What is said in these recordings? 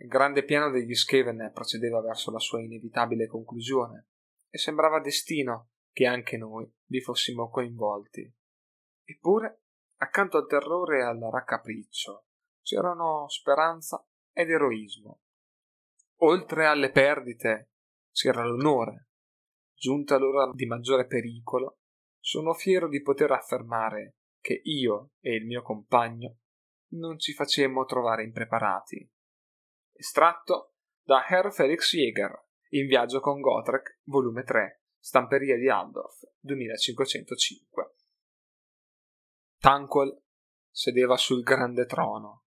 Il grande piano degli Skaven procedeva verso la sua inevitabile conclusione e sembrava destino che anche noi vi fossimo coinvolti. Eppure, accanto al terrore e al raccapriccio, c'erano speranza ed eroismo. Oltre alle perdite c'era l'onore. Giunta l'ora di maggiore pericolo, sono fiero di poter affermare che io e il mio compagno non ci facemmo trovare impreparati. Estratto da Herr Felix Jäger, in viaggio con Gotrek, volume 3, stamperia di Aldorf, 2505. Tanquil sedeva sul grande trono,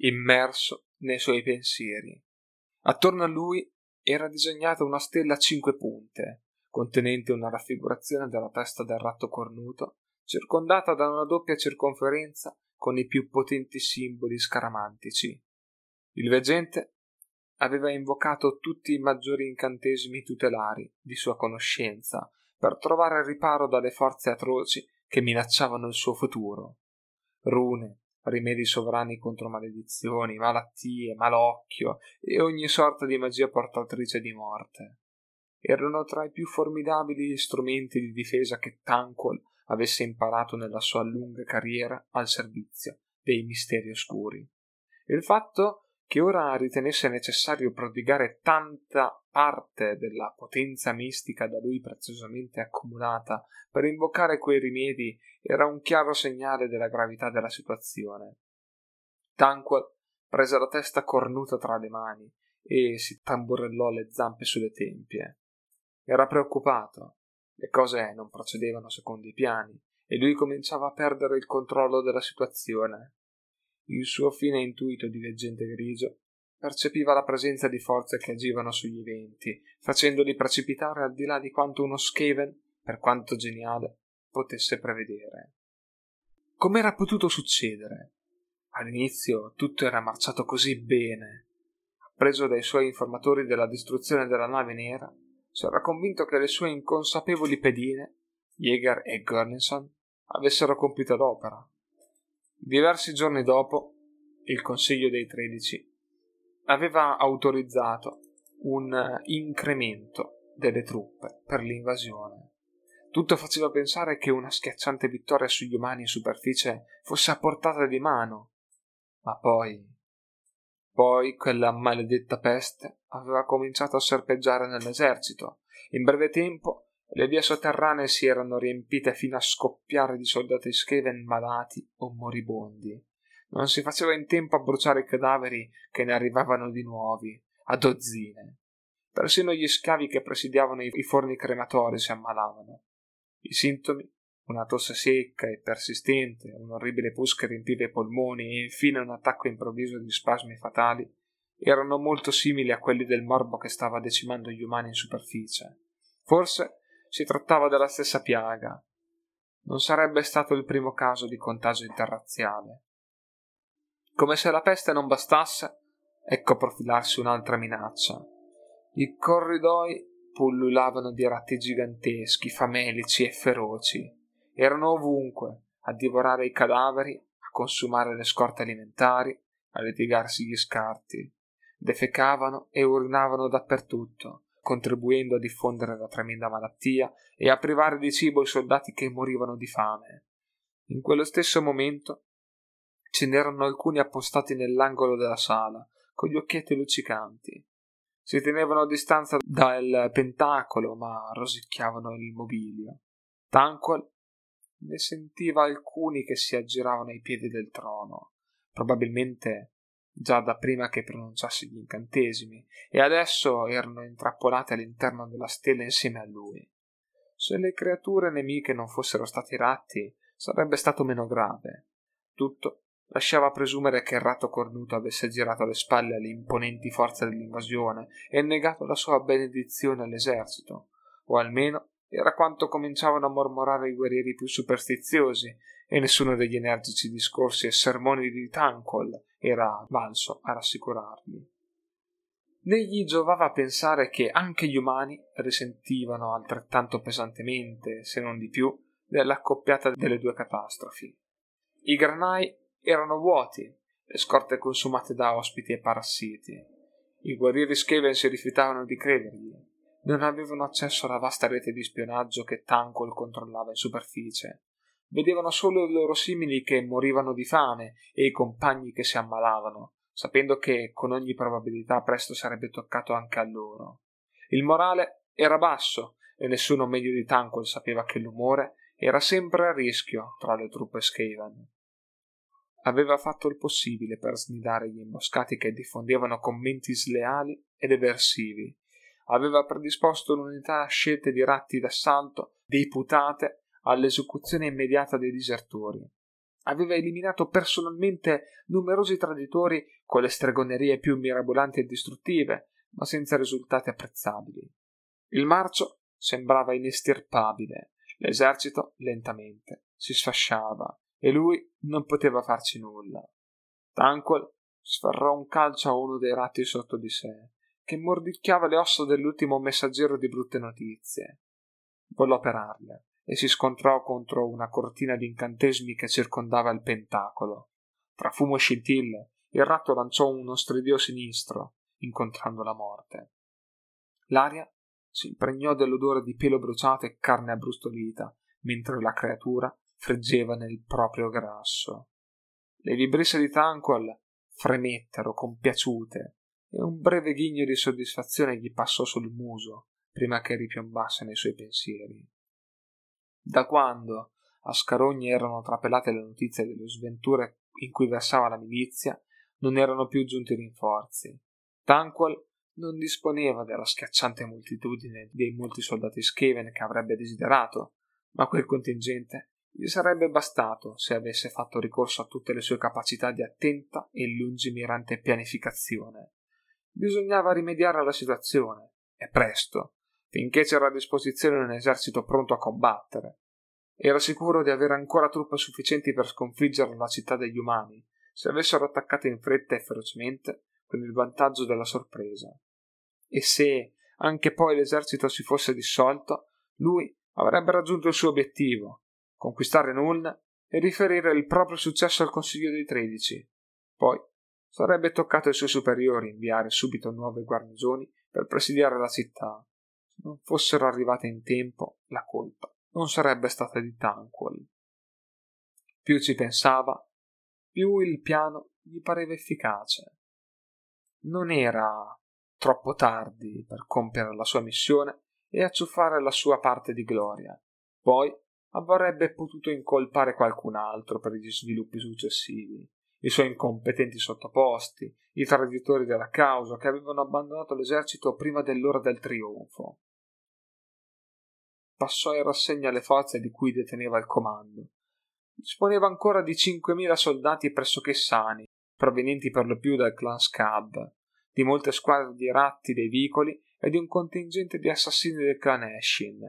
immerso nei suoi pensieri. Attorno a lui era disegnata una stella a cinque punte, contenente una raffigurazione della testa del ratto cornuto, circondata da una doppia circonferenza con i più potenti simboli scaramantici. Il veggente aveva invocato tutti i maggiori incantesimi tutelari di sua conoscenza per trovare riparo dalle forze atroci che minacciavano il suo futuro. Rune, rimedi sovrani contro maledizioni, malattie, malocchio e ogni sorta di magia portatrice di morte. Erano tra i più formidabili strumenti di difesa che Tanquil avesse imparato nella sua lunga carriera al servizio dei misteri oscuri. Il fatto che ora ritenesse necessario prodigare tanta parte della potenza mistica da lui preziosamente accumulata per invocare quei rimedi era un chiaro segnale della gravità della situazione. Tanquil prese la testa cornuta tra le mani e si tamburellò le zampe sulle tempie. Era preoccupato. Le cose non procedevano secondo i piani e lui cominciava a perdere il controllo della situazione. Il suo fine intuito di leggente grigio percepiva la presenza di forze che agivano sugli eventi, facendoli precipitare al di là di quanto uno Skaven, per quanto geniale, potesse prevedere. Com'era potuto succedere? All'inizio tutto era marciato così bene. Appreso dai suoi informatori della distruzione della nave nera, si era convinto che le sue inconsapevoli pedine, Jäger e Gurninson, avessero compiuto l'opera. Diversi giorni dopo, il Consiglio dei Tredici aveva autorizzato un incremento delle truppe per l'invasione. Tutto faceva pensare che una schiacciante vittoria sugli umani in superficie fosse a portata di mano. Ma poi. Poi quella maledetta peste aveva cominciato a serpeggiare nell'esercito. In breve tempo le vie sotterranee si erano riempite fino a scoppiare di soldati Skaven malati o moribondi. Non si faceva in tempo a bruciare i cadaveri che ne arrivavano di nuovi, a dozzine. Persino gli scavi che presidiavano i forni crematori si ammalavano. I sintomi, una tosse secca e persistente, un'orribile pus che riempiva i polmoni e infine un attacco improvviso di spasmi fatali, erano molto simili a quelli del morbo che stava decimando gli umani in superficie. Forse si trattava della stessa piaga. Non sarebbe stato il primo caso di contagio interrazziale. Come se la peste non bastasse, ecco profilarsi un'altra minaccia. I corridoi pullulavano di ratti giganteschi, famelici e feroci. Erano ovunque, a divorare i cadaveri, a consumare le scorte alimentari, a litigarsi gli scarti. Defecavano e urinavano dappertutto, contribuendo a diffondere la tremenda malattia e a privare di cibo i soldati che morivano di fame. In quello stesso momento ce n'erano alcuni appostati nell'angolo della sala, con gli occhietti luccicanti. Si tenevano a distanza dal pentacolo, ma rosicchiavano il mobilio. Tanquil ne sentiva alcuni che si aggiravano ai piedi del trono, probabilmente già da prima che pronunciasse gli incantesimi, e adesso erano intrappolati all'interno della stella insieme a lui. Se le creature nemiche non fossero stati ratti, sarebbe stato meno grave. Tutto lasciava presumere che il ratto cornuto avesse girato le spalle alle imponenti forze dell'invasione e negato la sua benedizione all'esercito, o almeno era quanto cominciavano a mormorare i guerrieri più superstiziosi, e nessuno degli energici discorsi e sermoni di Tankol era valso a rassicurarli. Né gli giovava pensare che anche gli umani risentivano altrettanto pesantemente, se non di più, dell'accoppiata delle due catastrofi. I granai erano vuoti, le scorte consumate da ospiti e parassiti. I guerrieri Skaven si rifiutavano di credergli. Non avevano accesso alla vasta rete di spionaggio che Tankol controllava in superficie. Vedevano solo i loro simili che morivano di fame e i compagni che si ammalavano, sapendo che con ogni probabilità presto sarebbe toccato anche a loro. Il morale era basso e nessuno meglio di Tankol sapeva che l'umore era sempre a rischio tra le truppe Skaven. Aveva fatto il possibile per snidare gli imboscati che diffondevano commenti sleali ed eversivi. Aveva predisposto un'unità a scelte di ratti d'assalto deputate all'esecuzione immediata dei disertori. Aveva eliminato personalmente numerosi traditori con le stregonerie più mirabolanti e distruttive, ma senza risultati apprezzabili. Il marcio sembrava inestirpabile, l'esercito lentamente si sfasciava e lui non poteva farci nulla. Tanquil sferrò un calcio a uno dei ratti sotto di sé, che mordicchiava le ossa dell'ultimo messaggero di brutte notizie. Volò per aria e si scontrò contro una cortina di incantesimi che circondava il pentacolo. Tra fumo e scintille, il ratto lanciò uno stridio sinistro, incontrando la morte. L'aria si impregnò dell'odore di pelo bruciato e carne abbrustolita, mentre la creatura friggeva nel proprio grasso. Le vibrisse di Tanquil fremettero compiaciute e un breve ghigno di soddisfazione gli passò sul muso prima che ripiombasse nei suoi pensieri. Da quando a Scarogni erano trapelate le notizie delle sventure in cui versava la milizia, non erano più giunti rinforzi. Tanquil non disponeva della schiacciante moltitudine dei molti soldati Skaven che avrebbe desiderato, ma quel contingente gli sarebbe bastato se avesse fatto ricorso a tutte le sue capacità di attenta e lungimirante pianificazione. Bisognava rimediare alla situazione, e presto, finché c'era a disposizione un esercito pronto a combattere. Era sicuro di avere ancora truppe sufficienti per sconfiggere la città degli umani, se avessero attaccato in fretta e ferocemente con il vantaggio della sorpresa. E se anche poi l'esercito si fosse dissolto, lui avrebbe raggiunto il suo obiettivo, conquistare Nuln e riferire il proprio successo al Consiglio dei Tredici. Poi sarebbe toccato ai suoi superiori inviare subito nuove guarnigioni per presidiare la città. Non fossero arrivate in tempo, la colpa non sarebbe stata di Tanquil. Più ci pensava, più il piano gli pareva efficace. Non era troppo tardi per compiere la sua missione e acciuffare la sua parte di gloria. Poi avrebbe potuto incolpare qualcun altro per gli sviluppi successivi, i suoi incompetenti sottoposti, i traditori della causa che avevano abbandonato l'esercito prima dell'ora del trionfo. Passò in rassegna le forze di cui deteneva il comando. Disponeva ancora di cinquemila soldati pressoché sani, provenienti per lo più dal clan Scab, di molte squadre di ratti dei vicoli e di un contingente di assassini del clan Eshin,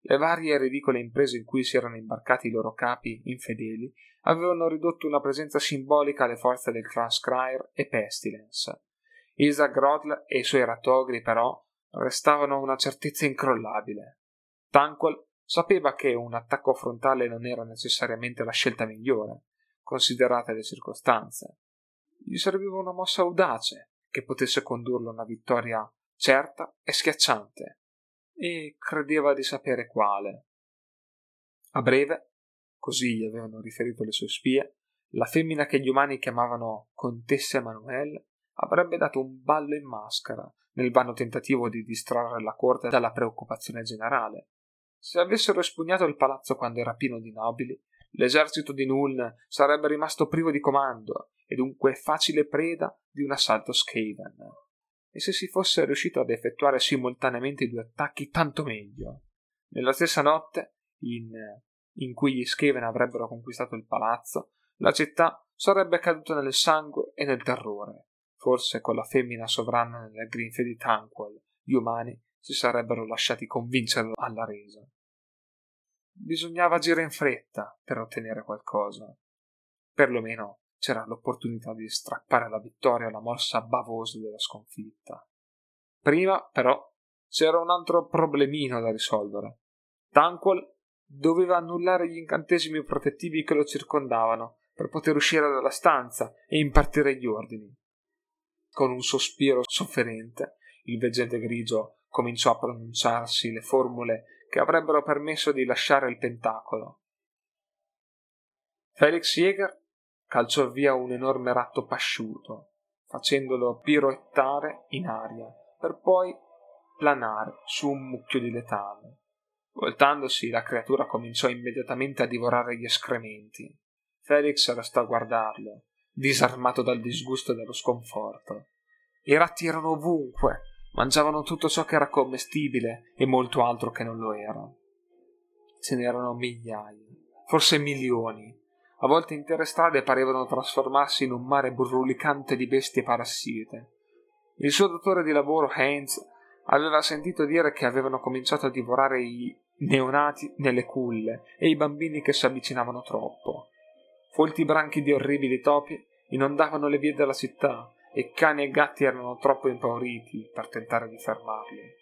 le varie e ridicole imprese in cui si erano imbarcati i loro capi infedeli avevano ridotto una presenza simbolica alle forze del clan Scryer e Pestilence. Isaac Grodl e i suoi ratogri, però, restavano una certezza incrollabile. Tanquil sapeva che un attacco frontale non era necessariamente la scelta migliore, considerate le circostanze. Gli serviva una mossa audace che potesse condurlo a una vittoria certa e schiacciante e credeva di sapere quale. A breve, così gli avevano riferito le sue spie, la femmina che gli umani chiamavano Contessa Emanuele avrebbe dato un ballo in maschera nel vano tentativo di distrarre la corte dalla preoccupazione generale. Se avessero espugnato il palazzo quando era pieno di nobili, l'esercito di Nuln sarebbe rimasto privo di comando e dunque facile preda di un assalto Skaven e se si fosse riuscito ad effettuare simultaneamente i due attacchi tanto meglio. Nella stessa notte, in, in cui gli Skaven avrebbero conquistato il palazzo, la città sarebbe caduta nel sangue e nel terrore. Forse con la femmina sovrana nelle grinfie di Tanquil, gli umani si sarebbero lasciati convincere alla resa. Bisognava agire in fretta per ottenere qualcosa. Perlomeno c'era l'opportunità di strappare la vittoria alla morsa bavosa della sconfitta. Prima, però, c'era un altro problemino da risolvere. Tanquil doveva annullare gli incantesimi protettivi che lo circondavano per poter uscire dalla stanza e impartire gli ordini. Con un sospiro sofferente, il veggente grigio cominciò a pronunciarsi le formule che avrebbero permesso di lasciare il pentacolo. Felix Jäger calciò via un enorme ratto pasciuto, facendolo piroettare in aria, per poi planare su un mucchio di letame. Voltandosi, la creatura cominciò immediatamente a divorare gli escrementi. Felix restò a guardarlo, disarmato dal disgusto e dallo sconforto. I ratti erano ovunque, mangiavano tutto ciò che era commestibile e molto altro che non lo era. Ce n'erano migliaia, forse milioni. A volte intere strade parevano trasformarsi in un mare brulicante di bestie parassite. Il suo datore di lavoro, Heinz, aveva sentito dire che avevano cominciato a divorare i neonati nelle culle e i bambini che si avvicinavano troppo. Folti branchi di orribili topi inondavano le vie della città e cani e gatti erano troppo impauriti per tentare di fermarli.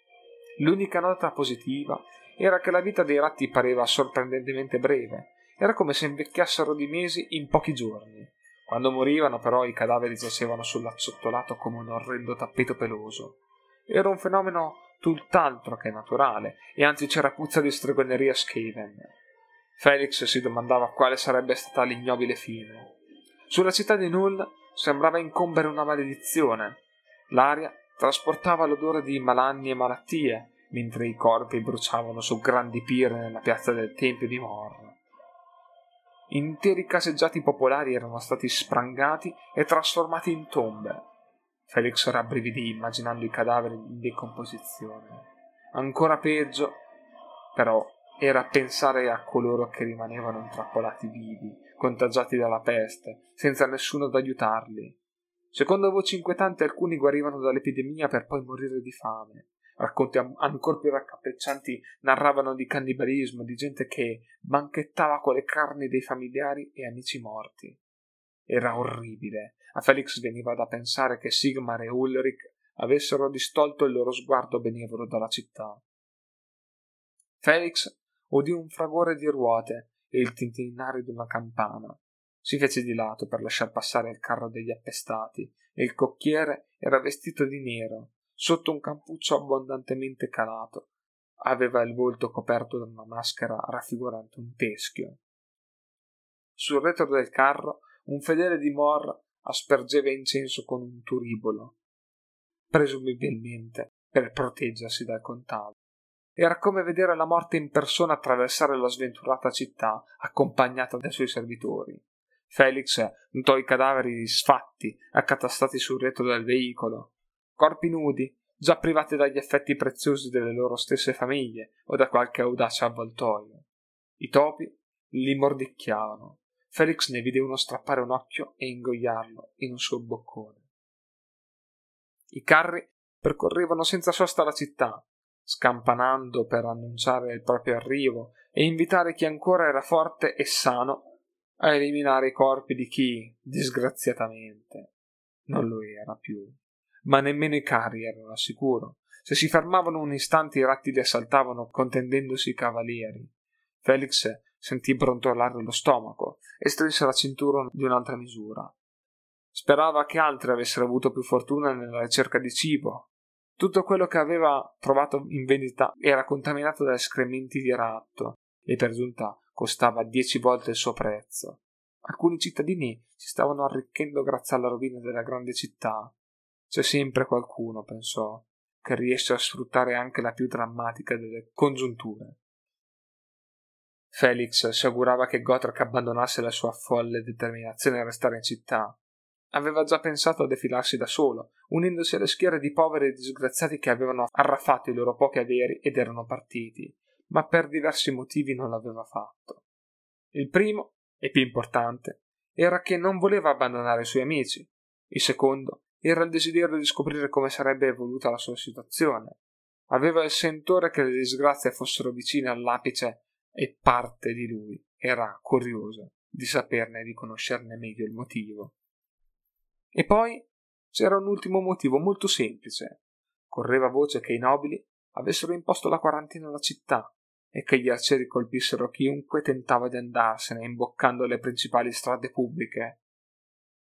L'unica nota positiva era che la vita dei ratti pareva sorprendentemente breve, era come se invecchiassero di mesi in pochi giorni. Quando morivano, però, i cadaveri giacevano sull'acciottolato come un orrendo tappeto peloso. Era un fenomeno tutt'altro che naturale, e anzi c'era puzza di stregoneria Skaven. Felix si domandava quale sarebbe stata l'ignobile fine. Sulla città di Null sembrava incombere una maledizione. L'aria trasportava l'odore di malanni e malattie, mentre i corpi bruciavano su grandi pire nella piazza del Tempio di Mor. Interi caseggiati popolari erano stati sprangati e trasformati in tombe. Felix rabbrividì immaginando i cadaveri in decomposizione. Ancora peggio, però, era pensare a coloro che rimanevano intrappolati vivi, contagiati dalla peste, senza nessuno ad aiutarli. Secondo voci inquietanti alcuni guarivano dall'epidemia per poi morire di fame. Racconti ancora più raccapriccianti narravano di cannibalismo, di gente che banchettava con le carni dei familiari e amici morti. Era orribile. A Felix veniva da pensare che Sigmar e Ulrich avessero distolto il loro sguardo benevolo dalla città. Felix udì un fragore di ruote e il tintinnare una campana. Si fece di lato per lasciar passare il carro degli appestati e il cocchiere era vestito di nero, sotto un cappuccio abbondantemente calato. Aveva il volto coperto da una maschera raffigurante un teschio. Sul retro del carro un fedele di Mor aspergeva incenso con un turibolo, presumibilmente per proteggersi dal contagio. Era come vedere la morte in persona attraversare la sventurata città, accompagnata dai suoi servitori. Felix notò i cadaveri sfatti, accatastati sul retro del veicolo, corpi nudi, già privati dagli effetti preziosi delle loro stesse famiglie o da qualche audace avvoltoio. I topi li mordicchiavano. Felix ne vide uno strappare un occhio e ingoiarlo in un suo boccone. I carri percorrevano senza sosta la città, scampanando per annunciare il proprio arrivo e invitare chi ancora era forte e sano a eliminare i corpi di chi, disgraziatamente, non lo era più. Ma nemmeno i carri erano al sicuro. Se si fermavano un istante i ratti li assaltavano contendendosi i cavalieri. Felix sentì brontolare lo stomaco e strinse la cintura di un'altra misura. Sperava che altri avessero avuto più fortuna nella ricerca di cibo, tutto quello che aveva trovato in vendita era contaminato da escrementi di ratto e per giunta costava dieci volte il suo prezzo. Alcuni cittadini si stavano arricchendo grazie alla rovina della grande città. C'è sempre qualcuno, pensò, che riesce a sfruttare anche la più drammatica delle congiunture. Felix si augurava che Gotrek abbandonasse la sua folle determinazione a restare in città Aveva già pensato a defilarsi da solo, unendosi alle schiere di poveri e disgraziati che avevano arraffato i loro pochi averi ed erano partiti, ma per diversi motivi non l'aveva fatto. Il primo, e più importante, era che non voleva abbandonare i suoi amici. Il secondo era il desiderio di scoprire come sarebbe evoluta la sua situazione. Aveva il sentore che le disgrazie fossero vicine all'apice e parte di lui era curioso di saperne e di conoscerne meglio il motivo. E poi c'era un ultimo motivo molto semplice. Correva voce che i nobili avessero imposto la quarantena alla città e che gli arcieri colpissero chiunque tentava di andarsene imboccando le principali strade pubbliche.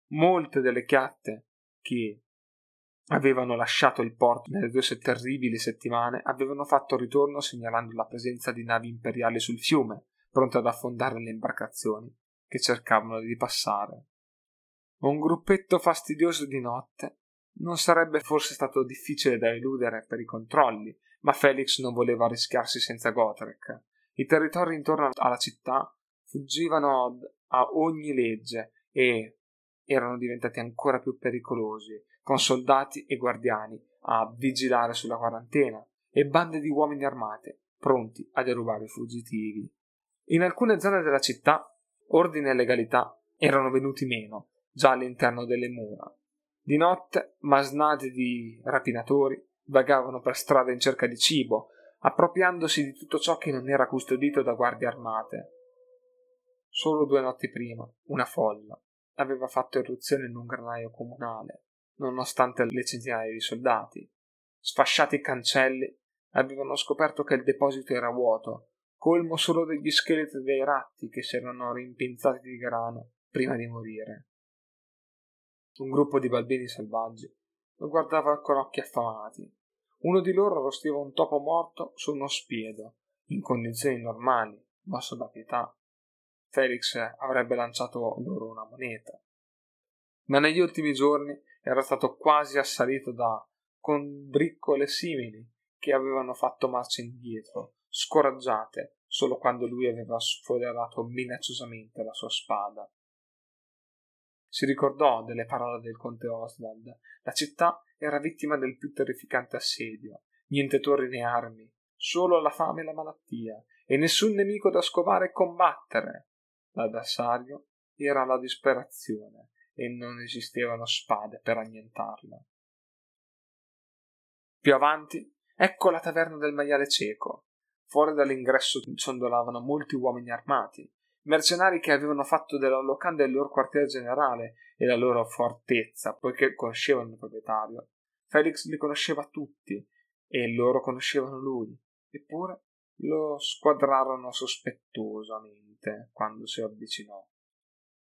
Molte delle chiatte che, avevano lasciato il porto nelle due terribili settimane avevano fatto ritorno segnalando la presenza di navi imperiali sul fiume, pronte ad affondare le imbarcazioni che cercavano di passare. Un gruppetto fastidioso di notte non sarebbe forse stato difficile da eludere per i controlli, ma Felix non voleva rischiarsi senza Gotrek. I territori intorno alla città fuggivano a ogni legge e erano diventati ancora più pericolosi, con soldati e guardiani a vigilare sulla quarantena e bande di uomini armate pronti a derubare i fuggitivi. In alcune zone della città ordine e legalità erano venuti meno già all'interno delle mura. Di notte masnadi di rapinatori vagavano per strada in cerca di cibo, appropriandosi di tutto ciò che non era custodito da guardie armate. Solo due notti prima, una folla aveva fatto irruzione in un granaio comunale, nonostante le centinaia di soldati. Sfasciati i cancelli, avevano scoperto che il deposito era vuoto, colmo solo degli scheletri dei ratti che si erano rimpinzati di grano prima di morire. Un gruppo di balbini selvaggi lo guardava con occhi affamati. Uno di loro arrostiva un topo morto su uno spiedo, in condizioni normali, mosso da pietà. Felix avrebbe lanciato loro una moneta. Ma negli ultimi giorni era stato quasi assalito da conbriccole simili che avevano fatto marcia indietro, scoraggiate solo quando lui aveva sfoderato minacciosamente la sua spada. Si ricordò delle parole del conte Oswald. La città era vittima del più terrificante assedio. Niente torri né armi, solo la fame e la malattia, e nessun nemico da scovare e combattere. L'avversario era la disperazione e non esistevano spade per annientarla. Più avanti, ecco la taverna del maiale cieco. Fuori dall'ingresso ciondolavano molti uomini armati, mercenari che avevano fatto della locanda il loro quartier generale e la loro fortezza, poiché conoscevano il proprietario. Felix li conosceva tutti e loro conoscevano lui, eppure lo squadrarono sospettosamente quando si avvicinò.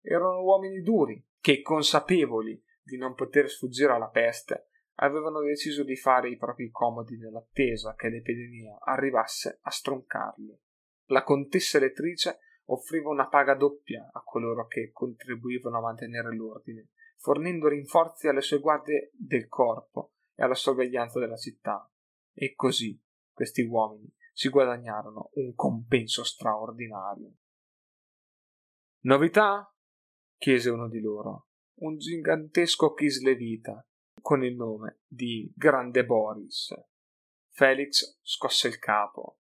Erano uomini duri che, consapevoli di non poter sfuggire alla peste, avevano deciso di fare i propri comodi nell'attesa che l'epidemia arrivasse a stroncarli. La contessa elettrice offriva una paga doppia a coloro che contribuivano a mantenere l'ordine, fornendo rinforzi alle sue guardie del corpo e alla sorveglianza della città. E così questi uomini si guadagnarono un compenso straordinario. Novità? chiese uno di loro. Un gigantesco kislevita con il nome di Grande Boris. Felix scosse il capo.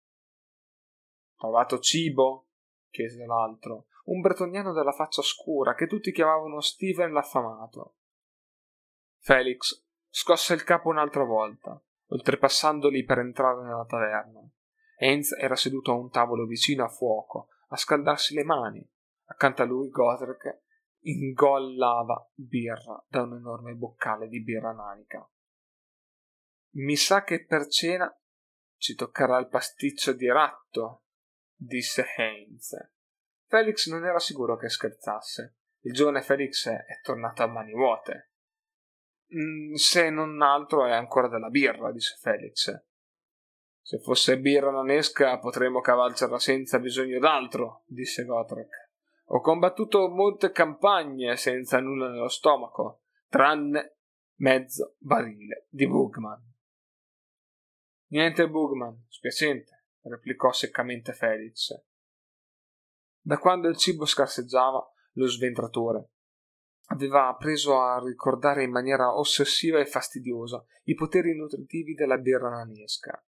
Trovato cibo? Chiese l'altro, un bretoniano dalla faccia scura che tutti chiamavano Steven l'affamato. Felix scosse il capo un'altra volta, oltrepassandoli per entrare nella taverna. Heinz era seduto a un tavolo vicino a fuoco, a scaldarsi le mani. Accanto a lui Godric ingollava birra da un enorme boccale di birra nanica. Mi sa che per cena ci toccherà il pasticcio di ratto, disse Heinz. Felix non era sicuro che scherzasse. Il giovane Felix è tornato a mani vuote. Mm, se non altro è ancora della birra, disse Felix. Se fosse birra nanesca potremmo cavalcerla senza bisogno d'altro, disse Gotrek. Ho combattuto molte campagne senza nulla nello stomaco, tranne mezzo barile di Bugman. Niente Bugman, spiacente replicò seccamente Felix. Da quando il cibo scarseggiava, lo sventratore aveva preso a ricordare in maniera ossessiva e fastidiosa i poteri nutritivi della birra nanesca.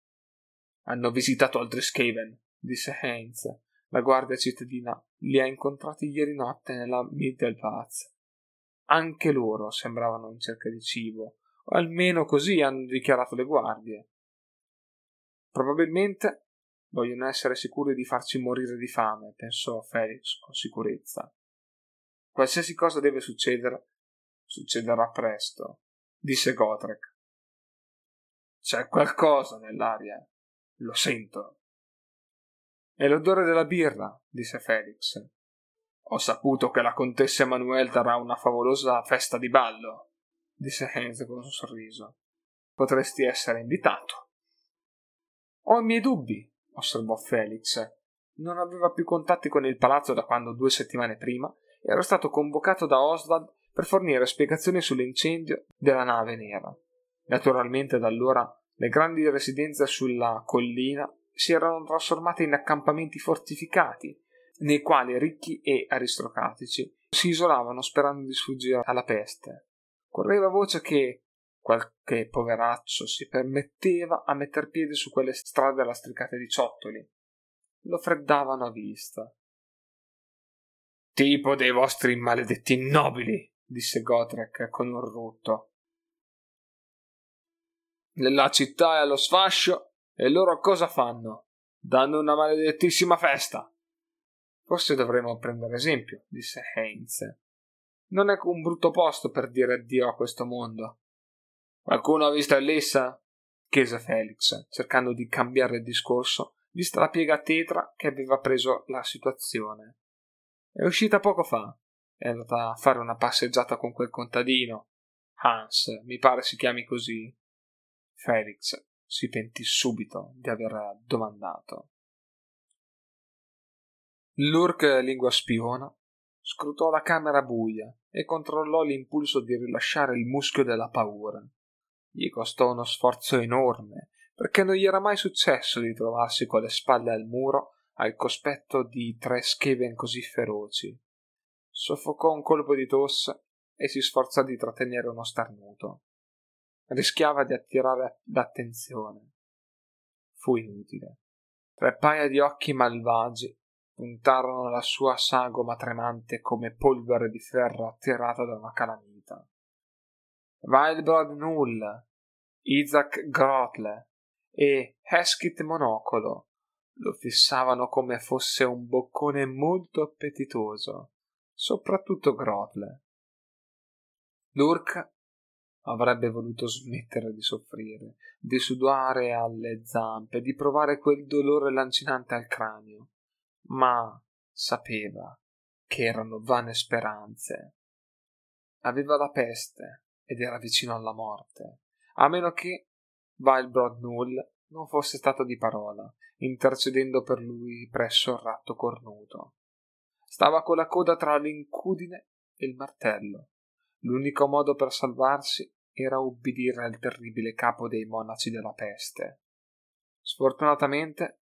Hanno visitato altri Skaven, disse Heinz. La guardia cittadina li ha incontrati ieri notte nella Middelpath. Anche loro sembravano in cerca di cibo, o almeno così hanno dichiarato le guardie. Probabilmente Vogliono essere sicuri di farci morire di fame, pensò Felix con sicurezza. Qualsiasi cosa deve succedere, succederà presto, disse Gotrek. C'è qualcosa nell'aria, lo sento. È l'odore della birra, disse Felix. Ho saputo che la contessa Emanuele darà una favolosa festa di ballo, disse Hans con un sorriso. potresti essere invitato. Ho i miei dubbi, osservò Felix. Non aveva più contatti con il palazzo da quando due settimane prima era stato convocato da Oswald per fornire spiegazioni sull'incendio della nave nera. Naturalmente da allora le grandi residenze sulla collina si erano trasformate in accampamenti fortificati, nei quali ricchi e aristocratici si isolavano sperando di sfuggire alla peste. Correva voce che qualche poveraccio si permetteva a metter piede su quelle strade lastricate di ciottoli. Lo freddavano a vista. Tipo dei vostri maledetti nobili, disse Gotrek con un rutto. La città è allo sfascio e loro cosa fanno? Danno una maledettissima festa. Forse dovremmo prendere esempio, disse Heinz. Non è un brutto posto per dire addio a questo mondo. Qualcuno ha visto Elissa? chiese Felix, cercando di cambiare il discorso, vista la piega tetra che aveva preso la situazione. È uscita poco fa. È andata a fare una passeggiata con quel contadino. Hans, mi pare si chiami così. Felix si pentì subito di aver domandato. Lurk, lingua spiona, scrutò la camera buia e controllò l'impulso di rilasciare il muschio della paura. Gli costò uno sforzo enorme, perché non gli era mai successo di trovarsi con le spalle al muro al cospetto di tre Skaven così feroci. Soffocò un colpo di tosse e si sforzò di trattenere uno starnuto. Rischiava di attirare l'attenzione. Fu inutile. Tre paia di occhi malvagi puntarono la sua sagoma tremante come polvere di ferro attirata da una calamita. Wildbrod Null, Isaac Grotle e Heskit Monocolo lo fissavano come fosse un boccone molto appetitoso, soprattutto Grotle. Lurk avrebbe voluto smettere di soffrire, di sudare alle zampe, di provare quel dolore lancinante al cranio ma sapeva che erano vane speranze. Aveva la peste ed era vicino alla morte, a meno che Wildbrod Null non fosse stato di parola, intercedendo per lui presso il ratto cornuto. Stava con la coda tra l'incudine e il martello. L'unico modo per salvarsi era ubbidire al terribile capo dei monaci della peste. Sfortunatamente,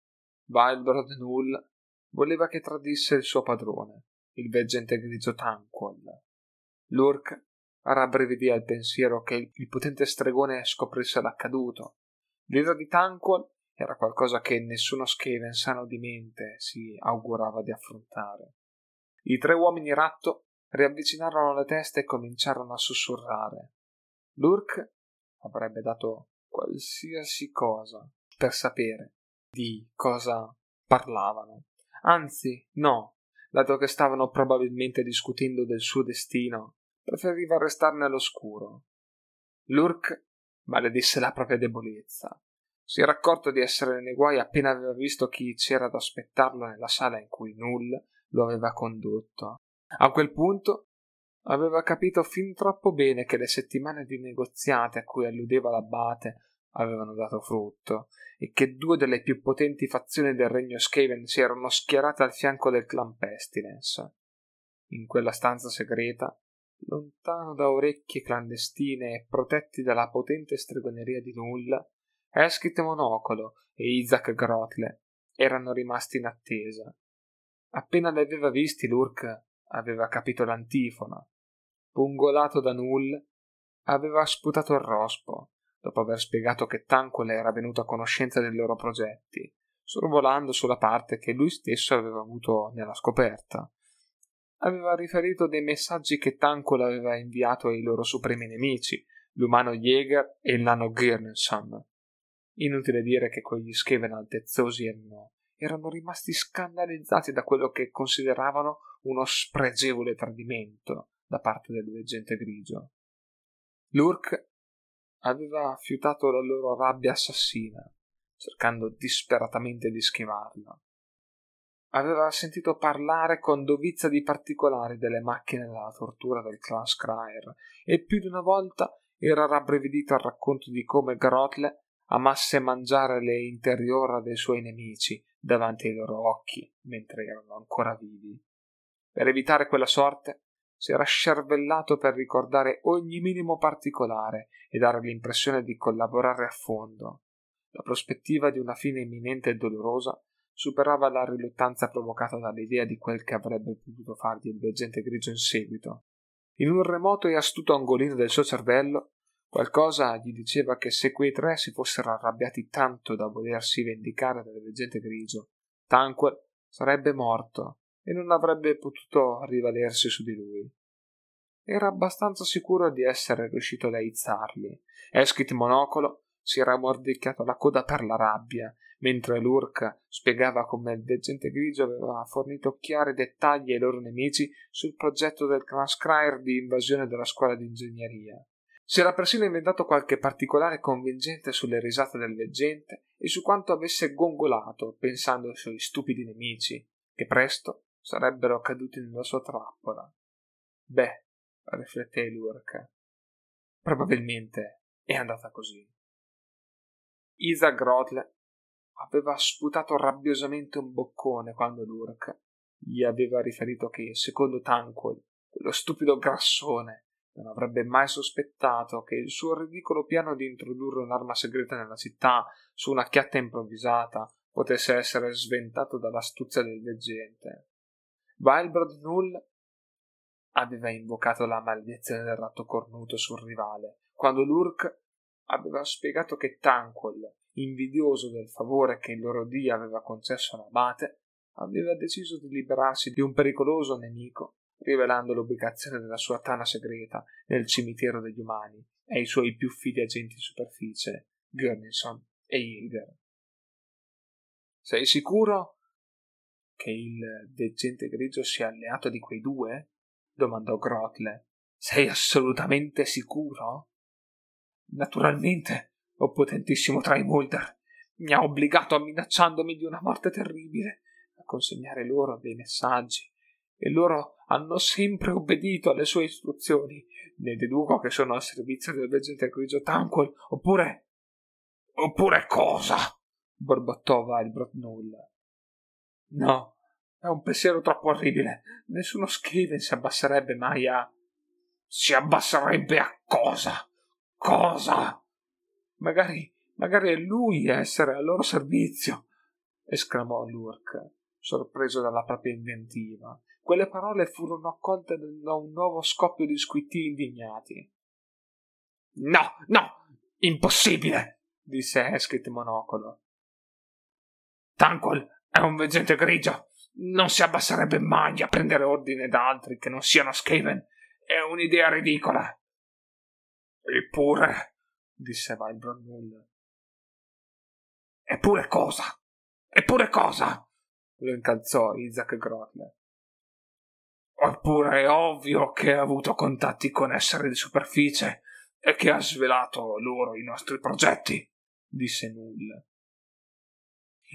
Wildbrod Null voleva che tradisse il suo padrone, il veggente grigio Tanquil. Lurk rabbrividì al pensiero che il potente stregone scoprisse l'accaduto. L'ira di Tanquil era qualcosa che nessuno Skaven sano di mente si augurava di affrontare. I tre uomini ratto riavvicinarono le teste e cominciarono a sussurrare. Lurk avrebbe dato qualsiasi cosa per sapere di cosa parlavano. Anzi, no, dato che stavano probabilmente discutendo del suo destino, preferiva restarne all'oscuro. Lurk maledisse la propria debolezza. Si era accorto di essere nei guai appena aveva visto chi c'era ad aspettarlo nella sala in cui Null lo aveva condotto. A quel punto aveva capito fin troppo bene che le settimane di negoziate a cui alludeva l'abate avevano dato frutto e che due delle più potenti fazioni del regno Skaven si erano schierate al fianco del clan Pestilence. In quella stanza segreta, lontano da orecchie clandestine e protetti dalla potente stregoneria di Null, Eskit Monocolo e Isaac Grotle erano rimasti in attesa. Appena li aveva visti, Lurk aveva capito l'antifona. Pungolato da Null, aveva sputato il rospo dopo aver spiegato che Tanquil era venuto a conoscenza dei loro progetti, sorvolando sulla parte che lui stesso aveva avuto nella scoperta. Aveva riferito dei messaggi che Tanquil aveva inviato ai loro supremi nemici, l'umano Jäger e il nano Girnenson. Inutile dire che quegli Skaven altezzosi erano, erano rimasti scandalizzati da quello che consideravano uno spregevole tradimento da parte del veggente grigio. Lurk aveva fiutato la loro rabbia assassina, cercando disperatamente di schivarla. Aveva sentito parlare con dovizia di particolari delle macchine della tortura del clan Scryer e più di una volta era rabbrividito al racconto di come Grotle amasse mangiare le interiora dei suoi nemici davanti ai loro occhi mentre erano ancora vivi. Per evitare quella sorte, si era scervellato per ricordare ogni minimo particolare e dare l'impressione di collaborare a fondo. La prospettiva di una fine imminente e dolorosa superava la riluttanza provocata dall'idea di quel che avrebbe potuto fargli il veggente grigio in seguito. In un remoto e astuto angolino del suo cervello, qualcosa gli diceva che se quei tre si fossero arrabbiati tanto da volersi vendicare dal veggente grigio, Tanquil sarebbe morto e non avrebbe potuto rivalersi su di lui. Era abbastanza sicuro di essere riuscito ad aizzarli. Eskit Monocolo si era mordicchiato la coda per la rabbia, mentre Lurk spiegava come il veggente grigio aveva fornito chiari dettagli ai loro nemici sul progetto del Cranscrire di invasione della scuola di ingegneria. Si era persino inventato qualche particolare convincente sulle risate del veggente e su quanto avesse gongolato pensando ai suoi stupidi nemici, che presto sarebbero caduti nella sua trappola. Beh, rifletté Lurk, probabilmente è andata così. Isaac Grotle aveva sputato rabbiosamente un boccone quando Lurk gli aveva riferito che, secondo Tanquil, quello stupido grassone non avrebbe mai sospettato che il suo ridicolo piano di introdurre un'arma segreta nella città su una chiatta improvvisata potesse essere sventato dall'astuzia del veggente. Wildbrod Null aveva invocato la maledizione del ratto cornuto sul rivale, quando Lurk aveva spiegato che Tanquil, invidioso del favore che il loro dio aveva concesso all'abate, aveva deciso di liberarsi di un pericoloso nemico rivelando l'ubicazione della sua tana segreta nel cimitero degli umani e i suoi più fidi agenti in superficie, Gurnison e Hilger. Sei sicuro che il veggente grigio sia alleato di quei due? domandò Grotle. Sei assolutamente sicuro? Naturalmente, o potentissimo Traimolder mi ha obbligato minacciandomi di una morte terribile a consegnare loro dei messaggi e loro hanno sempre obbedito alle sue istruzioni. Ne deduco che sono al servizio del veggente grigio Tanquil, oppure. oppure cosa? borbottò Vilbrot Null. No, è un pensiero troppo orribile. Nessuno Skaven si abbasserebbe mai a. Si abbasserebbe a cosa? Cosa? Magari. magari è lui a essere al loro servizio, esclamò Lurk, sorpreso dalla propria inventiva. Quelle parole furono accolte da un nuovo scoppio di squitti indignati. No, no, impossibile, disse Eskit Monocolo. Tanquil è un veggente grigio. Non si abbasserebbe mai a prendere ordine da altri che non siano Skaven. È un'idea ridicola. Eppure, disse Vibron Null. Eppure cosa? Eppure cosa? lo incalzò Isaac Grotler. Oppure è ovvio che ha avuto contatti con esseri di superficie e che ha svelato loro i nostri progetti, disse Null.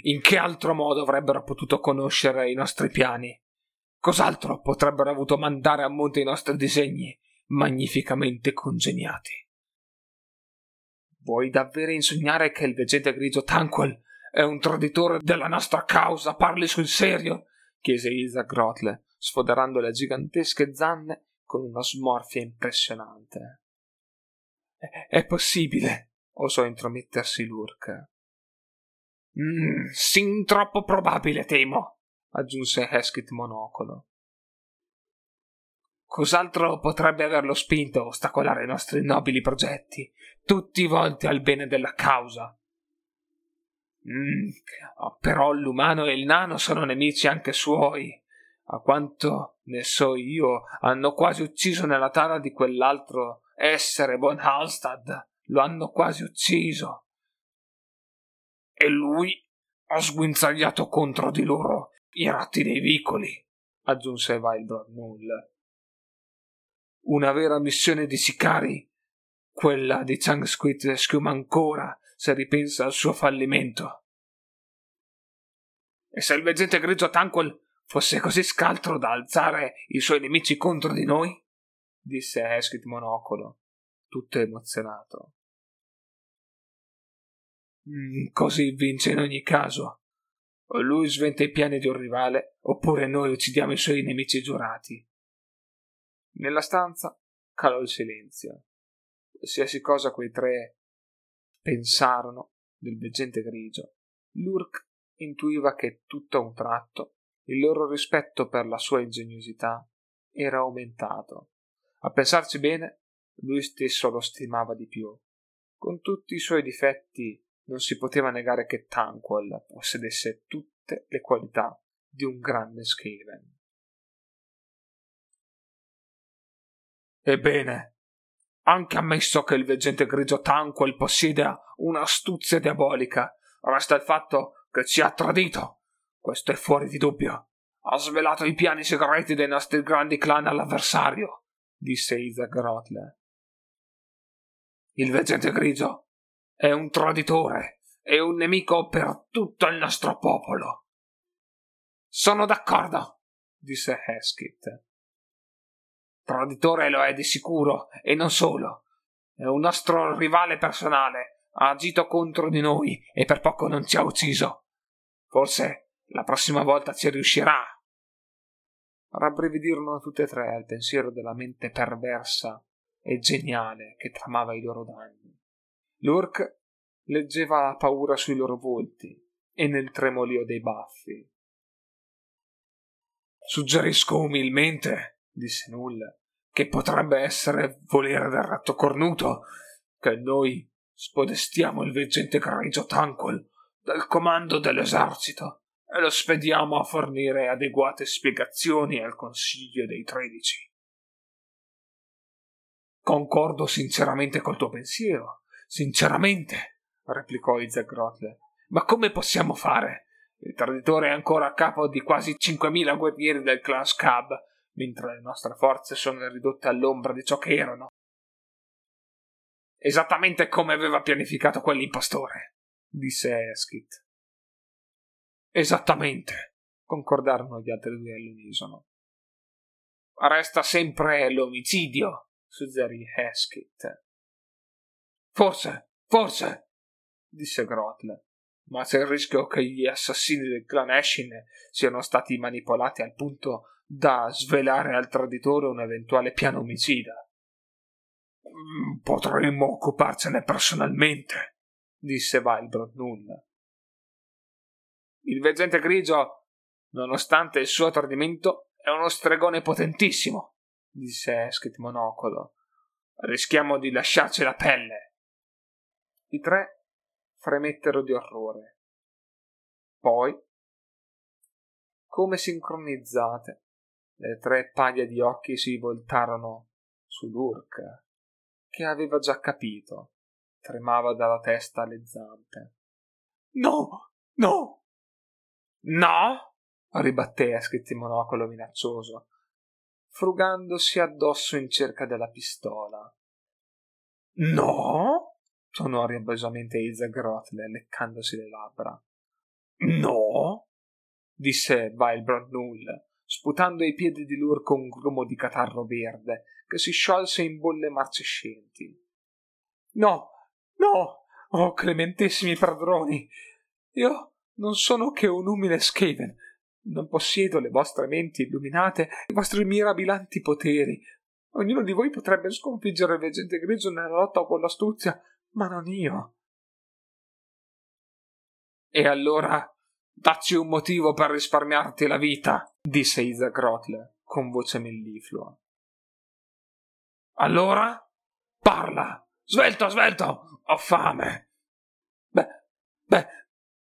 In che altro modo avrebbero potuto conoscere i nostri piani? Cos'altro potrebbero avuto mandare a monte i nostri disegni, magnificamente congeniati? Vuoi davvero insegnare che il veggente grigio Tanquil è un traditore della nostra causa? Parli sul serio? chiese Isaac Grotle, sfoderando le gigantesche zanne con una smorfia impressionante. È possibile, osò intromettersi Lurk. Mm, sin troppo probabile, temo, aggiunse Heskit Monocolo. Cos'altro potrebbe averlo spinto a ostacolare i nostri nobili progetti, tutti volti al bene della causa? Mm, però l'umano e il nano sono nemici anche suoi. A quanto ne so io, hanno quasi ucciso nella tana di quell'altro essere Von Halstad. Lo hanno quasi ucciso. E lui ha sguinzagliato contro di loro i ratti dei vicoli, aggiunse Wildbrod Null. Una vera missione di sicari, quella di Chang Squid schiuma ancora se ripensa al suo fallimento. E se il veggente grigio Tanquil fosse così scaltro da alzare i suoi nemici contro di noi? disse Eskit Monocolo. tutto emozionato. Mm, così vince in ogni caso. O lui sventa i piani di un rivale, oppure noi uccidiamo i suoi nemici giurati. Nella stanza calò il silenzio. Qualsiasi cosa quei tre pensarono del veggente grigio, Lurk intuiva che tutto a un tratto il loro rispetto per la sua ingegnosità era aumentato. A pensarci bene, lui stesso lo stimava di più. Con tutti i suoi difetti non si poteva negare che Tanquil possedesse tutte le qualità di un grande Skaven. Ebbene, anche ammesso che il veggente grigio Tanquil possieda un'astuzia diabolica, resta il fatto che ci ha tradito. Questo è fuori di dubbio. Ha svelato i piani segreti dei nostri grandi clan all'avversario, disse Isaac Rotle. Il veggente grigio è un traditore e un nemico per tutto il nostro popolo. Sono d'accordo, disse Heskett. Traditore lo è di sicuro, e non solo. È un nostro rivale personale. Ha agito contro di noi e per poco non ci ha ucciso. Forse la prossima volta ci riuscirà. Rabbrividirono tutte e tre al pensiero della mente perversa e geniale che tramava i loro danni. Lurk leggeva la paura sui loro volti e nel tremolio dei baffi. Suggerisco umilmente, disse Null, che potrebbe essere volere del ratto cornuto, che noi spodestiamo il veggente grigio Tanquil dal comando dell'esercito e lo spediamo a fornire adeguate spiegazioni al Consiglio dei Tredici. Concordo sinceramente col tuo pensiero, sinceramente, replicò Isaac Grotle. Ma come possiamo fare? Il traditore è ancora a capo di quasi 5.000 guerrieri del clan Scab, mentre le nostre forze sono ridotte all'ombra di ciò che erano. Esattamente come aveva pianificato quell'impostore, disse Eskit. Esattamente, concordarono gli altri due all'unisono. Resta sempre l'omicidio, suggerì Heskett. Forse, forse, disse Grotle, ma c'è il rischio che gli assassini del clan Eshin siano stati manipolati al punto da svelare al traditore un eventuale piano omicida. Mm, potremmo occuparcene personalmente, disse Wildbrod Null. Il veggente grigio, nonostante il suo tradimento, è uno stregone potentissimo, disse Esket Monocolo. Rischiamo di lasciarci la pelle. I tre fremettero di orrore. Poi, come sincronizzate, le tre paglie di occhi si voltarono su Lurk, che aveva già capito. Tremava dalla testa alle zampe. No, no, no! ribatté Esket Monocolo minaccioso frugandosi addosso in cerca della pistola. No? tonò rabbiosamente Isaac Grotle, leccandosi le labbra. No? disse Vilbrand Null, sputando ai piedi di Lurco un grumo di catarro verde che si sciolse in bolle marcescenti. No, no, oh clementissimi padroni, io non sono che un umile Skaven, non possiedo le vostre menti illuminate, i vostri mirabilanti poteri. Ognuno di voi potrebbe sconfiggere il veggente grigio nella lotta con l'astuzia, ma non io. E allora dacci un motivo per risparmiarti la vita, disse Isaac Rotle con voce melliflua. Allora? Parla! Svelto, svelto! Ho fame! Beh, beh,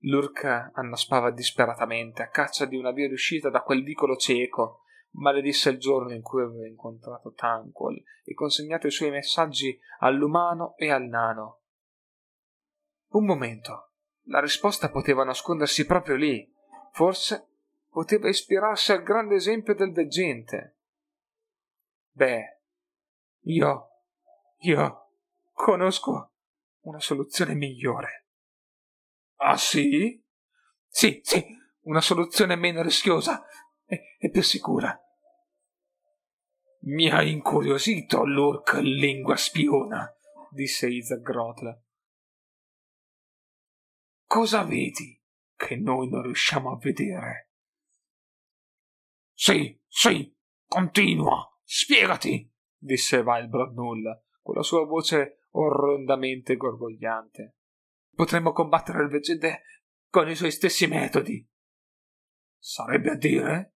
Lurk annaspava disperatamente a caccia di una via d'uscita da quel vicolo cieco. Maledisse il giorno in cui aveva incontrato Tanquil e consegnato i suoi messaggi all'umano e al nano. Un momento. La risposta poteva nascondersi proprio lì. Forse poteva ispirarsi al grande esempio del veggente. Beh, io. io conosco una soluzione migliore. Ah sì? Sì, sì, una soluzione meno rischiosa e, e più sicura. Mi ha incuriosito l'orc lingua spiona, disse Isaac Grotle. Cosa vedi che noi non riusciamo a vedere? Sì, sì, continua, spiegati, disse Wildbrod Null, con la sua voce orrendamente gorgogliante. Potremmo combattere il veggente con i suoi stessi metodi. Sarebbe a dire?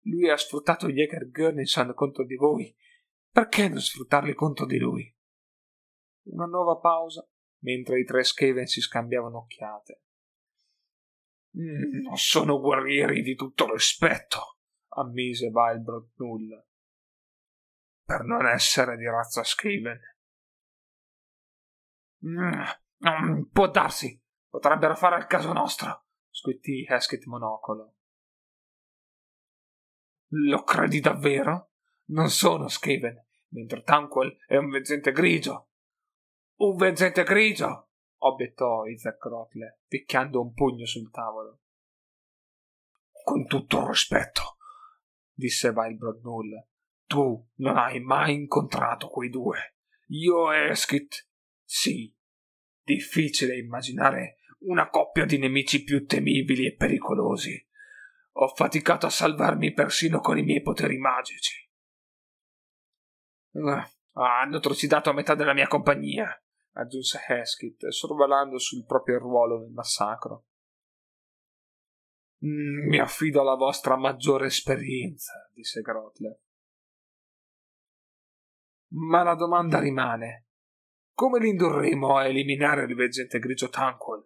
Lui ha sfruttato Jäger Gurninson contro di voi. Perché non sfruttarli contro di lui? Una nuova pausa, mentre i tre Skaven si scambiavano occhiate. Mm, sono guerrieri di tutto rispetto, ammise Vilbrod Null. Per non essere di razza Skaven. Mm, può darsi, potrebbero fare il caso nostro, squittì Heskett Monocolo. Lo credi davvero? Non sono Skaven, mentre Tanquil è un veggente grigio. Un veggente grigio! obiettò Isaac Rotle, picchiando un pugno sul tavolo. Con tutto il rispetto, disse Vilbrod Null, tu non hai mai incontrato quei due. Io e Eskit, sì. Difficile immaginare una coppia di nemici più temibili e pericolosi. Ho faticato a salvarmi persino con i miei poteri magici. Uh, hanno trucidato a metà della mia compagnia, aggiunse Heskit, sorvolando sul proprio ruolo nel massacro. Mm, mi affido alla vostra maggiore esperienza, disse Grotler. Ma la domanda rimane: come li indurremo a eliminare il veggente grigio Tanquil?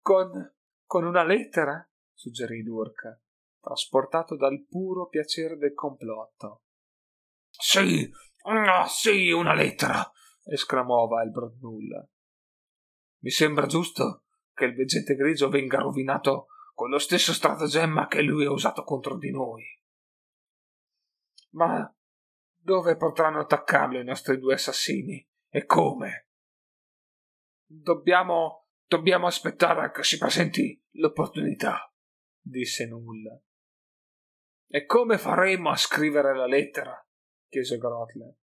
Con con una lettera? suggerì Durk, trasportato dal puro piacere del complotto. Sì, oh, sì, una lettera! esclamò Valbrod Null. Mi sembra giusto che il veggente grigio venga rovinato con lo stesso stratagemma che lui ha usato contro di noi. Ma dove potranno attaccarlo i nostri due assassini? E come? Dobbiamo Dobbiamo aspettare che si presenti l'opportunità, disse Null. E come faremo a scrivere la lettera? Chiese Grotler.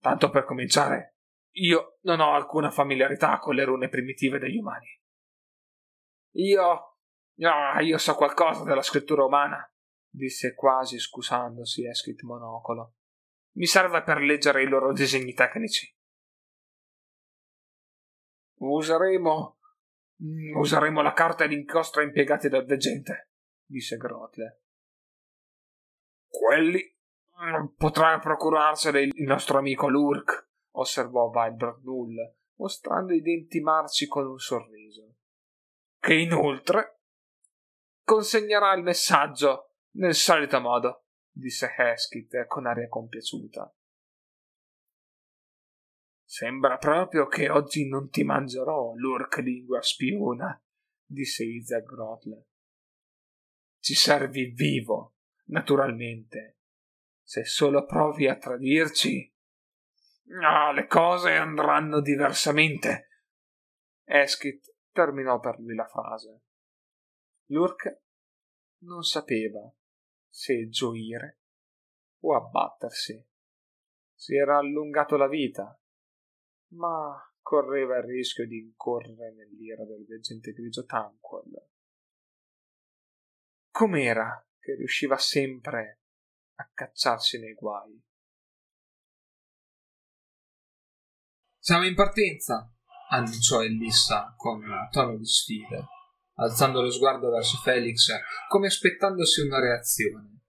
Tanto per cominciare, io non ho alcuna familiarità con le rune primitive degli umani. Io. Ah, io so qualcosa della scrittura umana, disse quasi scusandosi Eskit Monocolo. Mi serve per leggere i loro disegni tecnici. Useremo. Mm, useremo la carta d'inchiostro impiegati dal veggente, disse Grotle. Quelli potrà procurarsene il nostro amico Lurk, osservò Wildbrod Null, mostrando i denti marci con un sorriso. Che inoltre consegnerà il messaggio nel solito modo, disse Heskit con aria compiaciuta. Sembra proprio che oggi non ti mangerò, l'orc lingua spiona, disse Isaac Grotler. Ci servi vivo, naturalmente. Se solo provi a tradirci. Ah, le cose andranno diversamente. Eskit terminò per lui la frase. L'urk non sapeva se gioire o abbattersi. Si era allungato la vita ma correva il rischio di incorrere nell'ira del veggente grigio Tanquil. Com'era che riusciva sempre a cacciarsi nei guai? Siamo in partenza, annunciò Elissa con tono di sfida, alzando lo sguardo verso Felix come aspettandosi una reazione.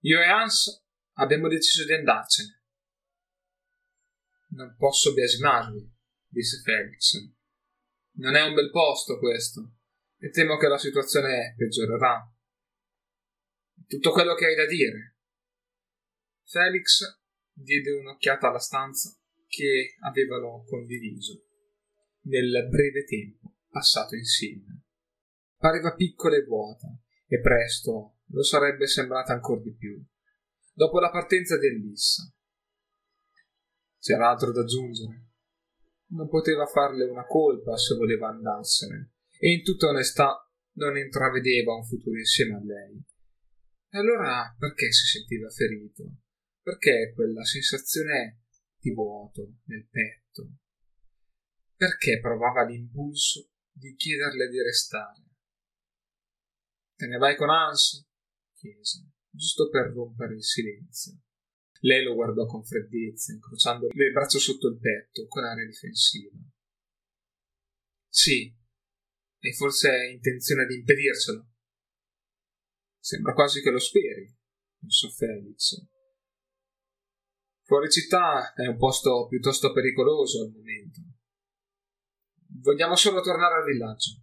Io e Hans abbiamo deciso di andarcene. Non posso biasimarvi, disse Felix. Non è un bel posto questo, e temo che la situazione peggiorerà. Tutto quello che hai da dire. Felix diede un'occhiata alla stanza che avevano condiviso nel breve tempo passato insieme. Pareva piccola e vuota, e presto lo sarebbe sembrata ancora di più, dopo la partenza dell'Issa c'era altro da aggiungere. Non poteva farle una colpa se voleva andarsene, e in tutta onestà non intravedeva un futuro insieme a lei. E allora perché si sentiva ferito? Perché quella sensazione di vuoto nel petto? Perché provava l'impulso di chiederle di restare? Te ne vai con Hans? chiese, giusto per rompere il silenzio. Lei lo guardò con freddezza, incrociando le braccia sotto il petto, con aria difensiva. Sì, e forse hai intenzione di impedircelo. Sembra quasi che lo speri, pensò Felix. Fuori città è un posto piuttosto pericoloso al momento. Vogliamo solo tornare al villaggio.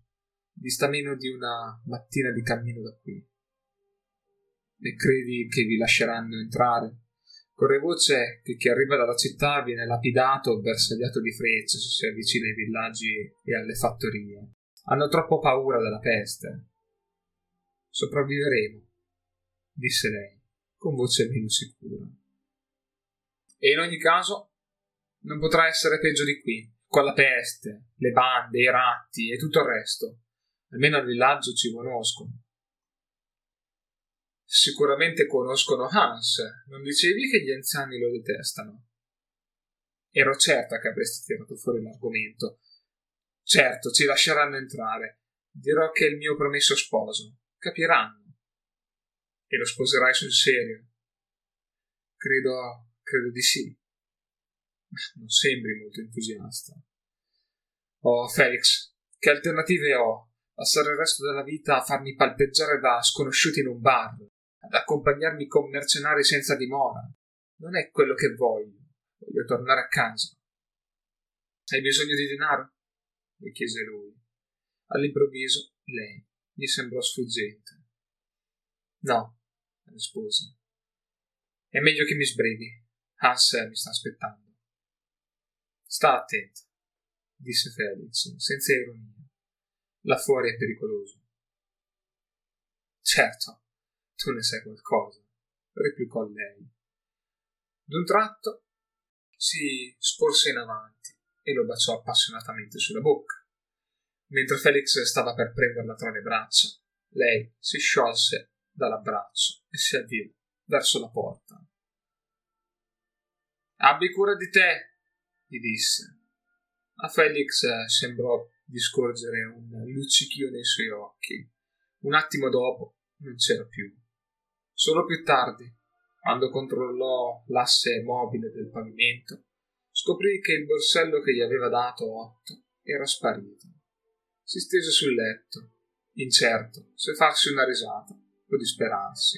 Dista meno di una mattina di cammino da qui. E credi che vi lasceranno entrare? Corre voce che chi arriva dalla città viene lapidato o bersagliato di frecce se si avvicina ai villaggi e alle fattorie. Hanno troppo paura della peste. Sopravviveremo, disse lei, con voce meno sicura. E in ogni caso non potrà essere peggio di qui, con la peste, le bande, i ratti e tutto il resto. Almeno al villaggio ci conoscono. Sicuramente conoscono Hans, non dicevi che gli anziani lo detestano? Ero certa che avresti tirato fuori l'argomento. Certo, ci lasceranno entrare. Dirò che è il mio promesso sposo. Capiranno. E lo sposerai sul serio? Credo, credo di sì. Non sembri molto entusiasta. Oh, Felix, che alternative ho? Passare il resto della vita a farmi palpeggiare da sconosciuti in un bar, ad accompagnarmi con mercenari senza dimora. Non è quello che voglio. Voglio tornare a casa. Hai bisogno di denaro? le chiese lui. All'improvviso lei gli sembrò sfuggente. No, rispose. È meglio che mi sbrighi. Hans mi sta aspettando. Sta attento, disse Felix, senza ironia. Là fuori è pericoloso. Certo, tu ne sai qualcosa, replicò lei. D'un tratto si sporse in avanti e lo baciò appassionatamente sulla bocca. Mentre Felix stava per prenderla tra le braccia, lei si sciolse dall'abbraccio e si avviò verso la porta. Abbi cura di te, gli disse. A Felix sembrò di scorgere un luccichio nei suoi occhi. Un attimo dopo non c'era più. Solo più tardi, quando controllò l'asse mobile del pavimento, scoprì che il borsello che gli aveva dato Otto era sparito. Si stese sul letto, incerto se farsi una risata o disperarsi.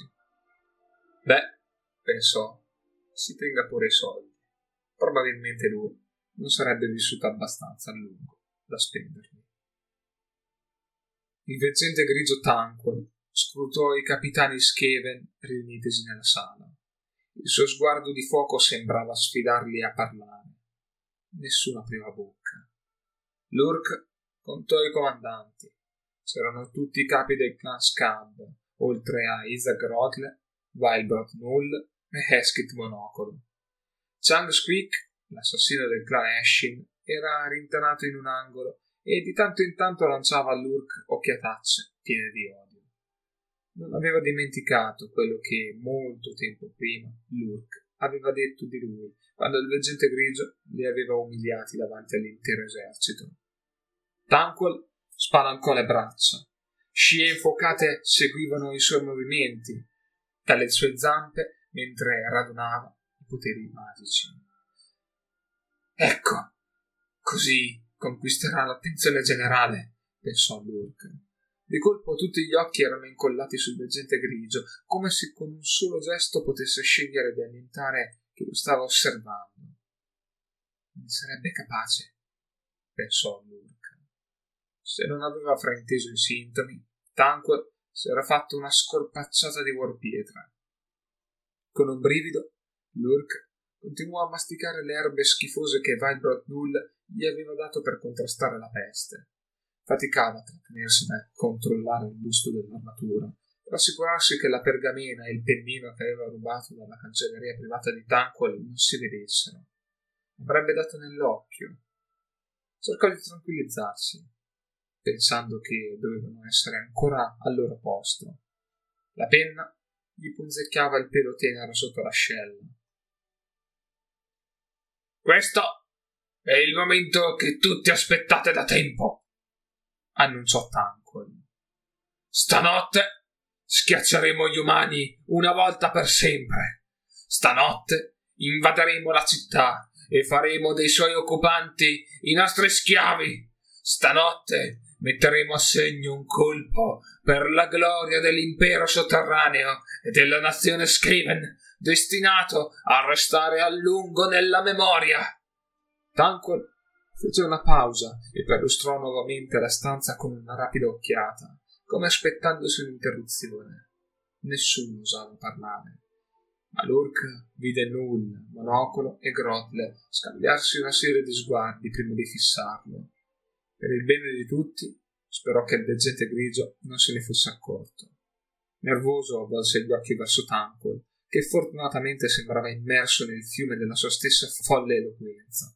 Beh, pensò, si tenga pure i soldi. Probabilmente lui non sarebbe vissuto abbastanza a lungo da spenderli. Il veggente grigio Tanquil scrutò i capitani Skeven riunitesi nella sala. Il suo sguardo di fuoco sembrava sfidarli a parlare. Nessuno apriva bocca. Lurk contò i comandanti. C'erano tutti i capi del clan Scab, oltre a Isaac Rotle, Wildbrot Null e Heskit Monocolo. Chang Squeak, l'assassino del clan Ashin, era rintanato in un angolo e di tanto in tanto lanciava a Lurk occhiatacce piene di odio non aveva dimenticato quello che molto tempo prima Lurk aveva detto di lui quando il veggente grigio li aveva umiliati davanti all'intero esercito. Tanquil spalancò le braccia. Scie infuocate seguivano i suoi movimenti, dalle sue zampe mentre radunava i poteri magici. Ecco, così conquisterà l'attenzione generale, pensò Lurk. Di colpo tutti gli occhi erano incollati sul veggente grigio, come se con un solo gesto potesse scegliere di annientare chi lo stava osservando. Ne sarebbe capace, pensò Lurk. Se non aveva frainteso i sintomi, Tanquil si era fatto una scorpacciata di warpietra. Con un brivido, Lurk continuò a masticare le erbe schifose che Vibrat Null gli aveva dato per contrastare la peste. Faticava a trattenersi dal controllare il busto dell'armatura, per assicurarsi che la pergamena e il pennino che aveva rubato dalla cancelleria privata di Tanquil non si vedessero. Avrebbe dato nell'occhio. Cercò di tranquillizzarsi, pensando che dovevano essere ancora al loro posto. La penna gli punzecchiava il pelo tenero sotto l'ascella. Questo è il momento che tutti aspettate da tempo, annunciò Tankon. Stanotte schiacceremo gli umani una volta per sempre. Stanotte invaderemo la città e faremo dei suoi occupanti i nostri schiavi. Stanotte metteremo a segno un colpo per la gloria dell'impero sotterraneo e della nazione Scriven, destinato a restare a lungo nella memoria. Tanquil fece una pausa e perlustrò nuovamente la stanza con una rapida occhiata, come aspettandosi un'interruzione. Nessuno osava parlare. Ma l'orca vide Null, Monocolo e Grotle scambiarsi una serie di sguardi prima di fissarlo. Per il bene di tutti, sperò che il veggente grigio non se ne fosse accorto. Nervoso volse gli occhi verso Tanquil, che fortunatamente sembrava immerso nel fiume della sua stessa folle eloquenza.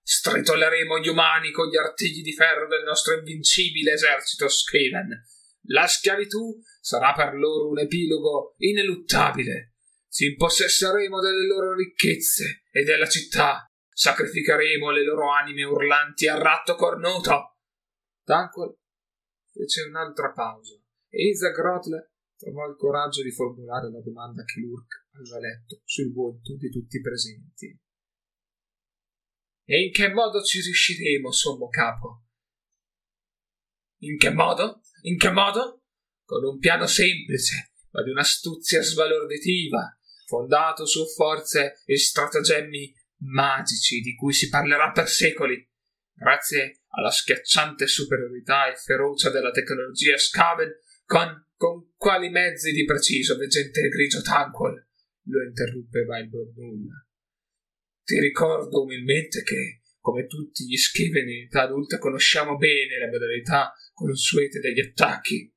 Stritolleremo gli umani con gli artigli di ferro del nostro invincibile esercito Skaven. La schiavitù sarà per loro un epilogo ineluttabile. Ci impossesseremo delle loro ricchezze e della città Sacrificheremo le loro anime urlanti al ratto cornuto. Dunque fece un'altra pausa e Isa Grotle trovò il coraggio di formulare la domanda che Lurk aveva letto sul volto di tutti i presenti. E in che modo ci riusciremo, sommo capo? In che modo? In che modo? Con un piano semplice, ma di un'astuzia sbalorditiva, fondato su forze e stratagemmi magici di cui si parlerà per secoli, grazie alla schiacciante superiorità e ferocia della tecnologia Scaven, con, con quali mezzi di preciso, veggente grigio Tanquil, lo interruppe Vilebroad Null. Ti ricordo umilmente che, come tutti gli Skaven in età adulta, conosciamo bene le modalità consuete degli attacchi.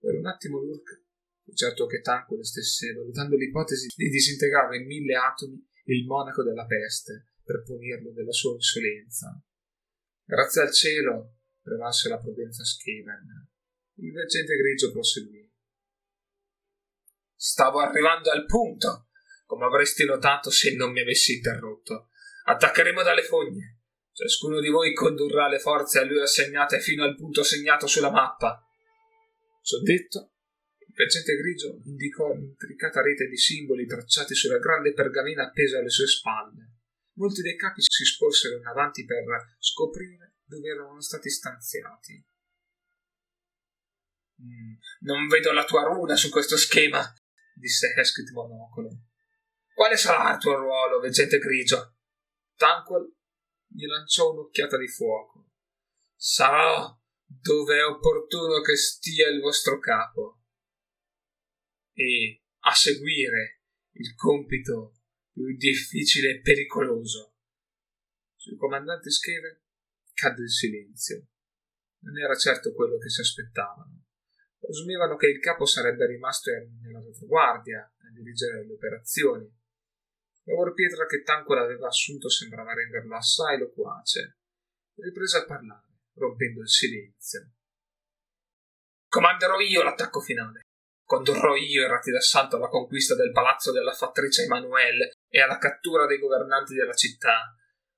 Per un attimo Lurk certo che Tanquil stesse valutando l'ipotesi di disintegrare in mille atomi il monaco della peste per punirlo della sua insolenza. Grazie al cielo prevalse la prudenza Skaven. Il veggente grigio proseguì. Stavo arrivando al punto, come avresti notato se non mi avessi interrotto. Attaccheremo dalle fogne. Ciascuno di voi condurrà le forze a lui assegnate fino al punto segnato sulla mappa. Soddetto, veggente grigio indicò l'intricata rete di simboli tracciati sulla grande pergamena appesa alle sue spalle. Molti dei capi si sporsero in avanti per scoprire dove erano stati stanziati. Mm, non vedo la tua runa su questo schema, disse Heskit Monocolo. Quale sarà il tuo ruolo, veggente grigio? Tanquil gli lanciò un'occhiata di fuoco. Sarò dove è opportuno che stia il vostro capo e a seguire il compito più difficile e pericoloso. Sul comandante Scheven cadde il silenzio. Non era certo quello che si aspettavano. Presumevano che il capo sarebbe rimasto nella retroguardia a dirigere le operazioni. La warpietra che Tanquil aveva assunto sembrava renderlo assai loquace. Riprese a parlare, rompendo il silenzio. Comanderò io l'attacco finale. Condurrò io i rati d'assalto alla conquista del palazzo della fattrice Emanuele e alla cattura dei governanti della città.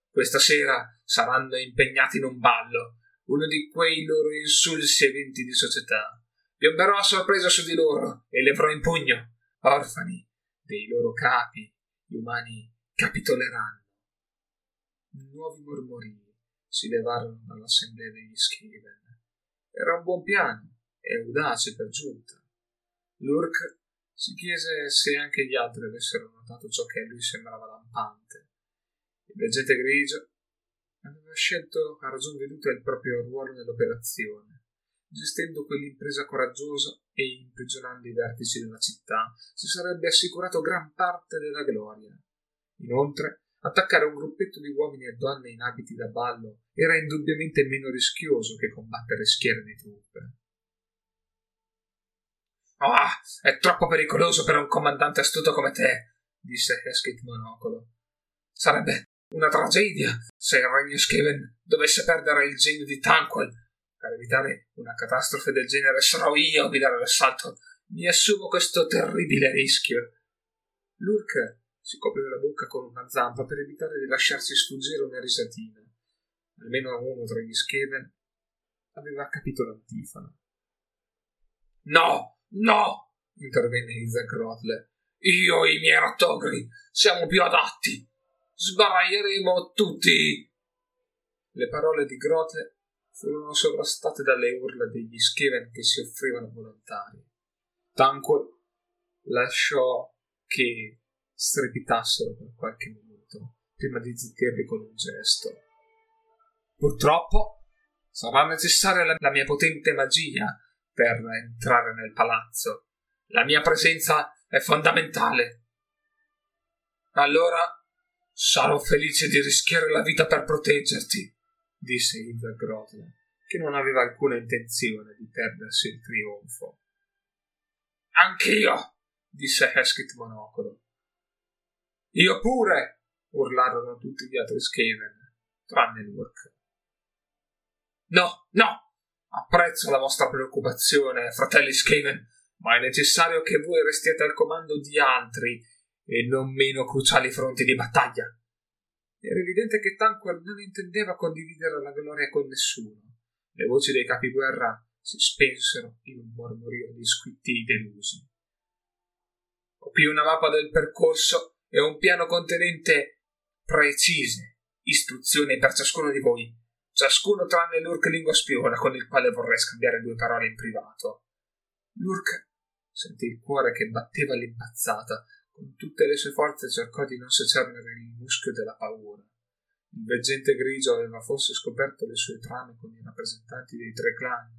Questa sera saranno impegnati in un ballo, uno di quei loro insulsi eventi di società. Piomberò a sorpresa su di loro e levrò in pugno, orfani dei loro capi, gli umani capitoleranno. Nuovi mormorii si levarono dall'assemblea degli Scriven. Era un buon piano e audace per giunta. Lurk si chiese se anche gli altri avessero notato ciò che a lui sembrava lampante. Il veggente grigio aveva scelto a ragion veduta il proprio ruolo nell'operazione. Gestendo quell'impresa coraggiosa e imprigionando i vertici della città, si sarebbe assicurato gran parte della gloria. Inoltre, attaccare un gruppetto di uomini e donne in abiti da ballo era indubbiamente meno rischioso che combattere schiere di truppe. Ah, è troppo pericoloso per un comandante astuto come te, disse Hesketh Monocolo. Sarebbe una tragedia se il regno Skaven dovesse perdere il genio di Tanquil. Per evitare una catastrofe del genere sarò io a guidare l'assalto mi assumo questo terribile rischio. Lurk si copriva la bocca con una zampa per evitare di lasciarsi sfuggire una risatina. Almeno uno tra gli Skeven aveva capito l'antifona. No, no! intervenne Isaac Grotle. Io e i miei rattogri siamo più adatti. Sbaraglieremo tutti. Le parole di Grote furono sovrastate dalle urla degli Skeven che si offrivano volontari. Tanquil lasciò che strepitassero per qualche minuto prima di zittirli con un gesto. Purtroppo sarà necessaria la mia potente magia per entrare nel palazzo. La mia presenza è fondamentale. Allora sarò felice di rischiare la vita per proteggerti, disse Hilda Grotler, che non aveva alcuna intenzione di perdersi il trionfo. Anch'io, disse Hesketh Monocolo. Io pure, urlarono tutti gli altri Skaven, tranne Lurk. No, no, apprezzo la vostra preoccupazione, fratelli Skaven, ma è necessario che voi restiate al comando di altri e non meno cruciali fronti di battaglia. Era evidente che Tanquil non intendeva condividere la gloria con nessuno. Le voci dei capi guerra si spensero in un mormorio di squittii delusi. Ho qui una mappa del percorso e un piano contenente precise istruzioni per ciascuno di voi, ciascuno tranne Lurk lingua spiona con il quale vorrei scambiare due parole in privato. Lurk sentì il cuore che batteva all'impazzata, con tutte le sue forze cercò di non secernere il muschio della paura. Il veggente grigio aveva forse scoperto le sue trame con i rappresentanti dei tre clan.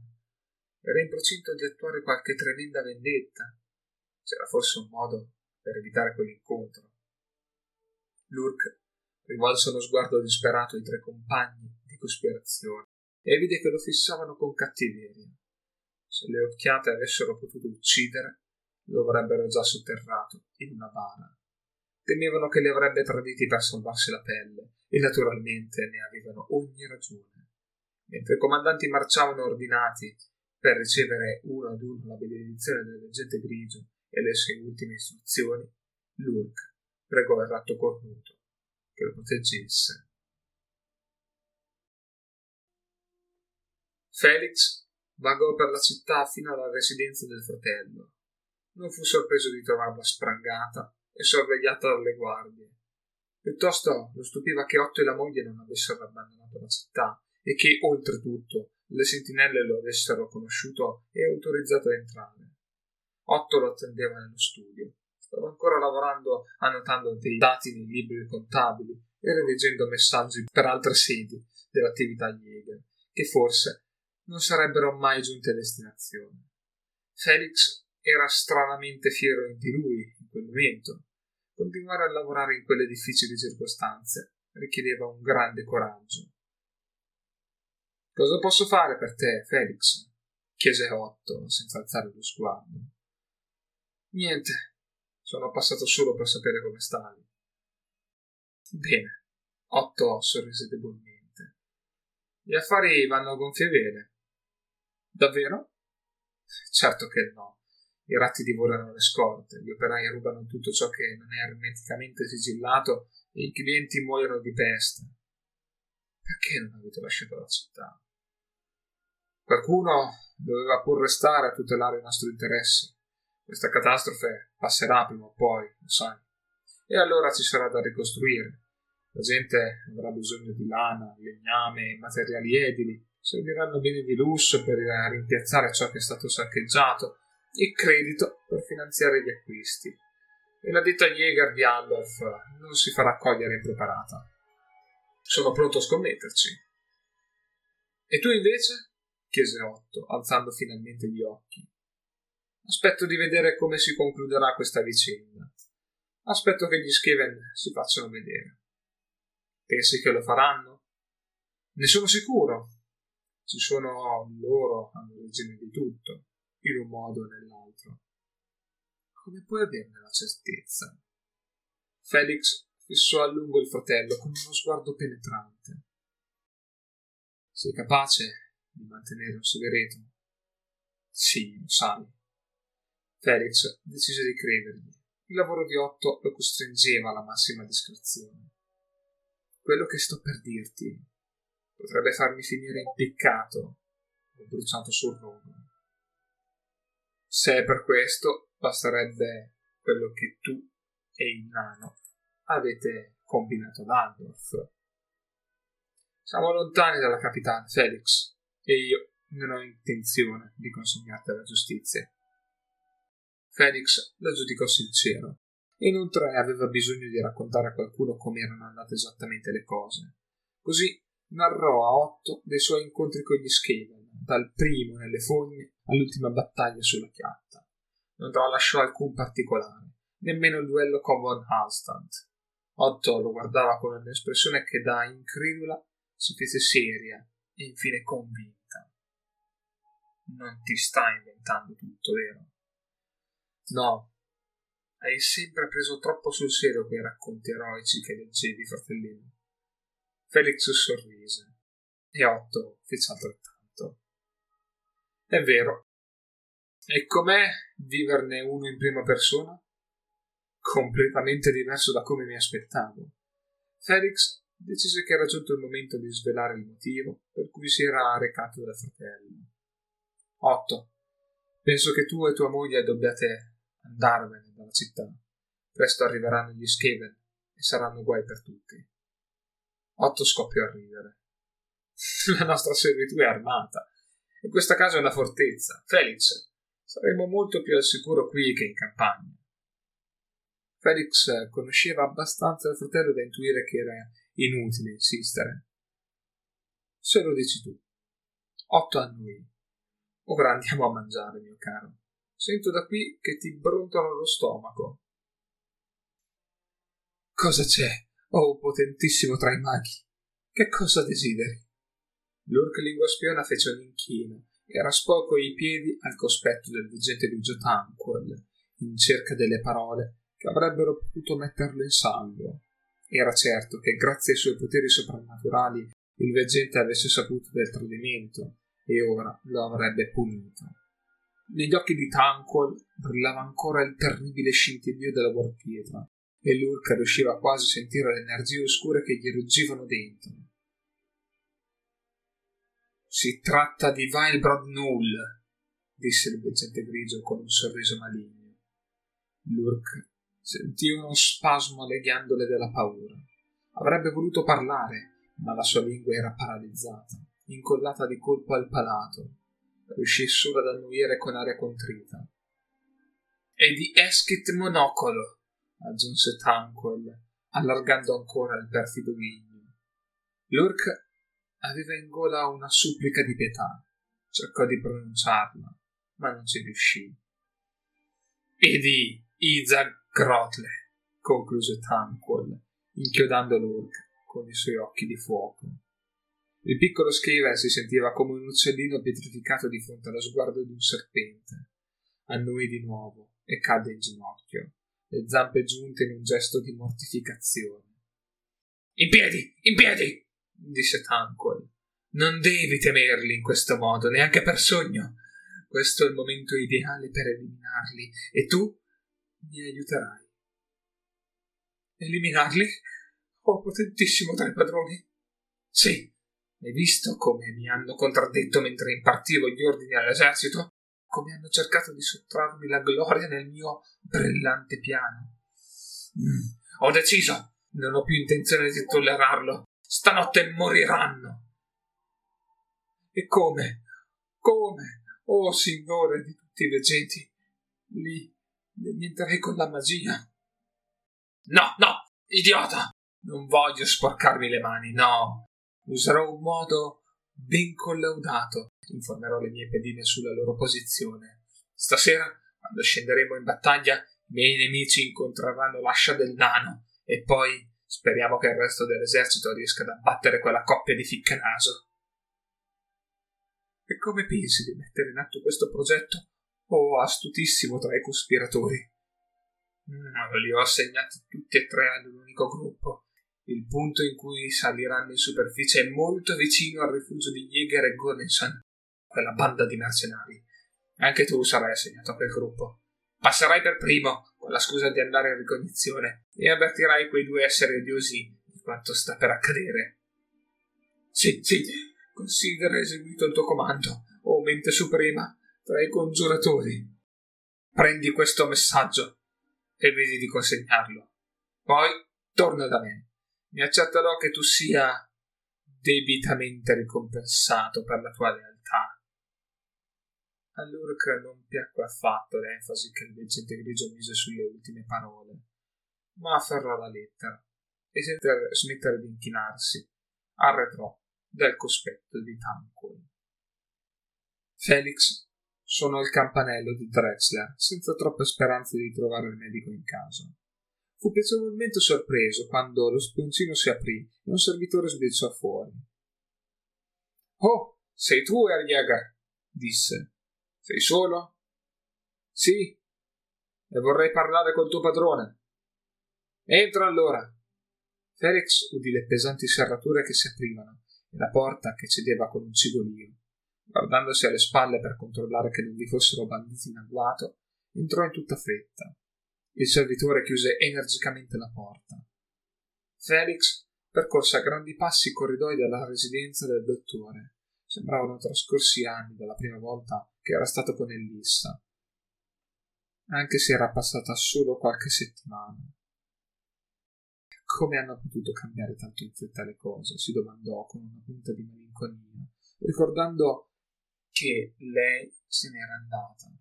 Era in procinto di attuare qualche tremenda vendetta. C'era forse un modo per evitare quell'incontro. Lurk rivolse uno sguardo disperato ai tre compagni cospirazione e vide che lo fissavano con cattiveria. Se le occhiate avessero potuto uccidere, lo avrebbero già sotterrato in una bara. Temevano che li avrebbe traditi per salvarsi la pelle e naturalmente ne avevano ogni ragione. Mentre i comandanti marciavano ordinati per ricevere uno ad uno la benedizione del veggente grigio e le sue ultime istruzioni, Lurk pregò il ratto cornuto che lo proteggesse. Felix vagò per la città fino alla residenza del fratello. Non fu sorpreso di trovarla sprangata e sorvegliata dalle guardie. Piuttosto lo stupiva che Otto e la moglie non avessero abbandonato la città e che, oltretutto, le sentinelle lo avessero conosciuto e autorizzato a entrare. Otto lo attendeva nello studio. Stava ancora lavorando annotando dei dati nei libri contabili e redigendo messaggi per altre sedi dell'attività Jäger, che forse non sarebbero mai giunte a destinazione. Felix era stranamente fiero di lui in quel momento. Continuare a lavorare in quelle difficili circostanze richiedeva un grande coraggio. Cosa posso fare per te, Felix? chiese Otto senza alzare lo sguardo. Niente, sono passato solo per sapere come stavi. Bene, Otto sorrise debolmente. Gli affari vanno a gonfie vele. Davvero? Certo che no. I ratti divorano le scorte, gli operai rubano tutto ciò che non è ermeticamente sigillato e i clienti muoiono di peste. Perché non avete lasciato la città? Qualcuno doveva pur restare a tutelare i nostri interessi. Questa catastrofe passerà prima o poi, lo sai. E allora ci sarà da ricostruire. La gente avrà bisogno di lana, legname, materiali edili, serviranno beni di lusso per rimpiazzare ciò che è stato saccheggiato e credito per finanziare gli acquisti. E la ditta Jäger di Aldorf non si farà cogliere impreparata. Sono pronto a scommetterci. E tu invece? chiese Otto, alzando finalmente gli occhi. Aspetto di vedere come si concluderà questa vicenda. Aspetto che gli Skeven si facciano vedere. Pensi che lo faranno? Ne sono sicuro, ci sono loro all'origine di tutto, in un modo o nell'altro. Come puoi averne la certezza? Felix fissò a lungo il fratello con uno sguardo penetrante. Sei capace di mantenere un segreto? Sì, lo sai. Felix decise di credergli. Il lavoro di Otto lo costringeva alla massima discrezione. Quello che sto per dirti potrebbe farmi finire impiccato o bruciato sul rogo. Se è per questo, basterebbe quello che tu e il nano avete combinato ad Aldorf. Siamo lontani dalla capitale, Felix, e io non ho intenzione di consegnarti alla giustizia. Felix la giudicò sincero inoltre aveva bisogno di raccontare a qualcuno come erano andate esattamente le cose. Così narrò a Otto dei suoi incontri con gli Skaven, dal primo nelle fogne all'ultima battaglia sulla chiatta. Non tralasciò alcun particolare, nemmeno il duello con Von Halstant. Otto lo guardava con un'espressione che da incredula si fece seria e infine convinta. Non ti stai inventando tutto, vero? No, hai sempre preso troppo sul serio quei racconti eroici che leggevi, fratellino. Felix sorrise e Otto fece altrettanto. È vero. E com'è viverne uno in prima persona? Completamente diverso da come mi aspettavo. Felix decise che era giunto il momento di svelare il motivo per cui si era recato dal fratello. Otto, penso che tu e tua moglie dobbiate andarvene dalla città. Presto arriveranno gli Skaven e saranno guai per tutti. Otto scoppiò a ridere. La nostra servitù è armata e questa casa è una fortezza. Felix, saremo molto più al sicuro qui che in campagna. Felix conosceva abbastanza il fratello da intuire che era inutile insistere. Se lo dici tu. Otto a noi. Ora andiamo a mangiare, mio caro. Sento da qui che ti brontano lo stomaco. Cosa c'è? Oh, potentissimo tra i maghi. Che cosa desideri? L'orc lingua spiona fece un inchino e raspò coi piedi al cospetto del veggente grigio Tanquil, in cerca delle parole che avrebbero potuto metterlo in salvo. Era certo che grazie ai suoi poteri soprannaturali il veggente avesse saputo del tradimento e ora lo avrebbe punito. Negli occhi di Tanquil brillava ancora il terribile scintillio della guarpietra e l'urca riusciva quasi a sentire le energie oscure che gli ruggivano dentro. Si tratta di Vilbrod Null, disse il veggente grigio con un sorriso maligno. L'urk sentì uno spasmo alle ghiandole della paura. Avrebbe voluto parlare, ma la sua lingua era paralizzata, incollata di colpo al palato riuscì solo ad annuire con aria contrita. E di Eschit Monocolo, aggiunse Tanquil, allargando ancora il perfido ghigno. Lurk aveva in gola una supplica di pietà. Cercò di pronunciarla, ma non ci riuscì. E di Isaac Grotle, concluse Tanquil, inchiodando Lurk con i suoi occhi di fuoco. Il piccolo Scaven si sentiva come un uccellino pietrificato di fronte allo sguardo di un serpente. Annui di nuovo e cadde in ginocchio, le zampe giunte in un gesto di mortificazione. In piedi, in piedi! disse Tanquil. Non devi temerli in questo modo, neanche per sogno. Questo è il momento ideale per eliminarli e tu mi aiuterai. Eliminarli? Oh, potentissimo tra padroni. Sì, hai visto come mi hanno contraddetto mentre impartivo gli ordini all'esercito? Come hanno cercato di sottrarmi la gloria nel mio brillante piano? Mm, ho deciso, non ho più intenzione di tollerarlo. Stanotte moriranno. E come? Come? Oh Signore di tutti i veggenti, li, li con la magia. No, no, idiota! Non voglio sporcarmi le mani, no. Userò un modo ben collaudato. Informerò le mie pedine sulla loro posizione. Stasera, quando scenderemo in battaglia, i miei nemici incontreranno l'ascia del nano e poi speriamo che il resto dell'esercito riesca ad abbattere quella coppia di ficcanaso. E come pensi di mettere in atto questo progetto? Oh, astutissimo tra i cospiratori. Mm, li ho assegnati tutti e tre ad un unico gruppo il punto in cui saliranno in superficie è molto vicino al rifugio di Jäger e Gornison, quella banda di mercenari. Anche tu sarai assegnato a quel gruppo. Passerai per primo, con la scusa di andare in ricognizione, e avvertirai quei due esseri odiosi di quanto sta per accadere. Sì, sì, considera eseguito il tuo comando, o mente suprema, tra i congiuratori. Prendi questo messaggio e vedi di consegnarlo. Poi torna da me. Mi accerterò che tu sia debitamente ricompensato per la tua lealtà. A Lurk non piacque affatto l'enfasi che il veggente grigio mise sulle ultime parole, ma afferrò la lettera e senza smettere di inchinarsi arretrò del cospetto di Tanquil. Felix suonò il campanello di Drexler senza troppe speranze di trovare il medico in casa. Fu piacevolmente sorpreso quando lo spioncino si aprì e un servitore sbirciò fuori. Oh, sei tu, Erjäger? disse. Sei solo? Sì, e vorrei parlare col tuo padrone. Entra allora. Felix udì le pesanti serrature che si aprivano e la porta che cedeva con un cigolio. Guardandosi alle spalle per controllare che non vi fossero banditi in agguato, entrò in tutta fretta. Il servitore chiuse energicamente la porta. Felix percorse a grandi passi i corridoi della residenza del dottore. Sembravano trascorsi anni dalla prima volta che era stato con Elissa, anche se era passata solo qualche settimana. Come hanno potuto cambiare tanto in fretta le cose? si domandò con una punta di malinconia, ricordando che lei se n'era andata.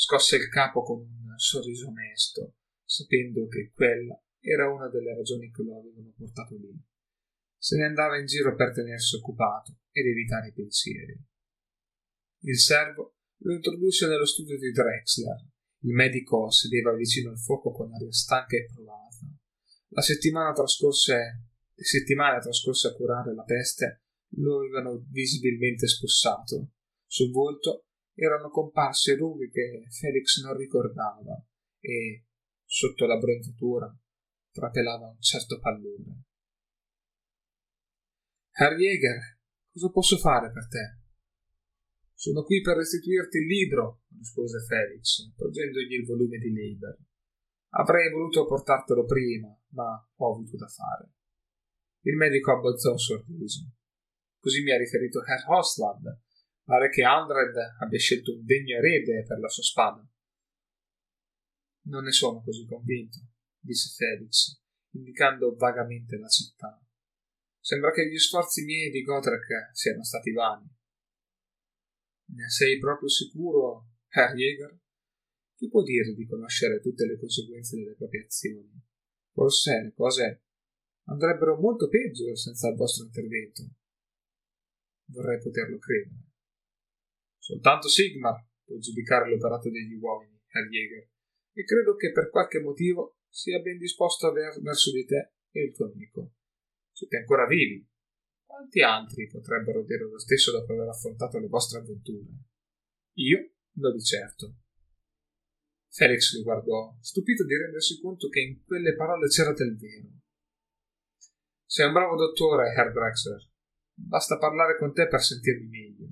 Scosse il capo con un sorriso onesto, sapendo che quella era una delle ragioni che lo avevano portato lì. Se ne andava in giro per tenersi occupato ed evitare i pensieri. Il servo lo introdusse nello studio di Drexler. Il medico sedeva vicino al fuoco con aria stanca e provata. La settimana trascorse, le settimane trascorse a curare la peste lo avevano visibilmente spossato. Sul volto erano comparse rughe che Felix non ricordava e, sotto la bronzatura, trapelava un certo pallore. Herr Jäger, cosa posso fare per te? Sono qui per restituirti il libro, rispose Felix, porgendogli il volume di Leiber. Avrei voluto portartelo prima, ma ho avuto da fare. Il medico abbozzò un sorriso. Così mi ha riferito Herr Hostland. Pare che Andred abbia scelto un degno erede per la sua spada. Non ne sono così convinto, disse Felix, indicando vagamente la città. Sembra che gli sforzi miei di Gotrek siano stati vani. Ne sei proprio sicuro, Herr Jäger? Chi può dire di conoscere tutte le conseguenze delle proprie azioni? Forse le cose andrebbero molto peggio senza il vostro intervento vorrei poterlo credere. Soltanto Sigmar può giudicare l'operato degli uomini, Herr Jäger, e credo che per qualche motivo sia ben disposto a ver- verso di te e il tuo amico. Siete ancora vivi. Quanti altri potrebbero dire lo stesso dopo aver affrontato le vostre avventure? Io lo di certo. Felix lo guardò, stupito di rendersi conto che in quelle parole c'era del vero. Sei un bravo dottore, Herr Drexler, Basta parlare con te per sentirmi meglio.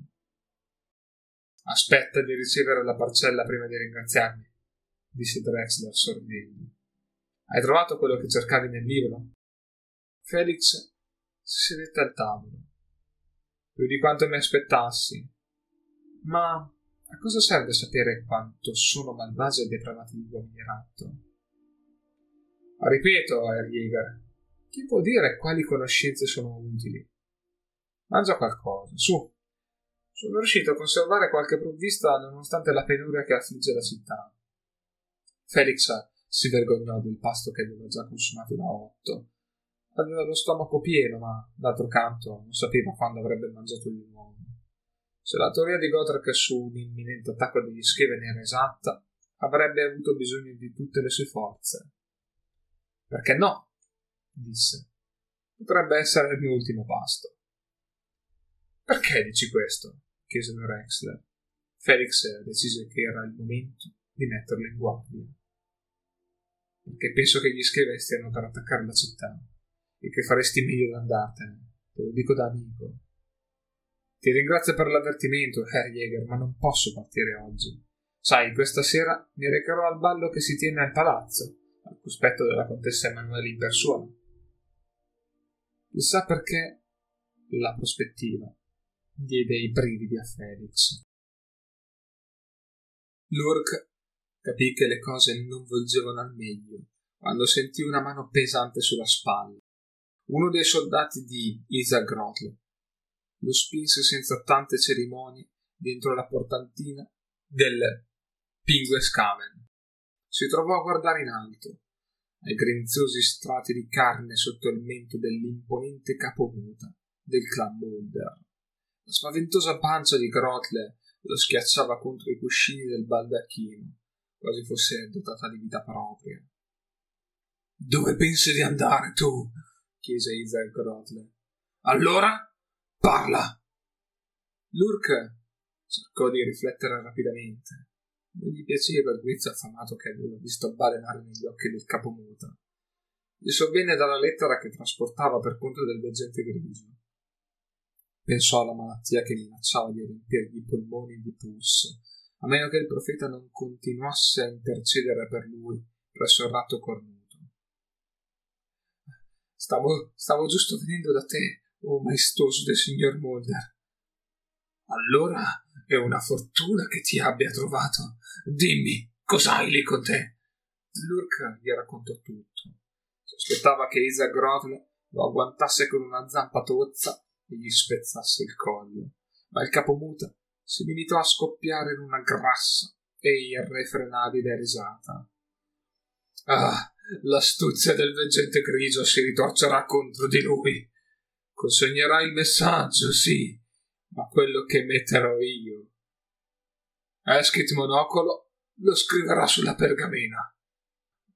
Aspetta di ricevere la parcella prima di ringraziarmi, disse Drexler sorridendo. Hai trovato quello che cercavi nel libro? Felix si sedette al tavolo. Più di quanto mi aspettassi. Ma a cosa serve sapere quanto sono malvagi e depravati gli uomini ratto? Ripeto, Herr Jäger, chi può dire quali conoscenze sono utili? Mangia qualcosa, su. Sono riuscito a conservare qualche provvista nonostante la penuria che affligge la città. Felix si vergognò del pasto che aveva già consumato da otto. Aveva lo stomaco pieno, ma d'altro canto non sapeva quando avrebbe mangiato di nuovo. Se la teoria di Gotrek su un imminente attacco degli Scheven era esatta, avrebbe avuto bisogno di tutte le sue forze. Perché no? disse. Potrebbe essere il mio ultimo pasto. Perché dici questo? Chiese Rexler. Felix decise che era il momento di metterlo in guardia. Perché penso che gli Scheven stiano per attaccare la città e che faresti meglio di andartene. Te lo dico da amico. Ti ringrazio per l'avvertimento, Herr Jäger, ma non posso partire oggi. Sai, questa sera mi recherò al ballo che si tiene al palazzo, al cospetto della contessa Emanuele in persona. Chissà perché la prospettiva diede i brividi a Felix. Lurk capì che le cose non volgevano al meglio quando sentì una mano pesante sulla spalla. Uno dei soldati di Isaac Grotle lo spinse senza tante cerimonie dentro la portantina del Pinguescamen. Si trovò a guardare in alto, ai grinzosi strati di carne sotto il mento dell'imponente capomuta del clan Mulder. La spaventosa pancia di Grotle lo schiacciava contro i cuscini del baldacchino, quasi fosse dotata di vita propria. Dove pensi di andare tu? chiese Isaac Grotle. Allora parla! Lurk cercò di riflettere rapidamente. Non gli piaceva il guizzo affamato che aveva visto balenare negli occhi del capomuta. Gli sovvenne dalla lettera che trasportava per conto del veggente grigio. Pensò alla malattia che minacciava di riempirgli i polmoni di pus, a meno che il profeta non continuasse a intercedere per lui presso il ratto cornuto. Stavo, stavo giusto venendo da te, o oh maestoso del signor Mulder. Allora è una fortuna che ti abbia trovato. Dimmi, cos'hai lì con te? Lurk gli raccontò tutto. Si aspettava che Isa Grotle lo agguantasse con una zampa tozza e gli spezzasse il collo, ma il capomuta si limitò a scoppiare in una grassa e irrefrenabile risata. Ah, l'astuzia del veggente grigio si ritorcerà contro di lui. Consegnerà il messaggio, sì, ma quello che metterò io. Eskit Monocolo lo scriverà sulla pergamena.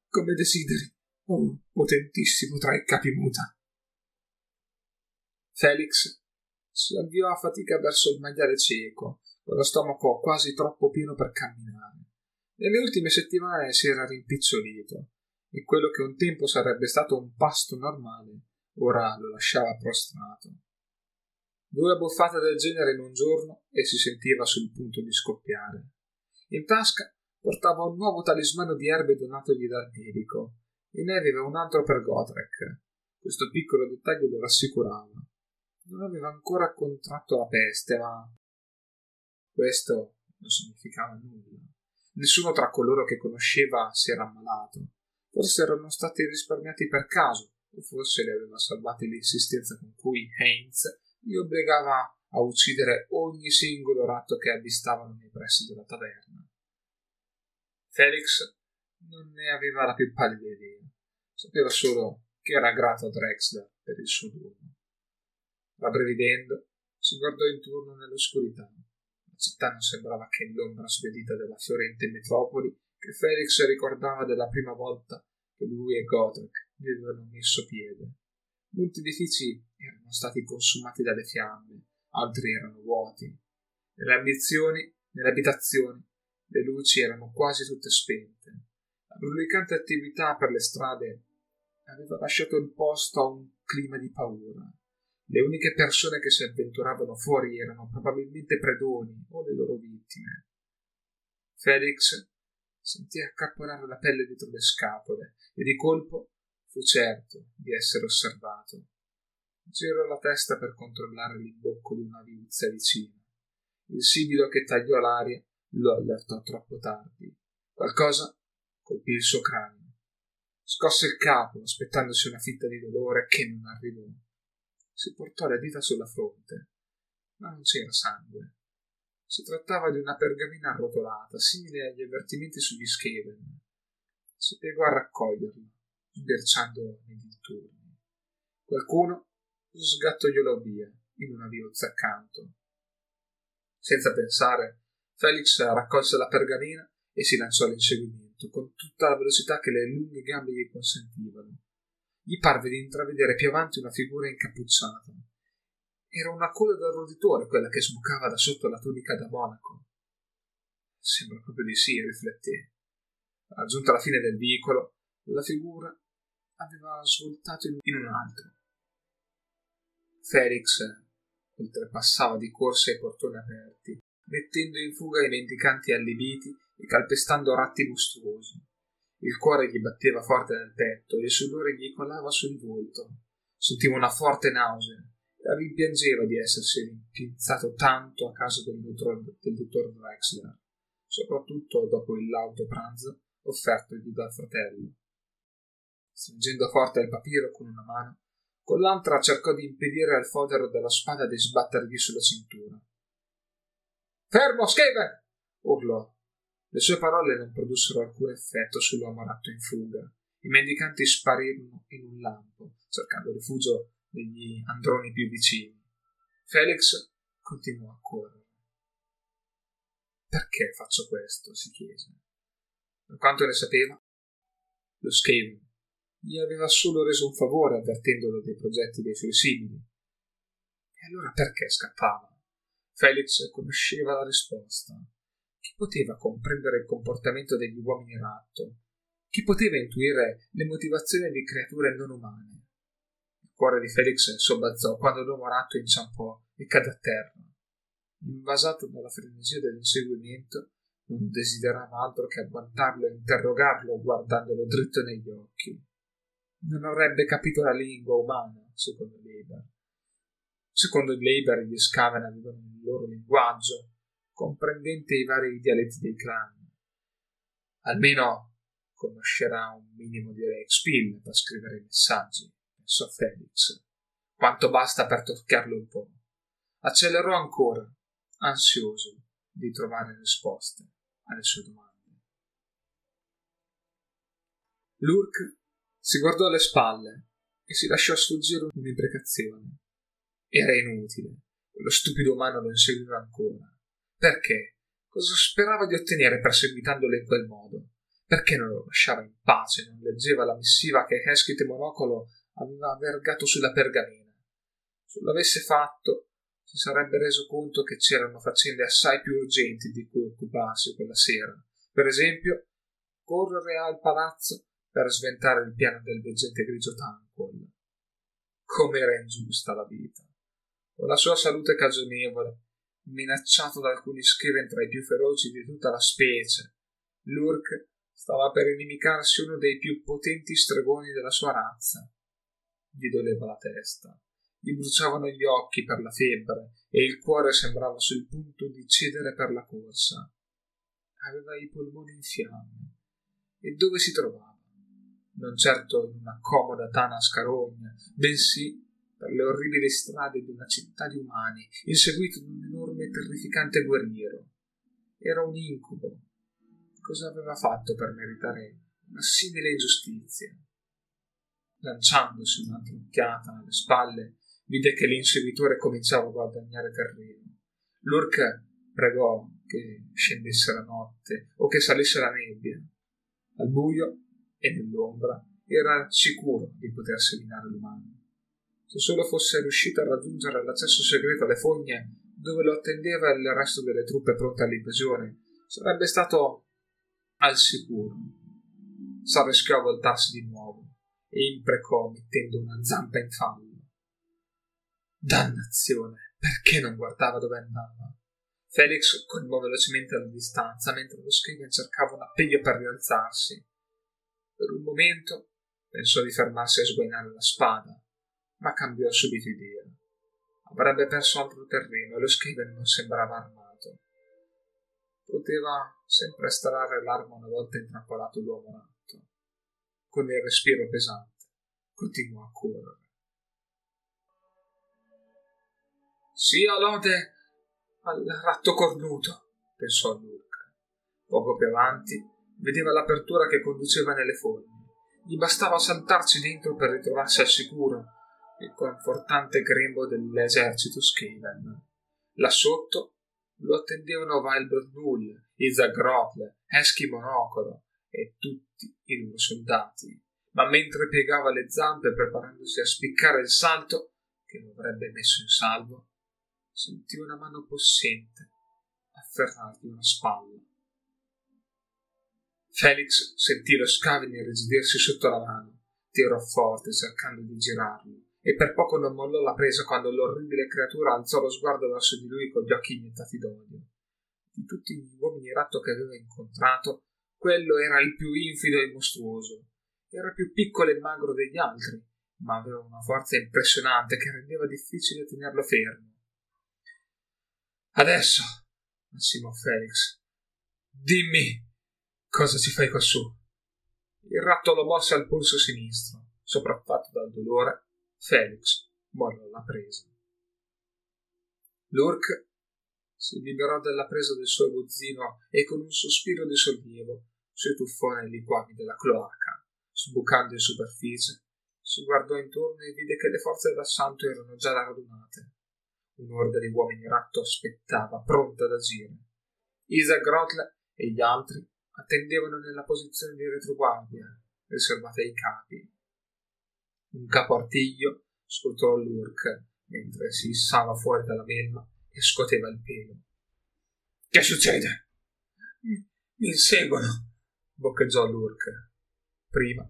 Come desideri, oh potentissimo tra i capi muta. Felix si avviò a fatica verso il maiale cieco, con lo stomaco quasi troppo pieno per camminare. Nelle ultime settimane si era rimpicciolito e quello che un tempo sarebbe stato un pasto normale ora lo lasciava prostrato. Due buffate del genere in un giorno e si sentiva sul punto di scoppiare. In tasca portava un nuovo talismano di erbe donatogli dal medico e ne aveva un altro per Gotrek. Questo piccolo dettaglio lo rassicurava. Non aveva ancora contratto la peste, ma questo non significava nulla. Nessuno tra coloro che conosceva si era ammalato. Forse erano stati risparmiati per caso, o forse li aveva salvati l'insistenza con cui Heinz li obbligava a uccidere ogni singolo ratto che avvistavano nei pressi della taverna. Felix non ne aveva la più pallida idea. Sapeva solo che era grato a Drexler per il suo dono. Rabbrividendo, si guardò intorno nell'oscurità. La città non sembrava che l'ombra spedita della fiorente metropoli che Felix ricordava della prima volta che lui e Godric vi avevano messo piede. Molti edifici erano stati consumati dalle fiamme, altri erano vuoti. Nelle ambizioni, nelle abitazioni, le luci erano quasi tutte spente. La brulicante attività per le strade aveva lasciato il posto a un clima di paura. Le uniche persone che si avventuravano fuori erano probabilmente predoni o le loro vittime. Felix sentì accapponare la pelle dietro le scapole e di colpo fu certo di essere osservato. Girò la testa per controllare l'imbocco di una viuzza vicina. Il sibilo che tagliò l'aria lo allertò troppo tardi. Qualcosa colpì il suo cranio. Scosse il capo, aspettandosi una fitta di dolore che non arrivò. Si portò le dita sulla fronte, ma non c'era sangue. Si trattava di una pergamena arrotolata, simile agli avvertimenti sugli Skaven. Si piegò a raccoglierla sbirciando nei dintorni. Qualcuno sgattogliolò via in una viuzza accanto. Senza pensare, Felix raccolse la pergamena e si lanciò all'inseguimento con tutta la velocità che le lunghe gambe gli consentivano. Gli parve di intravedere più avanti una figura incappucciata. Era una coda da roditore quella che sbucava da sotto la tunica da monaco. Sembra proprio di sì, rifletté. Raggiunta la fine del vicolo, la figura aveva svoltato in un altro. Felix oltrepassava di corsa i portoni aperti, mettendo in fuga i mendicanti allibiti e calpestando ratti mostruosi. Il cuore gli batteva forte nel petto e il sudore gli colava sul volto. Sentiva una forte nausea e rimpiangeva di essersi rimpinzato tanto a casa del dottor, del dottor Drexler, soprattutto dopo il lauto pranzo offertogli dal fratello. Stringendo forte il papiro con una mano, con l'altra cercò di impedire al fodero della spada di sbattergli sulla cintura. Fermo, Skaven! urlò. Le sue parole non produssero alcun effetto sull'uomo ratto in fuga. I mendicanti sparirono in un lampo, cercando rifugio negli androni più vicini. Felix continuò a correre. Perché faccio questo? si chiese. Per quanto ne sapeva, lo Skaven gli aveva solo reso un favore avvertendolo dei progetti dei suoi simili. E allora perché scappava? Felix conosceva la risposta. Chi poteva comprendere il comportamento degli uomini ratto? Chi poteva intuire le motivazioni di creature non umane? Il cuore di Felix sobbazzò quando l'uomo ratto inciampò e cadde a terra. Invasato dalla frenesia dell'inseguimento, non desiderava altro che agguantarlo e interrogarlo guardandolo dritto negli occhi non avrebbe capito la lingua umana, secondo Leiber. Secondo Leiber gli Skaven avevano il loro linguaggio, comprendente i vari dialetti dei clan. Almeno conoscerà un minimo di Rexpill per scrivere i messaggi, pensò Felix. Quanto basta per toccarlo un po'. Accelerò ancora, ansioso di trovare risposte alle sue domande. Lurk si guardò alle spalle e si lasciò sfuggire un'imprecazione. Era inutile. Quello stupido umano lo inseguiva ancora. Perché? Cosa sperava di ottenere perseguitandolo in quel modo? Perché non lo lasciava in pace, non leggeva la missiva che Heskit Monocolo aveva vergato sulla pergamena? Se lo avesse fatto, si sarebbe reso conto che c'erano faccende assai più urgenti di cui occuparsi quella sera. Per esempio, correre al palazzo per sventare il piano del veggente grigio Tanquil. Com'era ingiusta la vita. Con la sua salute cagionevole, minacciato da alcuni Skaven tra i più feroci di tutta la specie, Lurk stava per inimicarsi uno dei più potenti stregoni della sua razza. Gli doleva la testa, gli bruciavano gli occhi per la febbre e il cuore sembrava sul punto di cedere per la corsa. Aveva i polmoni in fiamme. E dove si trovava? non certo in una comoda tana scarogna, bensì per le orribili strade di una città di umani, inseguito da un enorme e terrificante guerriero. Era un incubo. Cosa aveva fatto per meritare una simile ingiustizia? Lanciandosi un'altra occhiata alle spalle, vide che l'inseguitore cominciava a guadagnare terreno. L'orca pregò che scendesse la notte o che salisse la nebbia. Al buio e nell'ombra era sicuro di poter seminare l'umano. Se solo fosse riuscito a raggiungere l'accesso segreto alle fogne dove lo attendeva il resto delle truppe pronte all'invasione, sarebbe stato al sicuro. S'arrischiò a voltarsi di nuovo e imprecò mettendo una zampa in fallo. Dannazione, perché non guardava dove andava? Felix colmò velocemente la distanza mentre lo Skaven cercava un appiglio per rialzarsi. Per un momento pensò di fermarsi a sguainare la spada, ma cambiò subito idea. Avrebbe perso altro terreno e lo Skaven non sembrava armato. Poteva sempre estrarre l'arma una volta intrappolato l'uomo ratto. Con il respiro pesante continuò a correre. Sia lode al ratto cornuto, pensò Lurk. Poco più avanti vedeva l'apertura che conduceva nelle fogne. Gli bastava saltarci dentro per ritrovarsi al sicuro il confortante grembo dell'esercito Skaven. Là sotto lo attendevano Vilbrod Null, Isaac Grotle, Eschi Monocolo e tutti i loro soldati. Ma mentre piegava le zampe preparandosi a spiccare il salto che lo avrebbe messo in salvo, sentì una mano possente afferrargli una spalla. Felix sentì lo scavino irrigidirsi sotto la mano, tirò forte cercando di girarlo e per poco non mollò la presa quando l'orribile creatura alzò lo sguardo verso di lui con gli occhi iniettati d'odio. di tutti gli uomini ratto che aveva incontrato, quello era il più infido e mostruoso. Era più piccolo e magro degli altri, ma aveva una forza impressionante che rendeva difficile tenerlo fermo. Adesso, ansimò Felix, dimmi cosa ci fai quassù. Il ratto lo mosse al polso sinistro, sopraffatto dal dolore. Felix mollò la presa. Lurk si liberò dalla presa del suo aguzzino e con un sospiro di sollievo si tuffò nei liquami della cloaca. Sbucando in superficie, si guardò intorno e vide che le forze d'assalto erano già radunate. Un'orda di uomini ratto aspettava, pronta ad agire. Isaac Grotle e gli altri attendevano nella posizione di retroguardia, riservata ai capi. Un capo artiglio scoltò l'urk mentre si issava fuori dalla melma e scuoteva il pelo. Che succede? Mi inseguono, boccheggiò l'urk. Prima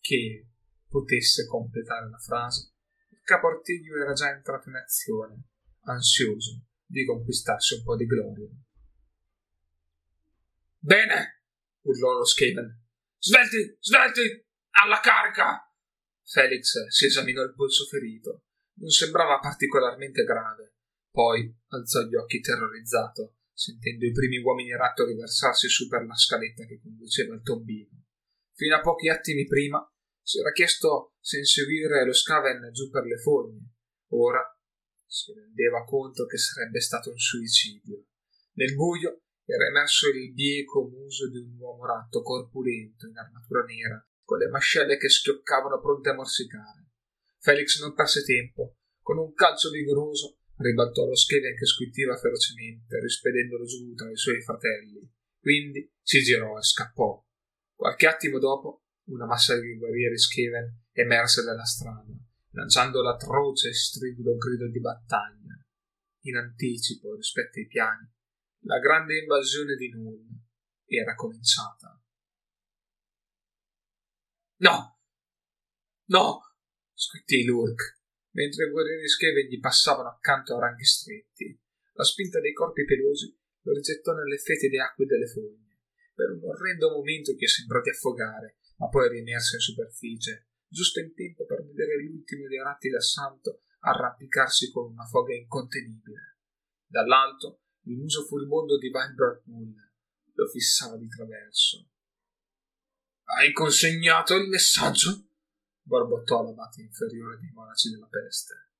che potesse completare la frase, il capo artiglio era già entrato in azione, ansioso di conquistarsi un po' di gloria. Bene, urlò lo Skaven. Svelti, svelti, alla carica! Felix si esaminò il polso ferito. Non sembrava particolarmente grave. Poi alzò gli occhi terrorizzato, sentendo i primi uomini ratto riversarsi su per la scaletta che conduceva al tombino. Fino a pochi attimi prima si era chiesto se inseguire lo Scaven giù per le fogne. Ora si rendeva conto che sarebbe stato un suicidio. Nel buio era emerso il bieco muso di un uomo ratto corpulento in armatura nera, con le mascelle che schioccavano pronte a morsicare. Felix non perse tempo. Con un calcio vigoroso ribaltò lo Skaven che squittiva ferocemente, rispedendolo giù tra i suoi fratelli. Quindi si girò e scappò. Qualche attimo dopo, una massa di guerrieri Skaven emerse dalla strada, lanciando l'atroce e stridulo grido di battaglia. In anticipo rispetto ai piani, la grande invasione di Null era cominciata. No! No! squittì Lurk, mentre i guerrieri Skaven gli passavano accanto a ranghi stretti. La spinta dei corpi pelosi lo rigettò nelle fetide acque delle fogne. Per un orrendo momento gli sembrò di affogare, ma poi riemerse in superficie, giusto in tempo per vedere l'ultimo dei ratti d'assalto arrampicarsi con una foga incontenibile. Dall'alto il muso furibondo di Weinberg Mull lo fissava di traverso. Hai consegnato il messaggio? borbottò l'abate inferiore dei monaci della peste.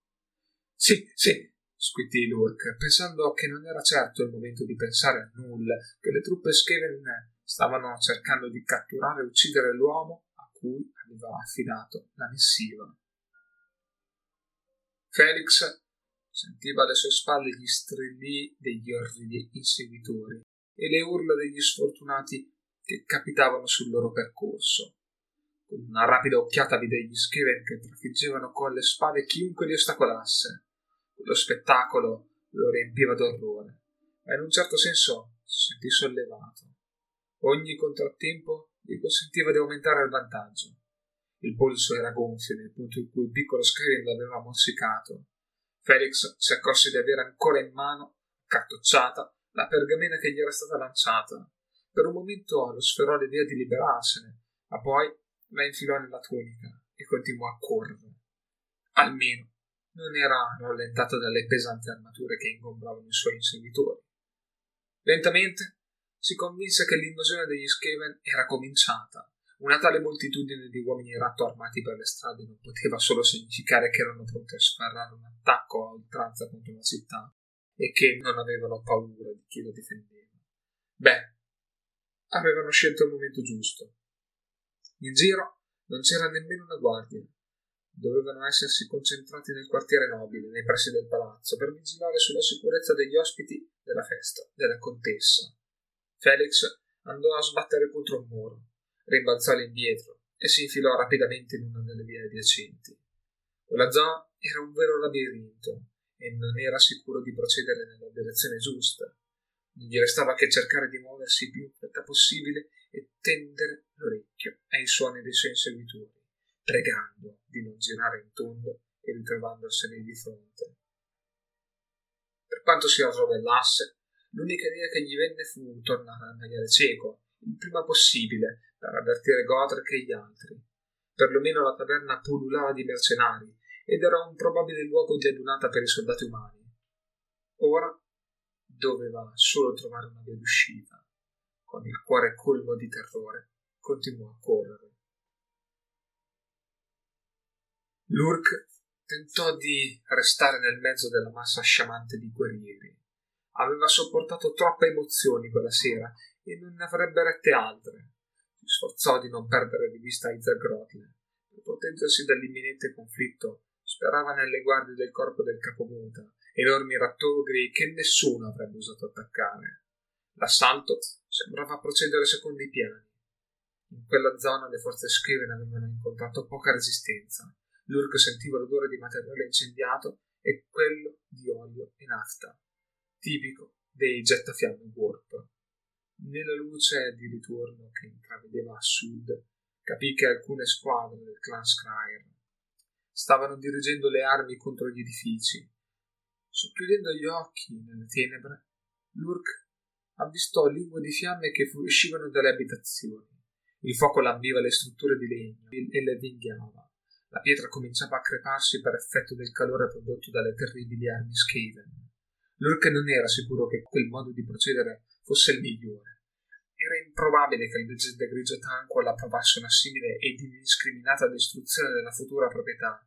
Sì, sì, squittì Lurk, pensando che non era certo il momento di pensare a Null, che le truppe Skaven stavano cercando di catturare e uccidere l'uomo a cui aveva affidato la missiva. Felix sentiva alle sue spalle gli strilli degli orridi inseguitori e le urla degli sfortunati che capitavano sul loro percorso. Con una rapida occhiata vide gli Skaven che trafiggevano con le spade chiunque li ostacolasse. Quello spettacolo lo riempiva d'orrore, ma in un certo senso si sentì sollevato. Ogni contrattempo gli consentiva di aumentare il vantaggio. Il polso era gonfio nel punto in cui il piccolo Skaven l'aveva morsicato Felix si accorse di avere ancora in mano, cartocciata, la pergamena che gli era stata lanciata. Per un momento lo sferrò l'idea di liberarsene, ma poi la infilò nella tunica e continuò a correre. Almeno non era rallentato dalle pesanti armature che ingombravano i suoi inseguitori. Lentamente si convinse che l'invasione degli Skaven era cominciata una tale moltitudine di uomini ratto armati per le strade non poteva solo significare che erano pronti a sferrare un attacco a oltranza contro la città e che non avevano paura di chi lo difendeva. Beh, avevano scelto il momento giusto. In giro non c'era nemmeno una guardia. Dovevano essersi concentrati nel quartiere nobile, nei pressi del palazzo, per vigilare sulla sicurezza degli ospiti della festa, della contessa. Felix andò a sbattere contro un muro rimbalzò all'indietro e si infilò rapidamente in una delle vie adiacenti. Quella zona era un vero labirinto e non era sicuro di procedere nella direzione giusta. Non gli restava che cercare di muoversi il più in fretta possibile e tendere l'orecchio ai suoni dei suoi inseguitori, pregando di non girare in tondo e ritrovandosene di fronte. Per quanto si arrovellasse, L'unica idea che gli venne fu tornare al maiale cieco, il prima possibile, per avvertire Godric e gli altri. Perlomeno la taverna pullulava di mercenari ed era un probabile luogo di adunata per i soldati umani. Ora doveva solo trovare una via d'uscita. Con il cuore colmo di terrore, continuò a correre. Lurk tentò di restare nel mezzo della massa sciamante di guerrieri. Aveva sopportato troppe emozioni quella sera e non ne avrebbe rette altre. Si sforzò di non perdere di vista Isaac Grotle. Proteggersi dall'imminente conflitto, sperava nelle guardie del corpo del capomuta, enormi rattogri che nessuno avrebbe osato attaccare. L'assalto sembrava procedere secondo i piani. In quella zona le forze Scriven avevano incontrato poca resistenza. Lurk sentiva l'odore di materiale incendiato e quello di olio e nafta, tipico dei gettafiamme warp. Nella luce di ritorno che intravedeva a sud, capì che alcune squadre del clan Scryer stavano dirigendo le armi contro gli edifici. Socchiudendo gli occhi nelle tenebre, Lurk avvistò lingue di fiamme che fuoriuscivano dalle abitazioni. Il fuoco lambiva le strutture di legno e le vinghiava. La pietra cominciava a creparsi per effetto del calore prodotto dalle terribili armi Skaven. Lurk non era sicuro che quel modo di procedere fosse il migliore. Era improbabile che il leggenda grigio Tanquil approvasse una simile ed indiscriminata distruzione della futura proprietà.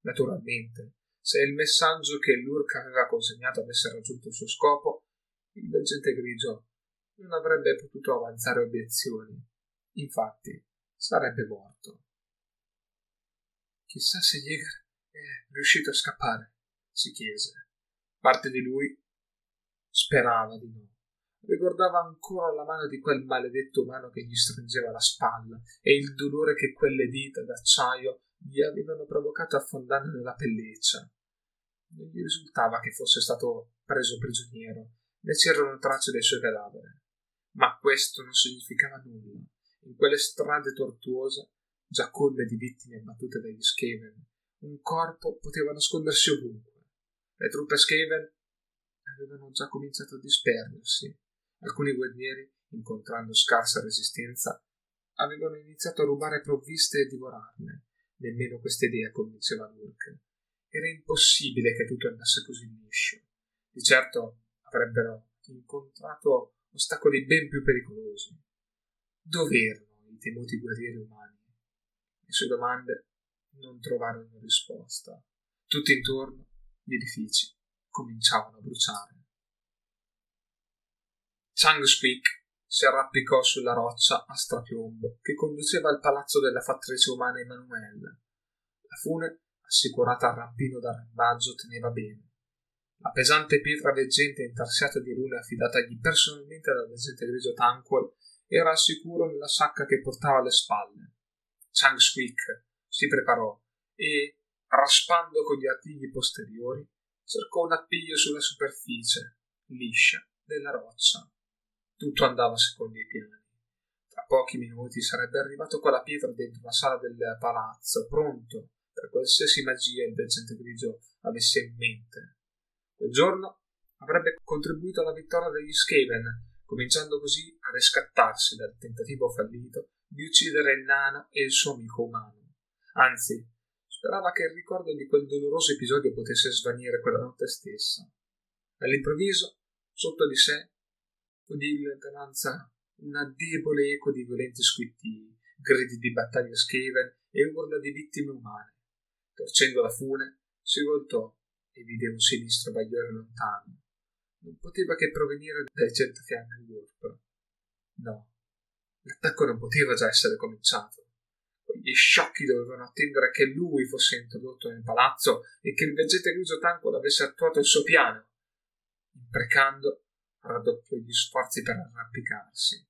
Naturalmente, se il messaggio che Lurk aveva consegnato avesse raggiunto il suo scopo, il leggente grigio non avrebbe potuto avanzare obiezioni. Infatti, sarebbe morto. Chissà se Jäger è riuscito a scappare, si chiese. Parte di lui sperava di no. Ricordava ancora la mano di quel maledetto umano che gli stringeva la spalla e il dolore che quelle dita d'acciaio gli avevano provocato affondando nella pelliccia. Non gli risultava che fosse stato preso prigioniero, né c'erano tracce del suo cadavere. Ma questo non significava nulla. In quelle strade tortuose, già colme di vittime abbattute dagli Skaven, un corpo poteva nascondersi ovunque. Le truppe Skaven avevano già cominciato a disperdersi Alcuni guerrieri, incontrando scarsa resistenza, avevano iniziato a rubare provviste e divorarne. Nemmeno questa idea convinceva Lurk. Era impossibile che tutto andasse così liscio. Di certo avrebbero incontrato ostacoli ben più pericolosi. Dov'erano i temuti guerrieri umani? Le sue domande non trovarono risposta. Tutto intorno gli edifici cominciavano a bruciare. Chang Squeak si arrampicò sulla roccia a strapiombo che conduceva al palazzo della fattrice umana Emanuele. La fune, assicurata al rampino d'arrembaggio, teneva bene. La pesante pietra veggente intarsiata di rune affidatagli personalmente dal veggente grigio Tanquil era al sicuro nella sacca che portava alle spalle. Chang Squeak si preparò e, raspando con gli artigli posteriori, cercò un appiglio sulla superficie, liscia, della roccia. Tutto andava secondo i piani. Tra pochi minuti sarebbe arrivato con la pietra dentro la sala del palazzo, pronto per qualsiasi magia il veggente grigio avesse in mente. Quel giorno avrebbe contribuito alla vittoria degli Skaven, cominciando così a riscattarsi dal tentativo fallito di uccidere il nano e il suo amico umano. Anzi, sperava che il ricordo di quel doloroso episodio potesse svanire quella notte stessa. All'improvviso, sotto di sé, udì in lontananza una debole eco di violenti squittii, gridi di battaglia Skaven e urla di vittime umane. Torcendo la fune, si voltò e vide un sinistro bagliore lontano. Non poteva che provenire dai centofiamme Warp. No, l'attacco non poteva già essere cominciato. Quegli sciocchi dovevano attendere che lui fosse introdotto nel palazzo e che il veggente grigio tanco l'avesse attuato il suo piano. Imprecando, raddoppiò gli sforzi per arrampicarsi.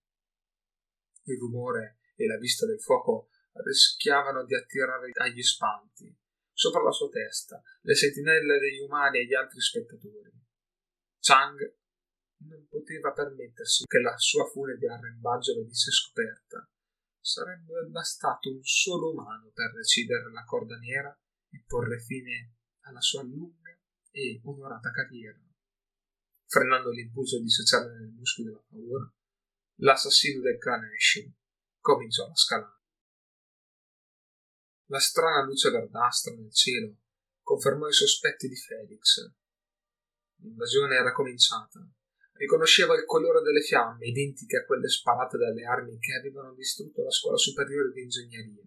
Il rumore e la vista del fuoco rischiavano di attirare agli spanti. Sopra la sua testa, le sentinelle degli umani e gli altri spettatori. Chang non poteva permettersi che la sua furia di arrembaggio venisse scoperta. Sarebbe bastato un solo umano per recidere la corda nera e porre fine alla sua lunga e onorata carriera. Frenando l'impulso di dissociare nel muscolo della paura, l'assassino del clan Ashin cominciò a scalare. La strana luce verdastra nel cielo confermò i sospetti di Felix. L'invasione era cominciata. Riconosceva il colore delle fiamme, identiche a quelle sparate dalle armi che avevano distrutto la scuola superiore di ingegneria.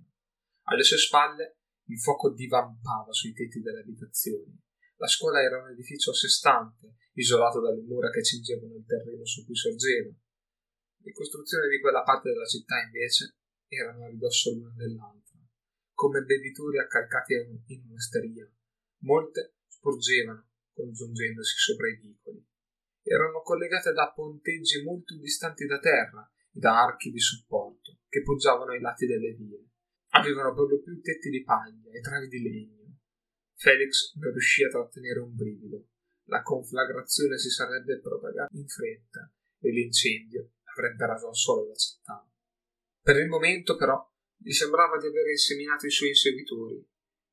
Alle sue spalle il fuoco divampava sui tetti delle abitazioni. La scuola era un edificio a sé stante, isolato dalle mura che cingevano il terreno su cui sorgeva. Le costruzioni di quella parte della città, invece, erano a ridosso l'una dell'altra, come bevitori accalcati in un'osteria. Molte sporgevano, congiungendosi sopra i vicoli. Erano collegate da ponteggi molto distanti da terra e da archi di supporto che poggiavano ai lati delle vie. Avevano per lo più tetti di paglia e travi di legno. Felix non riuscì a trattenere un brivido. La conflagrazione si sarebbe propagata in fretta e l'incendio avrebbe raso al suolo la città. Per il momento, però, gli sembrava di aver inseminato i suoi inseguitori.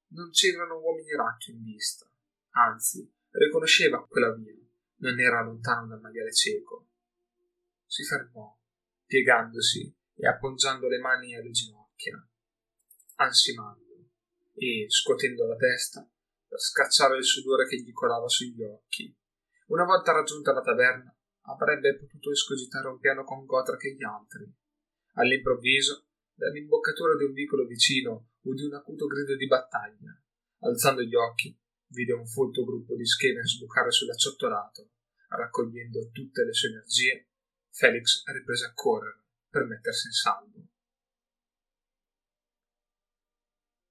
Non c'erano uomini racchi in vista, anzi, riconosceva quella via, non era lontano dal magare cieco. Si fermò, piegandosi e appoggiando le mani alle ginocchia ansimando e scuotendo la testa per scacciare il sudore che gli colava sugli occhi. Una volta raggiunta la taverna, avrebbe potuto escogitare un piano con Gotra che gli altri. All'improvviso, dall'imboccatura di un vicolo vicino, udì un acuto grido di battaglia. Alzando gli occhi, vide un folto gruppo di schene sbucare sull'acciottolato. Raccogliendo tutte le sue energie, Felix riprese a correre per mettersi in salvo.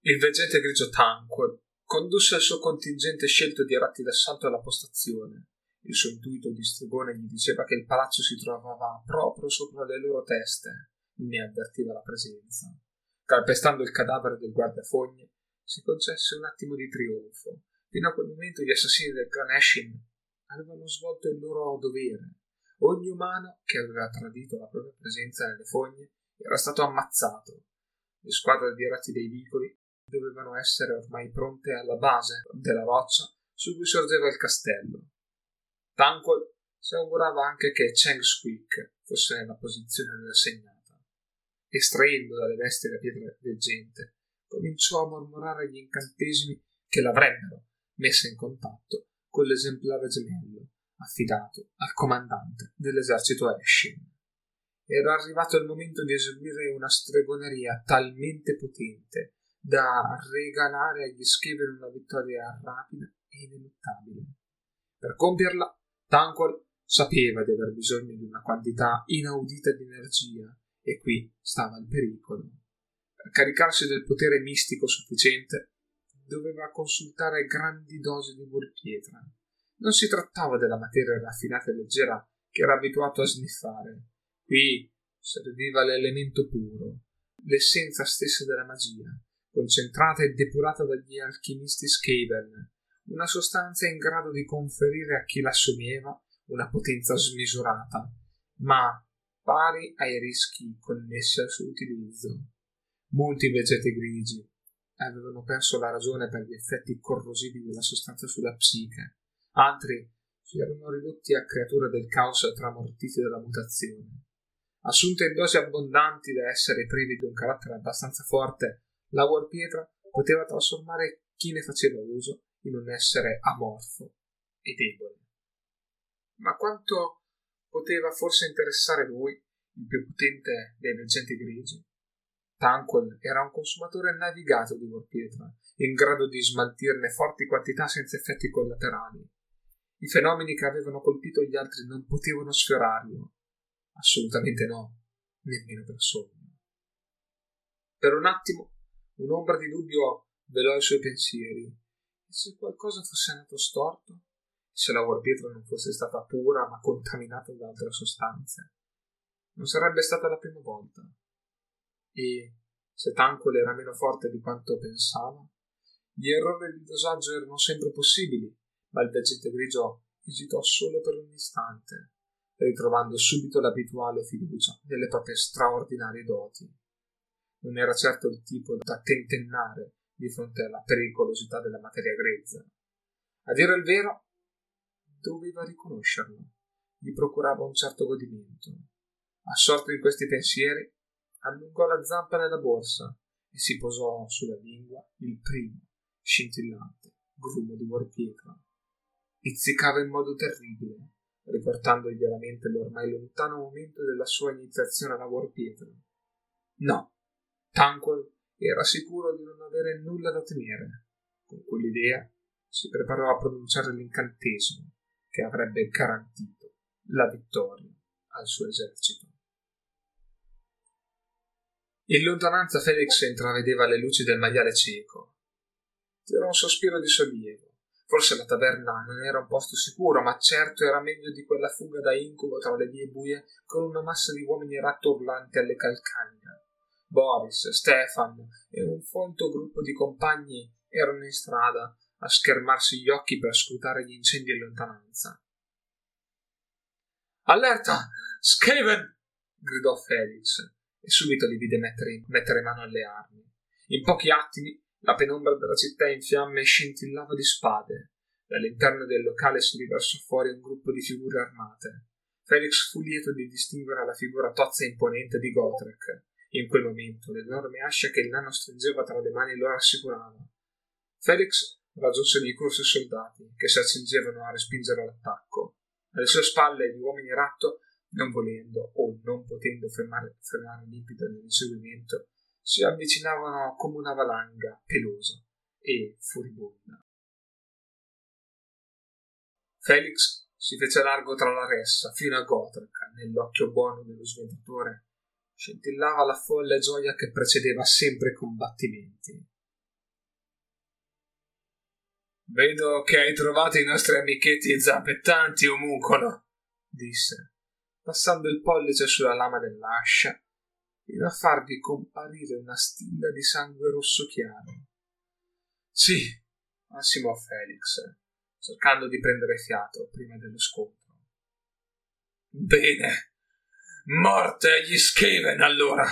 Il veggente grigio Tanquil condusse il suo contingente scelto di ratti d'assalto alla postazione. Il suo intuito di stregone gli diceva che il palazzo si trovava proprio sopra le loro teste. Ne avvertiva la presenza. Calpestando il cadavere del guardafogne, si concesse un attimo di trionfo. Fino a quel momento gli assassini del clan Ashin avevano svolto il loro dovere. Ogni umano che aveva tradito la propria presenza nelle fogne era stato ammazzato. Le squadre di ratti dei vicoli dovevano essere ormai pronte alla base della roccia su cui sorgeva il castello. Tanquil si augurava anche che Cheng Squeak fosse nella posizione assegnata. Estraendo dalle vesti la pietra veggente, cominciò a mormorare gli incantesimi che l'avrebbero messa in contatto con l'esemplare gemello affidato al comandante dell'esercito Eshin. Era arrivato il momento di eseguire una stregoneria talmente potente da regalare agli Skaven una vittoria rapida e ineluttabile. Per compierla, Tanquil sapeva di aver bisogno di una quantità inaudita di energia e qui stava il pericolo. Per caricarsi del potere mistico sufficiente, doveva consultare grandi dosi di volpietra. Non si trattava della materia raffinata e leggera che era abituato a sniffare. Qui serviva l'elemento puro, l'essenza stessa della magia, concentrata e depurata dagli alchimisti Skaven, una sostanza in grado di conferire a chi l'assumeva una potenza smisurata, ma pari ai rischi connessi al suo utilizzo. Molti vegeti grigi avevano perso la ragione per gli effetti corrosivi della sostanza sulla psiche, altri si erano ridotti a creature del caos tramortite dalla mutazione. Assunte in dosi abbondanti da essere privi di un carattere abbastanza forte la Warpietra poteva trasformare chi ne faceva uso in un essere amorfo e debole. Ma quanto poteva forse interessare lui, il più potente dei veggenti grigi? Tanquil era un consumatore navigato di Warpietra, in grado di smaltirne forti quantità senza effetti collaterali. I fenomeni che avevano colpito gli altri non potevano sfiorarlo. Assolutamente no, nemmeno per sogno. Per un attimo Un'ombra di dubbio velò i suoi pensieri. E se qualcosa fosse andato storto? Se la Warpietra non fosse stata pura ma contaminata da altre sostanze? Non sarebbe stata la prima volta. E se Tanquil era meno forte di quanto pensava? Gli errori di dosaggio erano sempre possibili, ma il veggente grigio esitò solo per un istante, ritrovando subito l'abituale fiducia nelle proprie straordinarie doti non era certo il tipo da tentennare di fronte alla pericolosità della materia grezza. A dire il vero, doveva riconoscerlo. Gli procurava un certo godimento. Assorto in questi pensieri, allungò la zampa nella borsa e si posò sulla lingua il primo, scintillante, grumo di morpietra. Pizzicava in modo terribile, riportandogli alla mente l'ormai lontano momento della sua iniziazione alla morpietra. No, Tanquil era sicuro di non avere nulla da temere. Con quell'idea si preparò a pronunciare l'incantesimo che avrebbe garantito la vittoria al suo esercito. In lontananza Felix intravedeva le luci del maiale cieco. Tirò un sospiro di sollievo. Forse la taverna non era un posto sicuro, ma certo era meglio di quella fuga da incubo tra le vie buie con una massa di uomini rattorlanti alle calcagna. Boris, Stefan e un folto gruppo di compagni erano in strada a schermarsi gli occhi per scrutare gli incendi in lontananza. Allerta! Skaven! gridò Felix e subito li vide mettere, mettere mano alle armi. In pochi attimi la penombra della città in fiamme scintillava di spade. Dall'interno del locale si riversò fuori un gruppo di figure armate. Felix fu lieto di distinguere la figura tozza e imponente di Gotrek. In quel momento l'enorme ascia che il nano stringeva tra le mani lo rassicurava. Felix raggiunse di corso i soldati che si accingevano a respingere l'attacco. Alle sue spalle gli uomini ratto non volendo o non potendo fermare, frenare l'impeto dell'inseguimento, si avvicinavano come una valanga pelosa e furibonda. Felix si fece largo tra la ressa fino a Gotrek, nell'occhio buono dello sventatore scintillava la folle gioia che precedeva sempre i combattimenti. Vedo che hai trovato i nostri amichetti zampettanti, omuncolo, disse passando il pollice sulla lama dell'ascia, fino a farvi comparire una stilla di sangue rosso chiaro. Sì, ansimò Felix, cercando di prendere fiato prima dello scontro. Bene, morte agli Skaven allora!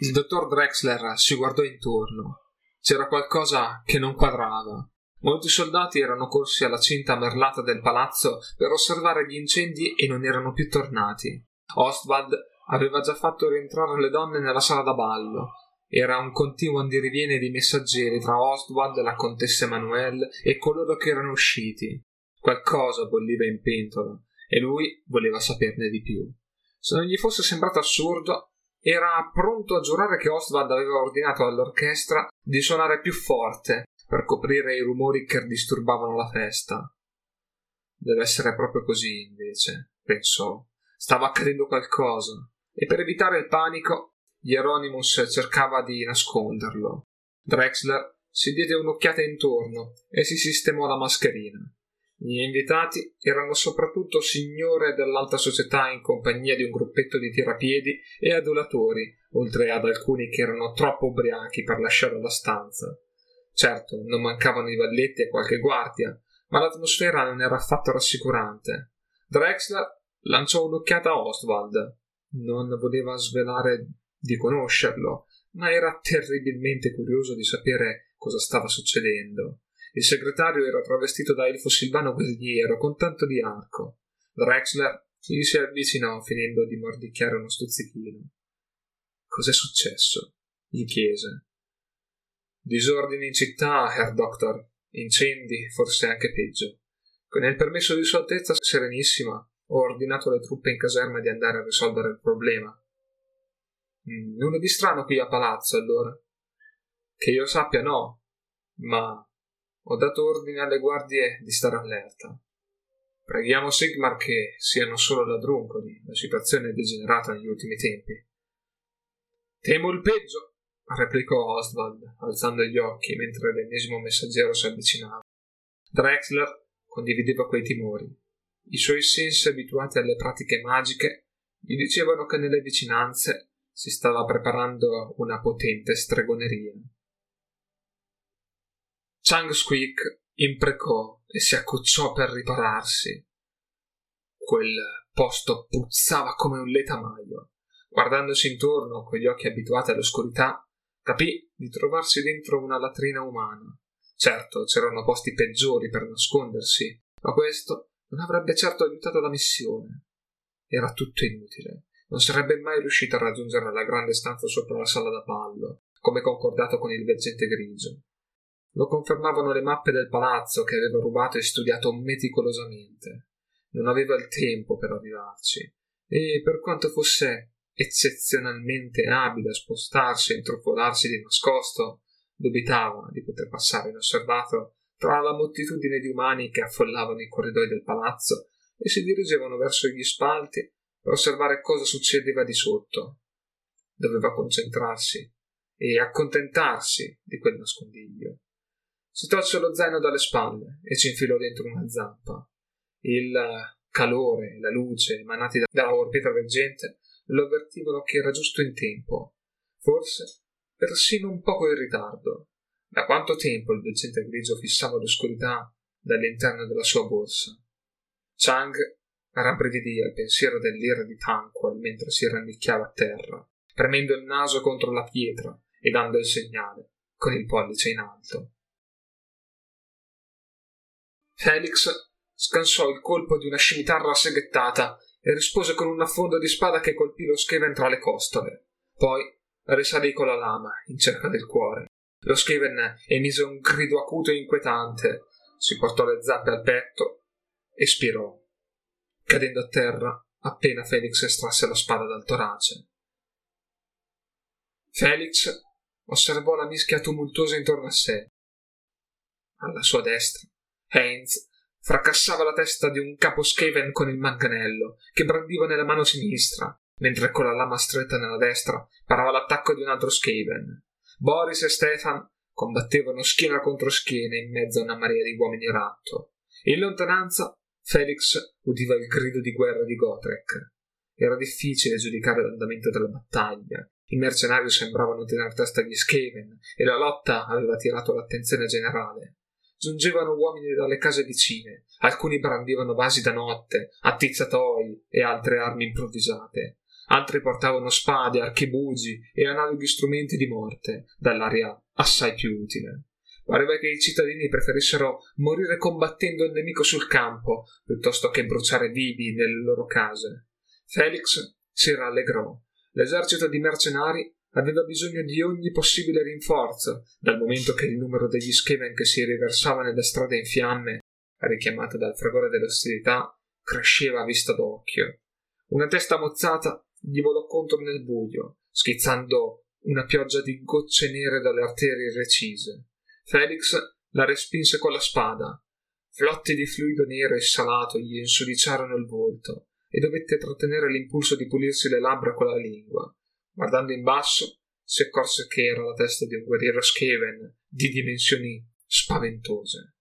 Il dottor Drexler si guardò intorno. C'era qualcosa che non quadrava. Molti soldati erano corsi alla cinta merlata del palazzo per osservare gli incendi e non erano più tornati. Ostwald aveva già fatto rientrare le donne nella sala da ballo. Era un continuo andiriviene di messaggeri tra Ostwald, la contessa Emanuele e coloro che erano usciti. Qualcosa bolliva in pentola e lui voleva saperne di più. Se non gli fosse sembrato assurdo, era pronto a giurare che Ostwald aveva ordinato all'orchestra di suonare più forte per coprire i rumori che disturbavano la festa. Deve essere proprio così, invece, pensò. Stava accadendo qualcosa, e per evitare il panico, Hieronymus cercava di nasconderlo. Drexler si diede un'occhiata intorno e si sistemò la mascherina. Gli invitati erano soprattutto signore dell'alta società in compagnia di un gruppetto di tirapiedi e adulatori, oltre ad alcuni che erano troppo ubriachi per lasciare la stanza. Certo, non mancavano i valletti e qualche guardia, ma l'atmosfera non era affatto rassicurante. Drexler lanciò un'occhiata a Ostwald. Non voleva svelare di conoscerlo, ma era terribilmente curioso di sapere cosa stava succedendo. Il segretario era travestito da elfo silvano guerriero con tanto di arco. Drexler gli si avvicinò finendo di mordicchiare uno stuzzichino. Cos'è successo? gli chiese. Disordini in città, Herr Doctor. Incendi, forse anche peggio. Con il permesso di Sua Altezza Serenissima, ho ordinato alle truppe in caserma di andare a risolvere il problema. Mm, nulla di strano qui a palazzo, allora. Che io sappia, no, ma ho dato ordine alle guardie di stare allerta. Preghiamo Sigmar che siano solo ladruncoli, la situazione è degenerata negli ultimi tempi. Temo il peggio, replicò Oswald, alzando gli occhi mentre l'ennesimo messaggero si avvicinava. Drexler condivideva quei timori. I suoi sensi abituati alle pratiche magiche gli dicevano che nelle vicinanze si stava preparando una potente stregoneria. Chang Squeak imprecò e si accocciò per ripararsi. Quel posto puzzava come un letamaio. Guardandosi intorno con gli occhi abituati all'oscurità, capì di trovarsi dentro una latrina umana. Certo, c'erano posti peggiori per nascondersi, ma questo non avrebbe certo aiutato la missione. Era tutto inutile. Non sarebbe mai riuscito a raggiungere la grande stanza sopra la sala da ballo, come concordato con il veggente grigio. Lo confermavano le mappe del palazzo che aveva rubato e studiato meticolosamente. Non aveva il tempo per arrivarci, e per quanto fosse eccezionalmente abile a spostarsi e introppolarsi di nascosto, dubitava di poter passare inosservato tra la moltitudine di umani che affollavano i corridoi del palazzo e si dirigevano verso gli spalti per osservare cosa succedeva di sotto. Doveva concentrarsi e accontentarsi di quel nascondiglio. Si tolse lo zaino dalle spalle e ci infilò dentro una zampa. Il calore e la luce emanati dalla orbita veggente lo avvertivano che era giusto in tempo, forse persino un poco in ritardo. Da quanto tempo il veggente grigio fissava l'oscurità dall'interno della sua borsa? Chang rabbrividì al pensiero dell'ira di Tanquil mentre si rannicchiava a terra, premendo il naso contro la pietra e dando il segnale con il pollice in alto. Felix scansò il colpo di una scimitarra seghettata e rispose con un affondo di spada che colpì lo Skaven tra le costole. Poi risalì con la lama in cerca del cuore. Lo Skaven emise un grido acuto e inquietante, si portò le zappe al petto e spirò, cadendo a terra appena Felix estrasse la spada dal torace. Felix osservò la mischia tumultuosa intorno a sé. Alla sua destra, Heinz fracassava la testa di un capo Skaven con il manganello, che brandiva nella mano sinistra, mentre con la lama stretta nella destra parava l'attacco di un altro Skaven. Boris e Stefan combattevano schiena contro schiena in mezzo a una marea di uomini ratto. In lontananza Felix udiva il grido di guerra di Gotrek. Era difficile giudicare l'andamento della battaglia. I mercenari sembravano tener testa agli Skaven e la lotta aveva attirato l'attenzione generale giungevano uomini dalle case vicine, alcuni brandivano vasi da notte, attizzatoi e altre armi improvvisate, altri portavano spade, archibugi e analoghi strumenti di morte, dall'aria assai più utile. Pareva che i cittadini preferissero morire combattendo il nemico sul campo piuttosto che bruciare vivi nelle loro case. Felix si rallegrò. L'esercito di mercenari aveva bisogno di ogni possibile rinforzo, dal momento che il numero degli Skaven che si riversava nelle strade in fiamme, richiamate dal fragore dell'ostilità, cresceva a vista d'occhio. Una testa mozzata gli volò contro nel buio, schizzando una pioggia di gocce nere dalle arterie recise. Felix la respinse con la spada. Flotti di fluido nero e salato gli insudiciarono il volto e dovette trattenere l'impulso di pulirsi le labbra con la lingua. Guardando in basso, si accorse che era la testa di un guerriero Skaven di dimensioni spaventose.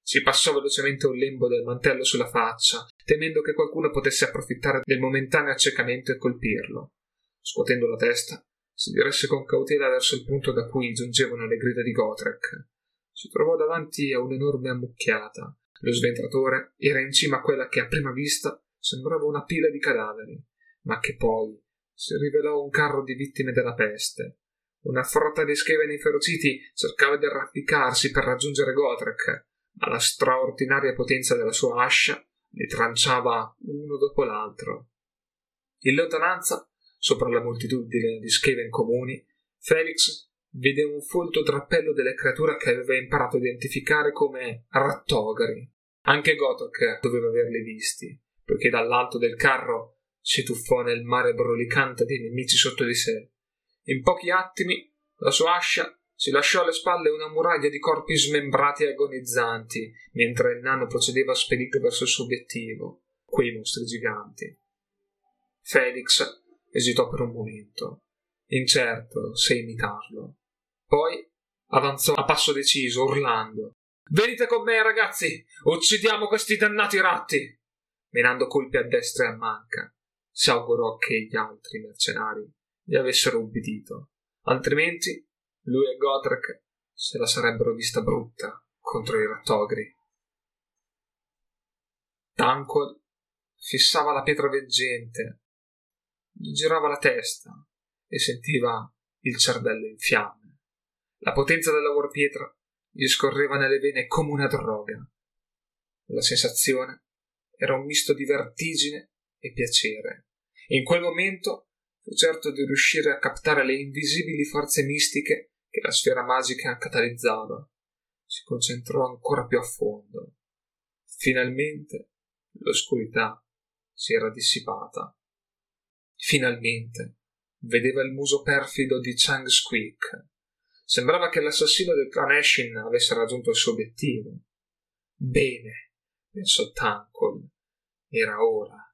Si passò velocemente un lembo del mantello sulla faccia, temendo che qualcuno potesse approfittare del momentaneo accecamento e colpirlo. Scuotendo la testa, si diresse con cautela verso il punto da cui giungevano le grida di Gotrek. Si trovò davanti a un'enorme ammucchiata. Lo sventratore era in cima a quella che a prima vista sembrava una pila di cadaveri, ma che poi si rivelò un carro di vittime della peste. Una frotta di Skaven inferociti cercava di arrampicarsi per raggiungere Gotrek, ma la straordinaria potenza della sua ascia li tranciava uno dopo l'altro. In lontananza, sopra la moltitudine di Skaven comuni, Felix vide un folto drappello delle creature che aveva imparato a identificare come rattogari. Anche Gotrek doveva averli visti, poiché dall'alto del carro si tuffò nel mare brulicante dei nemici sotto di sé. In pochi attimi la sua ascia si lasciò alle spalle una muraglia di corpi smembrati e agonizzanti, mentre il nano procedeva spedito verso il suo obiettivo, quei mostri giganti. Felix esitò per un momento, incerto se imitarlo. Poi avanzò a passo deciso, urlando. Venite con me, ragazzi! Uccidiamo questi dannati ratti! menando colpi a destra e a manca si augurò che gli altri mercenari gli avessero ubbidito, altrimenti lui e Gotrek se la sarebbero vista brutta contro i rattogri. Tanquil fissava la pietra veggente, gli girava la testa e sentiva il cervello in fiamme. La potenza della warpietra gli scorreva nelle vene come una droga. La sensazione era un misto di vertigine e piacere. E in quel momento fu certo di riuscire a captare le invisibili forze mistiche che la sfera magica catalizzava. Si concentrò ancora più a fondo. Finalmente l'oscurità si era dissipata. Finalmente vedeva il muso perfido di Chang Squeak. Sembrava che l'assassino del clan Ashin avesse raggiunto il suo obiettivo. Bene, pensò Tankol. Era ora.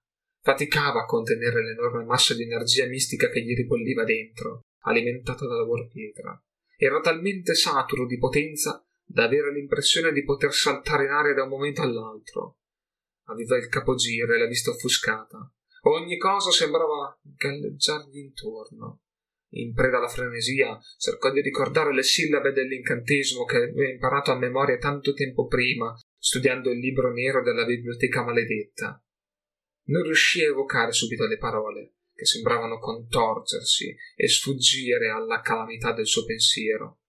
Faticava a contenere l'enorme massa di energia mistica che gli ribolliva dentro, alimentata dalla Warpietra. Era talmente saturo di potenza da avere l'impressione di poter saltare in aria da un momento all'altro. Aveva il capogiro e la vista offuscata. Ogni cosa sembrava galleggiargli intorno. In preda alla frenesia, cercò di ricordare le sillabe dell'incantesimo che aveva imparato a memoria tanto tempo prima, studiando il libro nero della biblioteca maledetta. Non riuscì a evocare subito le parole, che sembravano contorgersi e sfuggire alla calamità del suo pensiero.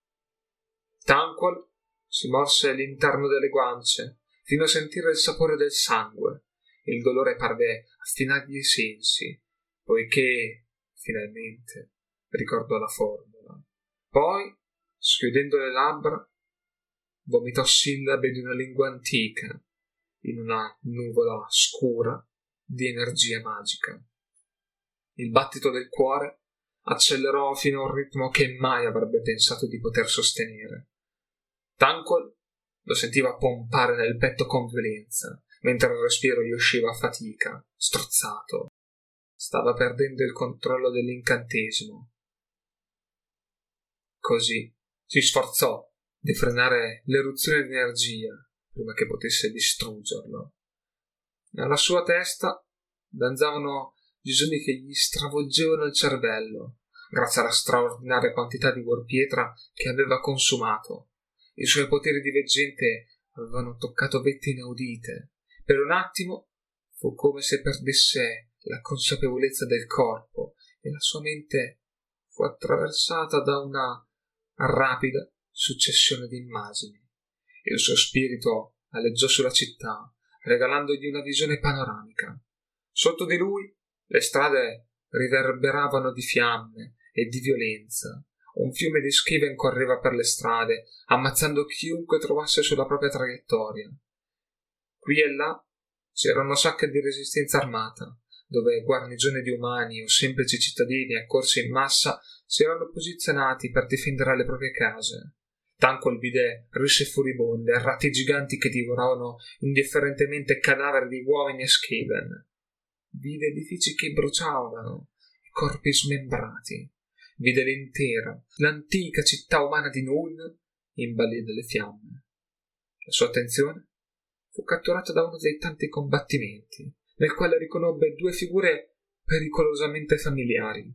Tanquil si morse all'interno delle guance, fino a sentire il sapore del sangue. Il dolore parve affinargli i sensi, poiché, finalmente, ricordò la formula. Poi, schiudendo le labbra, vomitò sillabe di una lingua antica, in una nuvola scura di energia magica. Il battito del cuore accelerò fino a un ritmo che mai avrebbe pensato di poter sostenere. Tanquil lo sentiva pompare nel petto con violenza, mentre il respiro gli usciva a fatica, strozzato. Stava perdendo il controllo dell'incantesimo. Così si sforzò di frenare l'eruzione di energia prima che potesse distruggerlo. Nella sua testa danzavano visioni che gli stravolgevano il cervello, grazie alla straordinaria quantità di warpietra che aveva consumato. I suoi poteri di veggente avevano toccato vette inaudite. Per un attimo fu come se perdesse la consapevolezza del corpo e la sua mente fu attraversata da una rapida successione di immagini. Il suo spirito aleggiò sulla città, regalandogli una visione panoramica. Sotto di lui le strade riverberavano di fiamme e di violenza. Un fiume di Skiven correva per le strade, ammazzando chiunque trovasse sulla propria traiettoria. Qui e là c'erano sacche di resistenza armata, dove guarnigioni di umani o semplici cittadini accorsi in massa si erano posizionati per difendere le proprie case. Tankol vide risse furibonde, ratti giganti che divoravano indifferentemente cadaveri di uomini e Skaven. Vide edifici che bruciavano corpi smembrati. Vide l'intera, l'antica città umana di Null in balia delle fiamme. La sua attenzione fu catturata da uno dei tanti combattimenti, nel quale riconobbe due figure pericolosamente familiari.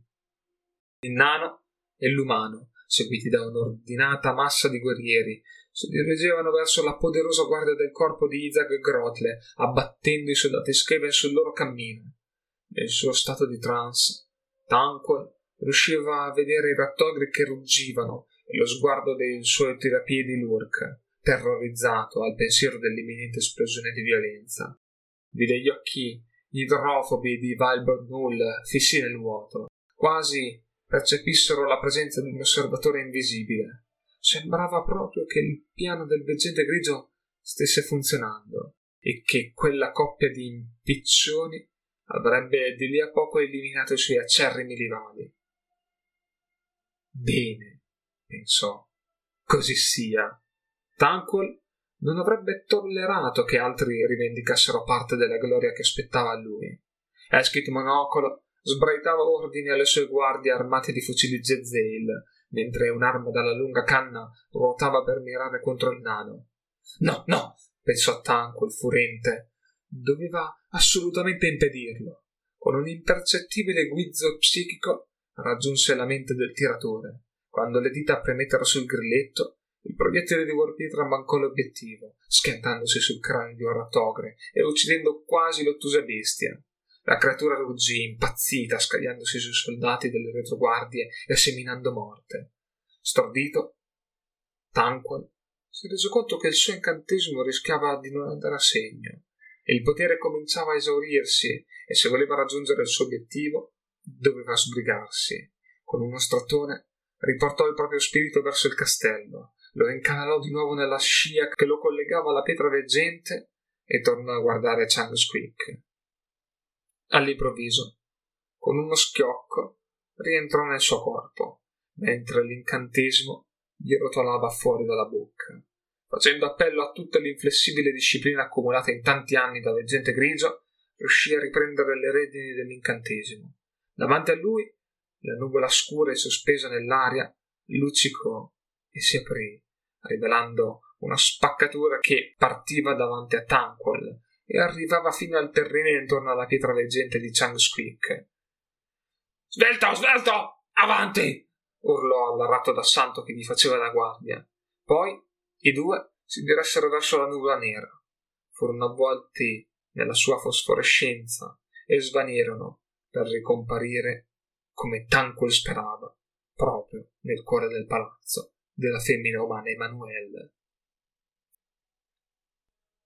Il nano e l'umano, seguiti da un'ordinata massa di guerrieri, si dirigevano verso la poderosa guardia del corpo di Isaac Grotle, abbattendo i soldati Skaven sul loro cammino. Nel suo stato di trance, Tanquil riusciva a vedere i rattogri che ruggivano e lo sguardo del suo tirapiedi Lurk, terrorizzato al pensiero dell'imminente esplosione di violenza. Vide gli occhi idrofobi di Valbert Null fissi nel vuoto, quasi percepissero la presenza di un osservatore invisibile. Sembrava proprio che il piano del veggente grigio stesse funzionando e che quella coppia di impiccioni avrebbe di lì a poco eliminato i suoi acerrimi rivali. Bene, pensò, così sia. Tanquil non avrebbe tollerato che altri rivendicassero parte della gloria che aspettava a lui. Eskit Monocolo sbraitava ordini alle sue guardie armate di fucili Zezail, mentre un'arma dalla lunga canna ruotava per mirare contro il nano. No, no, pensò Tanquil furente. Doveva assolutamente impedirlo. Con un impercettibile guizzo psichico raggiunse la mente del tiratore. Quando le dita premettero sul grilletto, il proiettile di Warpietra mancò l'obiettivo, schiantandosi sul cranio di un rattogre e uccidendo quasi l'ottusa bestia. La creatura ruggì, impazzita, scagliandosi sui soldati delle retroguardie e seminando morte. Stordito, Tanquil si rese conto che il suo incantesimo rischiava di non andare a segno e il potere cominciava a esaurirsi e se voleva raggiungere il suo obiettivo doveva sbrigarsi. Con uno strattone riportò il proprio spirito verso il castello, lo incanalò di nuovo nella scia che lo collegava alla pietra veggente e tornò a guardare Chang Squeak. All'improvviso, con uno schiocco, rientrò nel suo corpo, mentre l'incantesimo gli rotolava fuori dalla bocca. Facendo appello a tutta l'inflessibile disciplina accumulata in tanti anni da veggente grigio, riuscì a riprendere le redini dell'incantesimo. Davanti a lui, la nuvola scura e sospesa nell'aria luccicò e si aprì, rivelando una spaccatura che partiva davanti a Tanquil e arrivava fino al terreno intorno alla pietra veggente di Chang Squeak. Svelto, svelto! Avanti! urlò all'arrato da santo che gli faceva da guardia. Poi i due si diressero verso la nuvola nera, furono avvolti nella sua fosforescenza e svanirono per ricomparire, come Tanquil sperava, proprio nel cuore del palazzo della femmina umana Emanuele.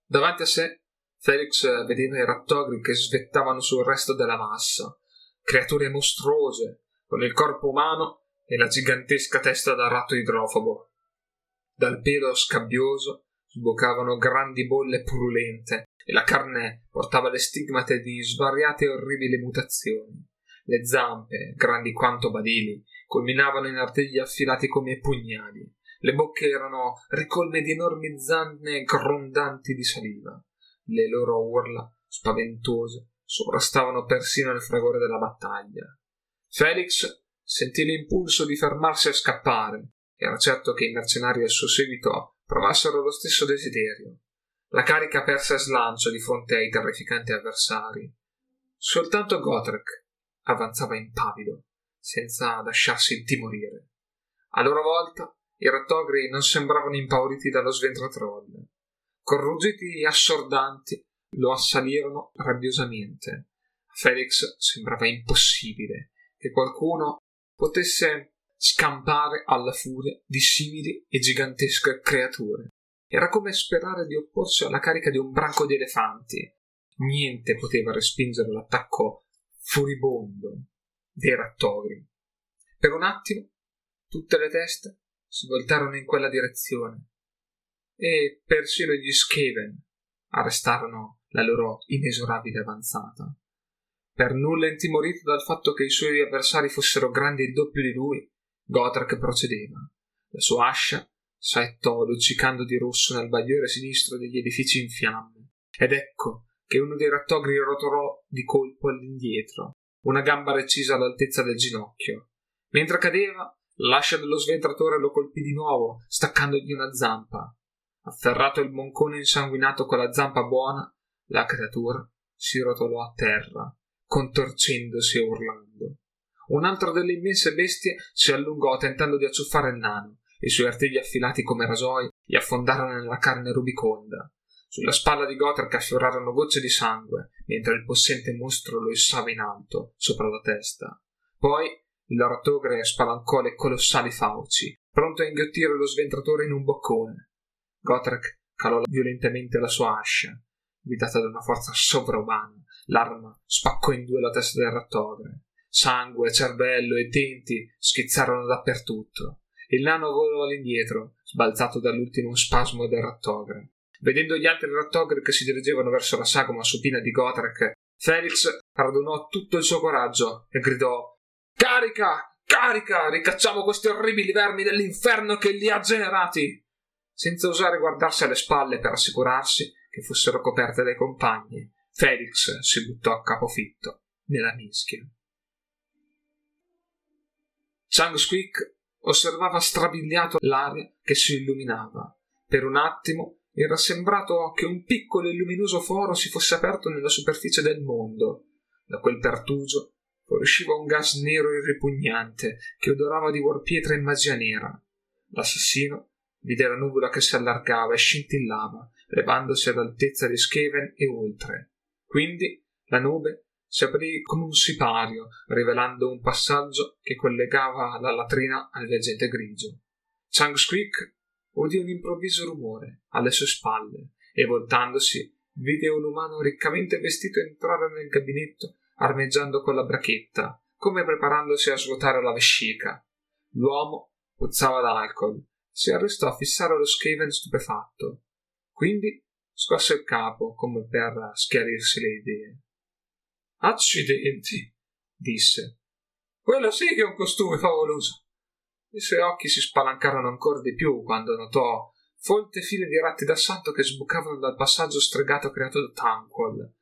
Davanti a sé, Felix vedeva i rattogri che svettavano sul resto della massa, creature mostruose, con il corpo umano e la gigantesca testa da ratto idrofobo. Dal pelo scabbioso sbocavano grandi bolle purulente e la carne portava le stigmate di svariate e orribili mutazioni. Le zampe, grandi quanto badili, culminavano in artigli affilati come pugnali. Le bocche erano ricolme di enormi zanne grondanti di saliva. Le loro urla, spaventose, sovrastavano persino il fragore della battaglia. Felix sentì l'impulso di fermarsi e scappare. Era certo che i mercenari al suo seguito provassero lo stesso desiderio. La carica perse slancio di fronte ai terrificanti avversari. Soltanto Gotrek avanzava impavido, senza lasciarsi intimorire. A loro volta i rattogri non sembravano impauriti dallo sventratroll. Con ruggiti assordanti lo assalirono rabbiosamente. A Felix sembrava impossibile che qualcuno potesse scampare alla furia di simili e gigantesche creature. Era come sperare di opporsi alla carica di un branco di elefanti. Niente poteva respingere l'attacco furibondo dei rattogri. Per un attimo tutte le teste si voltarono in quella direzione e persino gli Skaven arrestarono la loro inesorabile avanzata. Per nulla intimorito dal fatto che i suoi avversari fossero grandi il doppio di lui, Gotrak procedeva. La sua ascia saettò luccicando di rosso nel bagliore sinistro degli edifici in fiamme. Ed ecco che uno dei rattogri rotolò di colpo all'indietro, una gamba recisa all'altezza del ginocchio. Mentre cadeva, l'ascia dello sventratore lo colpì di nuovo, staccandogli una zampa. Afferrato il moncone insanguinato con la zampa buona, la creatura si rotolò a terra, contorcendosi e urlando. Un'altra delle immense bestie si allungò tentando di acciuffare il nano. I suoi artigli affilati come rasoi gli affondarono nella carne rubiconda. Sulla spalla di Gothark affiorarono gocce di sangue, mentre il possente mostro lo issava in alto, sopra la testa. Poi il ratogre spalancò le colossali fauci, pronto a inghiottire lo sventratore in un boccone. Gothark calò violentemente la sua ascia. Guidata da una forza sovraumana, l'arma spaccò in due la testa del rattogre. Sangue, cervello e denti schizzarono dappertutto. Il nano volò all'indietro, sbalzato dall'ultimo spasmo del rattogre. Vedendo gli altri rattogri che si dirigevano verso la sagoma supina di Gotrek, Felix radunò tutto il suo coraggio e gridò Carica! Carica! Ricacciamo questi orribili vermi dell'inferno che li ha generati! Senza osare guardarsi alle spalle per assicurarsi che fossero coperte dai compagni, Felix si buttò a capofitto nella mischia. Chang Squeak osservava strabiliato l'aria che si illuminava. Per un attimo era sembrato che un piccolo e luminoso foro si fosse aperto nella superficie del mondo. Da quel pertugio fuoriusciva un gas nero e ripugnante che odorava di warpietra e magia nera. L'assassino vide la nuvola che si allargava e scintillava, levandosi all'altezza di Skeven e oltre. Quindi la nube si aprì come un sipario, rivelando un passaggio che collegava la latrina al viaggiante grigio. Chang Squeak udì un improvviso rumore alle sue spalle e voltandosi vide un umano riccamente vestito entrare nel gabinetto armeggiando con la brachetta, come preparandosi a svuotare la vescica. L'uomo puzzava d'alcol, si arrestò a fissare lo Skaven stupefatto. Quindi scosse il capo come per schiarirsi le idee. Accidenti, disse. Quello sì che è un costume favoloso. I suoi occhi si spalancarono ancora di più quando notò folte file di ratti d'assalto che sbucavano dal passaggio stregato creato da Tanquil.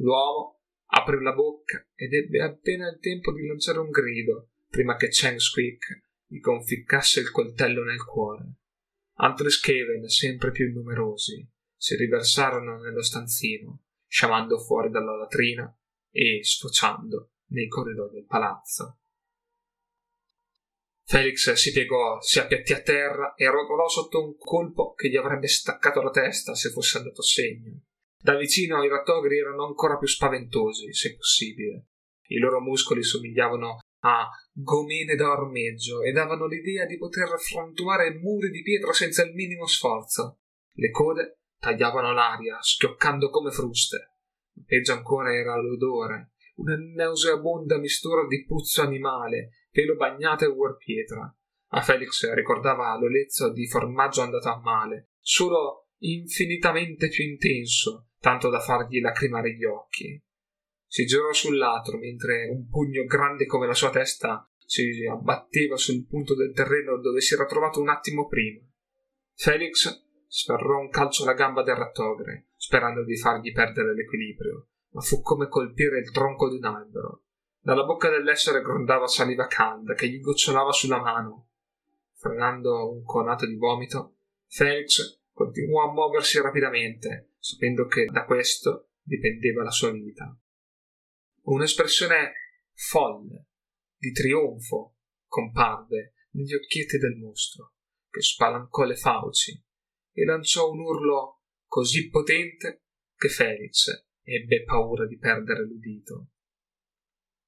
L'uomo aprì la bocca ed ebbe appena il tempo di lanciare un grido prima che Cheng Squeak gli conficcasse il coltello nel cuore. Altri Skaven, sempre più numerosi, si riversarono nello stanzino, sciamando fuori dalla latrina e sfociando nei corridoi del palazzo. Felix si piegò, si appiattì a terra e rotolò sotto un colpo che gli avrebbe staccato la testa se fosse andato a segno. Da vicino i rattogri erano ancora più spaventosi, se possibile. I loro muscoli somigliavano a gomene da ormeggio e davano l'idea di poter frantumare muri di pietra senza il minimo sforzo. Le code tagliavano l'aria, schioccando come fruste. Peggio ancora era l'odore, una nauseabonda mistura di puzzo animale pelo bagnato e uorpietra. A Felix ricordava l'olezzo di formaggio andato a male, solo infinitamente più intenso, tanto da fargli lacrimare gli occhi. Si girò sul lato mentre un pugno grande come la sua testa si abbatteva sul punto del terreno dove si era trovato un attimo prima. Felix sferrò un calcio alla gamba del rattogre, sperando di fargli perdere l'equilibrio, ma fu come colpire il tronco di un albero. Dalla bocca dell'essere grondava saliva calda che gli gocciolava sulla mano. Frenando un conato di vomito, Felix continuò a muoversi rapidamente, sapendo che da questo dipendeva la sua vita. Un'espressione folle, di trionfo, comparve negli occhietti del mostro, che spalancò le fauci e lanciò un urlo così potente che Felix ebbe paura di perdere l'udito.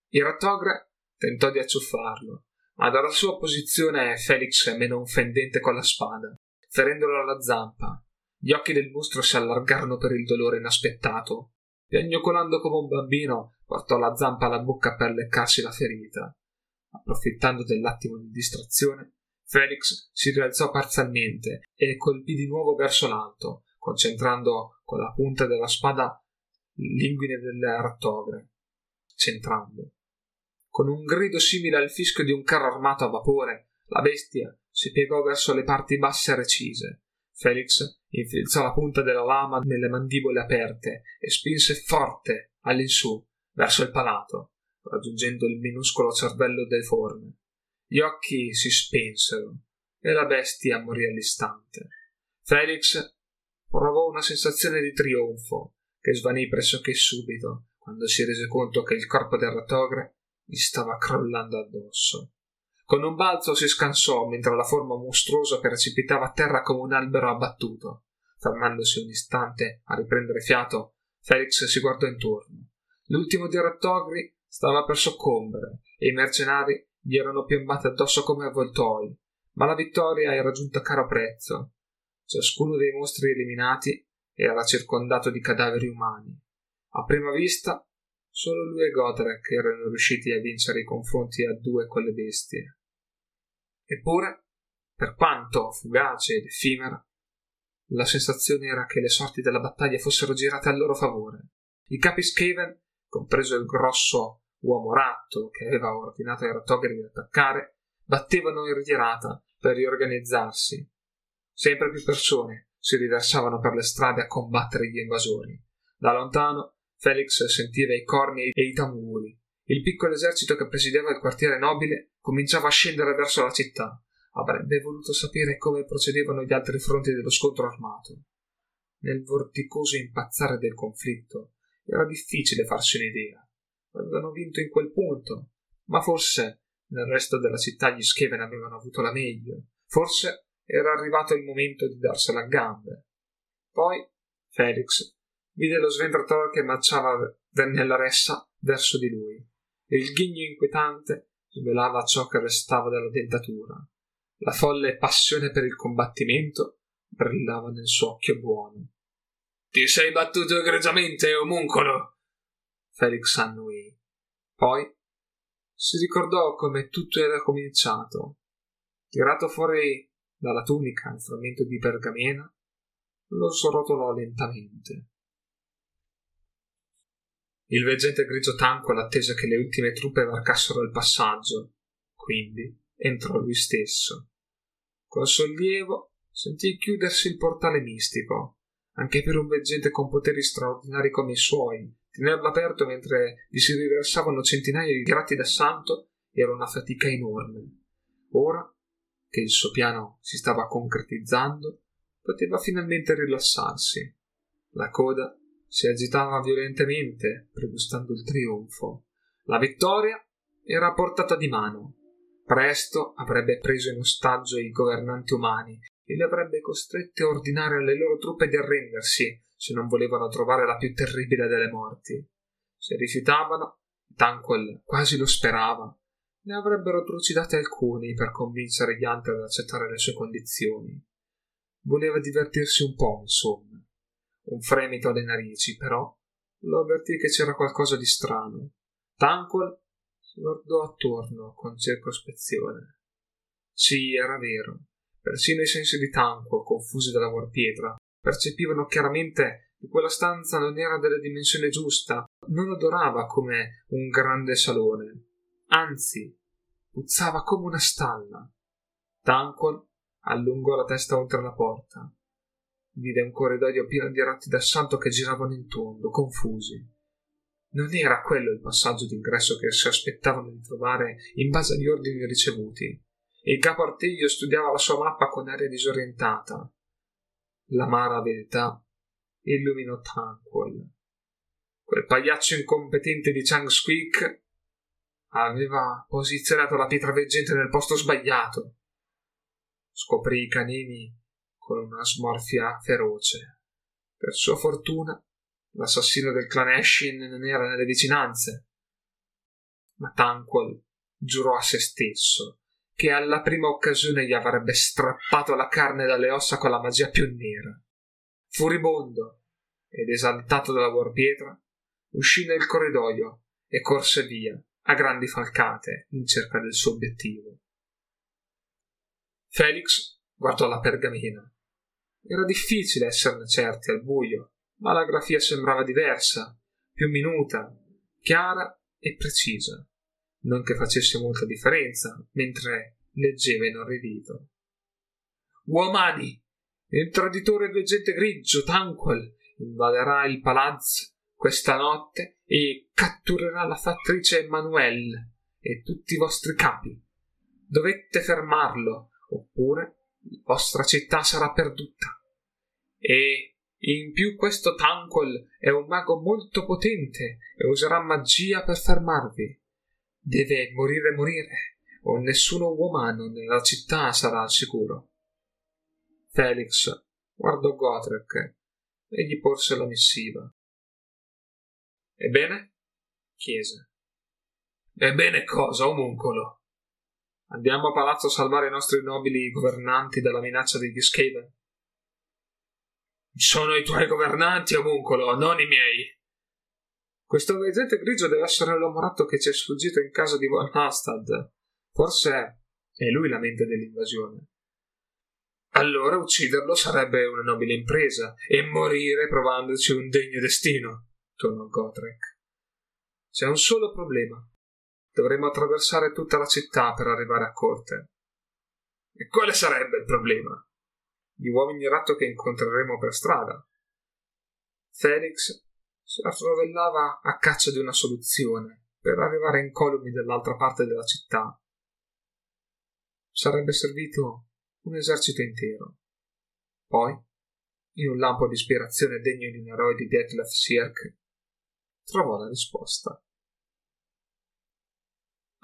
Il rattogre tentò di acciuffarlo, ma dalla sua posizione Felix menò un fendente con la spada, ferendolo alla zampa. Gli occhi del mostro si allargarono per il dolore inaspettato. Piagnucolando come un bambino, portò la zampa alla bocca per leccarsi la ferita. Approfittando dell'attimo di distrazione, Felix si rialzò parzialmente e colpì di nuovo verso l'alto, concentrando con la punta della spada l'inguine del rattogre, centrando. Con un grido simile al fischio di un carro armato a vapore, la bestia si piegò verso le parti basse recise. Felix infilzò la punta della lama nelle mandibole aperte e spinse forte all'insù verso il palato, raggiungendo il minuscolo cervello deforme. Gli occhi si spensero e la bestia morì all'istante. Felix provò una sensazione di trionfo che svanì pressoché subito quando si rese conto che il corpo del rattogre gli stava crollando addosso. Con un balzo si scansò mentre la forma mostruosa precipitava a terra come un albero abbattuto. Fermandosi un istante a riprendere fiato, Felix si guardò intorno. L'ultimo dei rattogri stava per soccombere e i mercenari gli erano piombati addosso come avvoltoi, ma la vittoria era giunta a caro prezzo. Ciascuno dei mostri eliminati era circondato di cadaveri umani. A prima vista Solo lui e Godrek erano riusciti a vincere i confronti a due con le bestie. Eppure, per quanto fugace ed effimera, la sensazione era che le sorti della battaglia fossero girate a loro favore. I capi Skaven, compreso il grosso uomo ratto che aveva ordinato ai rattogri di attaccare, battevano in ritirata per riorganizzarsi. Sempre più persone si riversavano per le strade a combattere gli invasori. Da lontano Felix sentiva i corni e i tamburi. Il piccolo esercito che presidiava il quartiere nobile cominciava a scendere verso la città. Avrebbe voluto sapere come procedevano gli altri fronti dello scontro armato. Nel vorticoso impazzare del conflitto era difficile farsi un'idea. Avevano vinto in quel punto, ma forse nel resto della città gli Scheven avevano avuto la meglio. Forse era arrivato il momento di darsela a gambe. Poi Felix vide lo sventratore che marciava nella ressa verso di lui e il ghigno inquietante svelava ciò che restava della dentatura. La folle passione per il combattimento brillava nel suo occhio buono. Ti sei battuto egregiamente, omuncolo! Felix annuì. Poi si ricordò come tutto era cominciato. Tirato fuori dalla tunica il frammento di pergamena, lo srotolò lentamente. Il veggente grigio Tanquil attese che le ultime truppe varcassero il passaggio, quindi entrò lui stesso. Con sollievo sentì chiudersi il portale mistico. Anche per un veggente con poteri straordinari come i suoi, tenerlo aperto mentre vi si riversavano centinaia di grati d'assalto era una fatica enorme. Ora che il suo piano si stava concretizzando, poteva finalmente rilassarsi. La coda si agitava violentemente, pregustando il trionfo. La vittoria era a portata di mano. Presto avrebbe preso in ostaggio i governanti umani e li avrebbe costretti a ordinare alle loro truppe di arrendersi se non volevano trovare la più terribile delle morti. Se rifiutavano, Tanquil quasi lo sperava, ne avrebbero trucidate alcuni per convincere altri ad accettare le sue condizioni. Voleva divertirsi un po', insomma. Un fremito alle narici, però, lo avvertì che c'era qualcosa di strano. Tanquil si guardò attorno con circospezione. Sì, era vero. Persino i sensi di Tanquil, confusi dalla warpietra, percepivano chiaramente che quella stanza non era della dimensione giusta, non odorava come un grande salone. Anzi, puzzava come una stalla. Tanquil allungò la testa oltre la porta vide un corridoio pieno di ratti d'assalto che giravano in tondo, confusi. Non era quello il passaggio d'ingresso che si aspettavano di trovare in base agli ordini ricevuti. Il capo Artiglio studiava la sua mappa con aria disorientata. L'amara verità illuminò Tanquil. Quel pagliaccio incompetente di Chang Squeak aveva posizionato la pietra veggente nel posto sbagliato. Scoprì i canini con una smorfia feroce. Per sua fortuna, l'assassino del clan Ashin non era nelle vicinanze. Ma Tanquil giurò a se stesso che alla prima occasione gli avrebbe strappato la carne dalle ossa con la magia più nera. Furibondo ed esaltato dalla warpietra, uscì nel corridoio e corse via a grandi falcate in cerca del suo obiettivo. Felix guardò la pergamena era difficile esserne certi al buio, ma la grafia sembrava diversa, più minuta, chiara e precisa, non che facesse molta differenza mentre leggeva inorridito. Uomani! Il traditore veggente grigio, Tanquil, invaderà il palazzo questa notte e catturerà la fattrice Emanuelle e tutti i vostri capi. Dovette fermarlo, oppure la vostra città sarà perduta. E in più questo Tanquil è un mago molto potente e userà magia per fermarvi. Deve morire morire, o nessuno umano nella città sarà al sicuro. Felix guardò Gotrek e gli porse la missiva. Ebbene? chiese. Ebbene cosa, omuncolo? Andiamo a palazzo a salvare i nostri nobili governanti dalla minaccia degli Skaven? Sono i tuoi governanti, omuncolo, non i miei. Questo veggente grigio deve essere l'uomo ratto che ci è sfuggito in casa di Von Hastad. Forse è lui la mente dell'invasione. Allora ucciderlo sarebbe una nobile impresa e morire provandoci un degno destino, tornò Gotrek. C'è un solo problema. Dovremmo attraversare tutta la città per arrivare a corte. E quale sarebbe il problema? Gli uomini ratto che incontreremo per strada. Felix si ravvellava a caccia di una soluzione per arrivare in columi dall'altra parte della città. Sarebbe servito un esercito intero. Poi, in un lampo di ispirazione degno di un eroe di Detlef Sierk, trovò la risposta.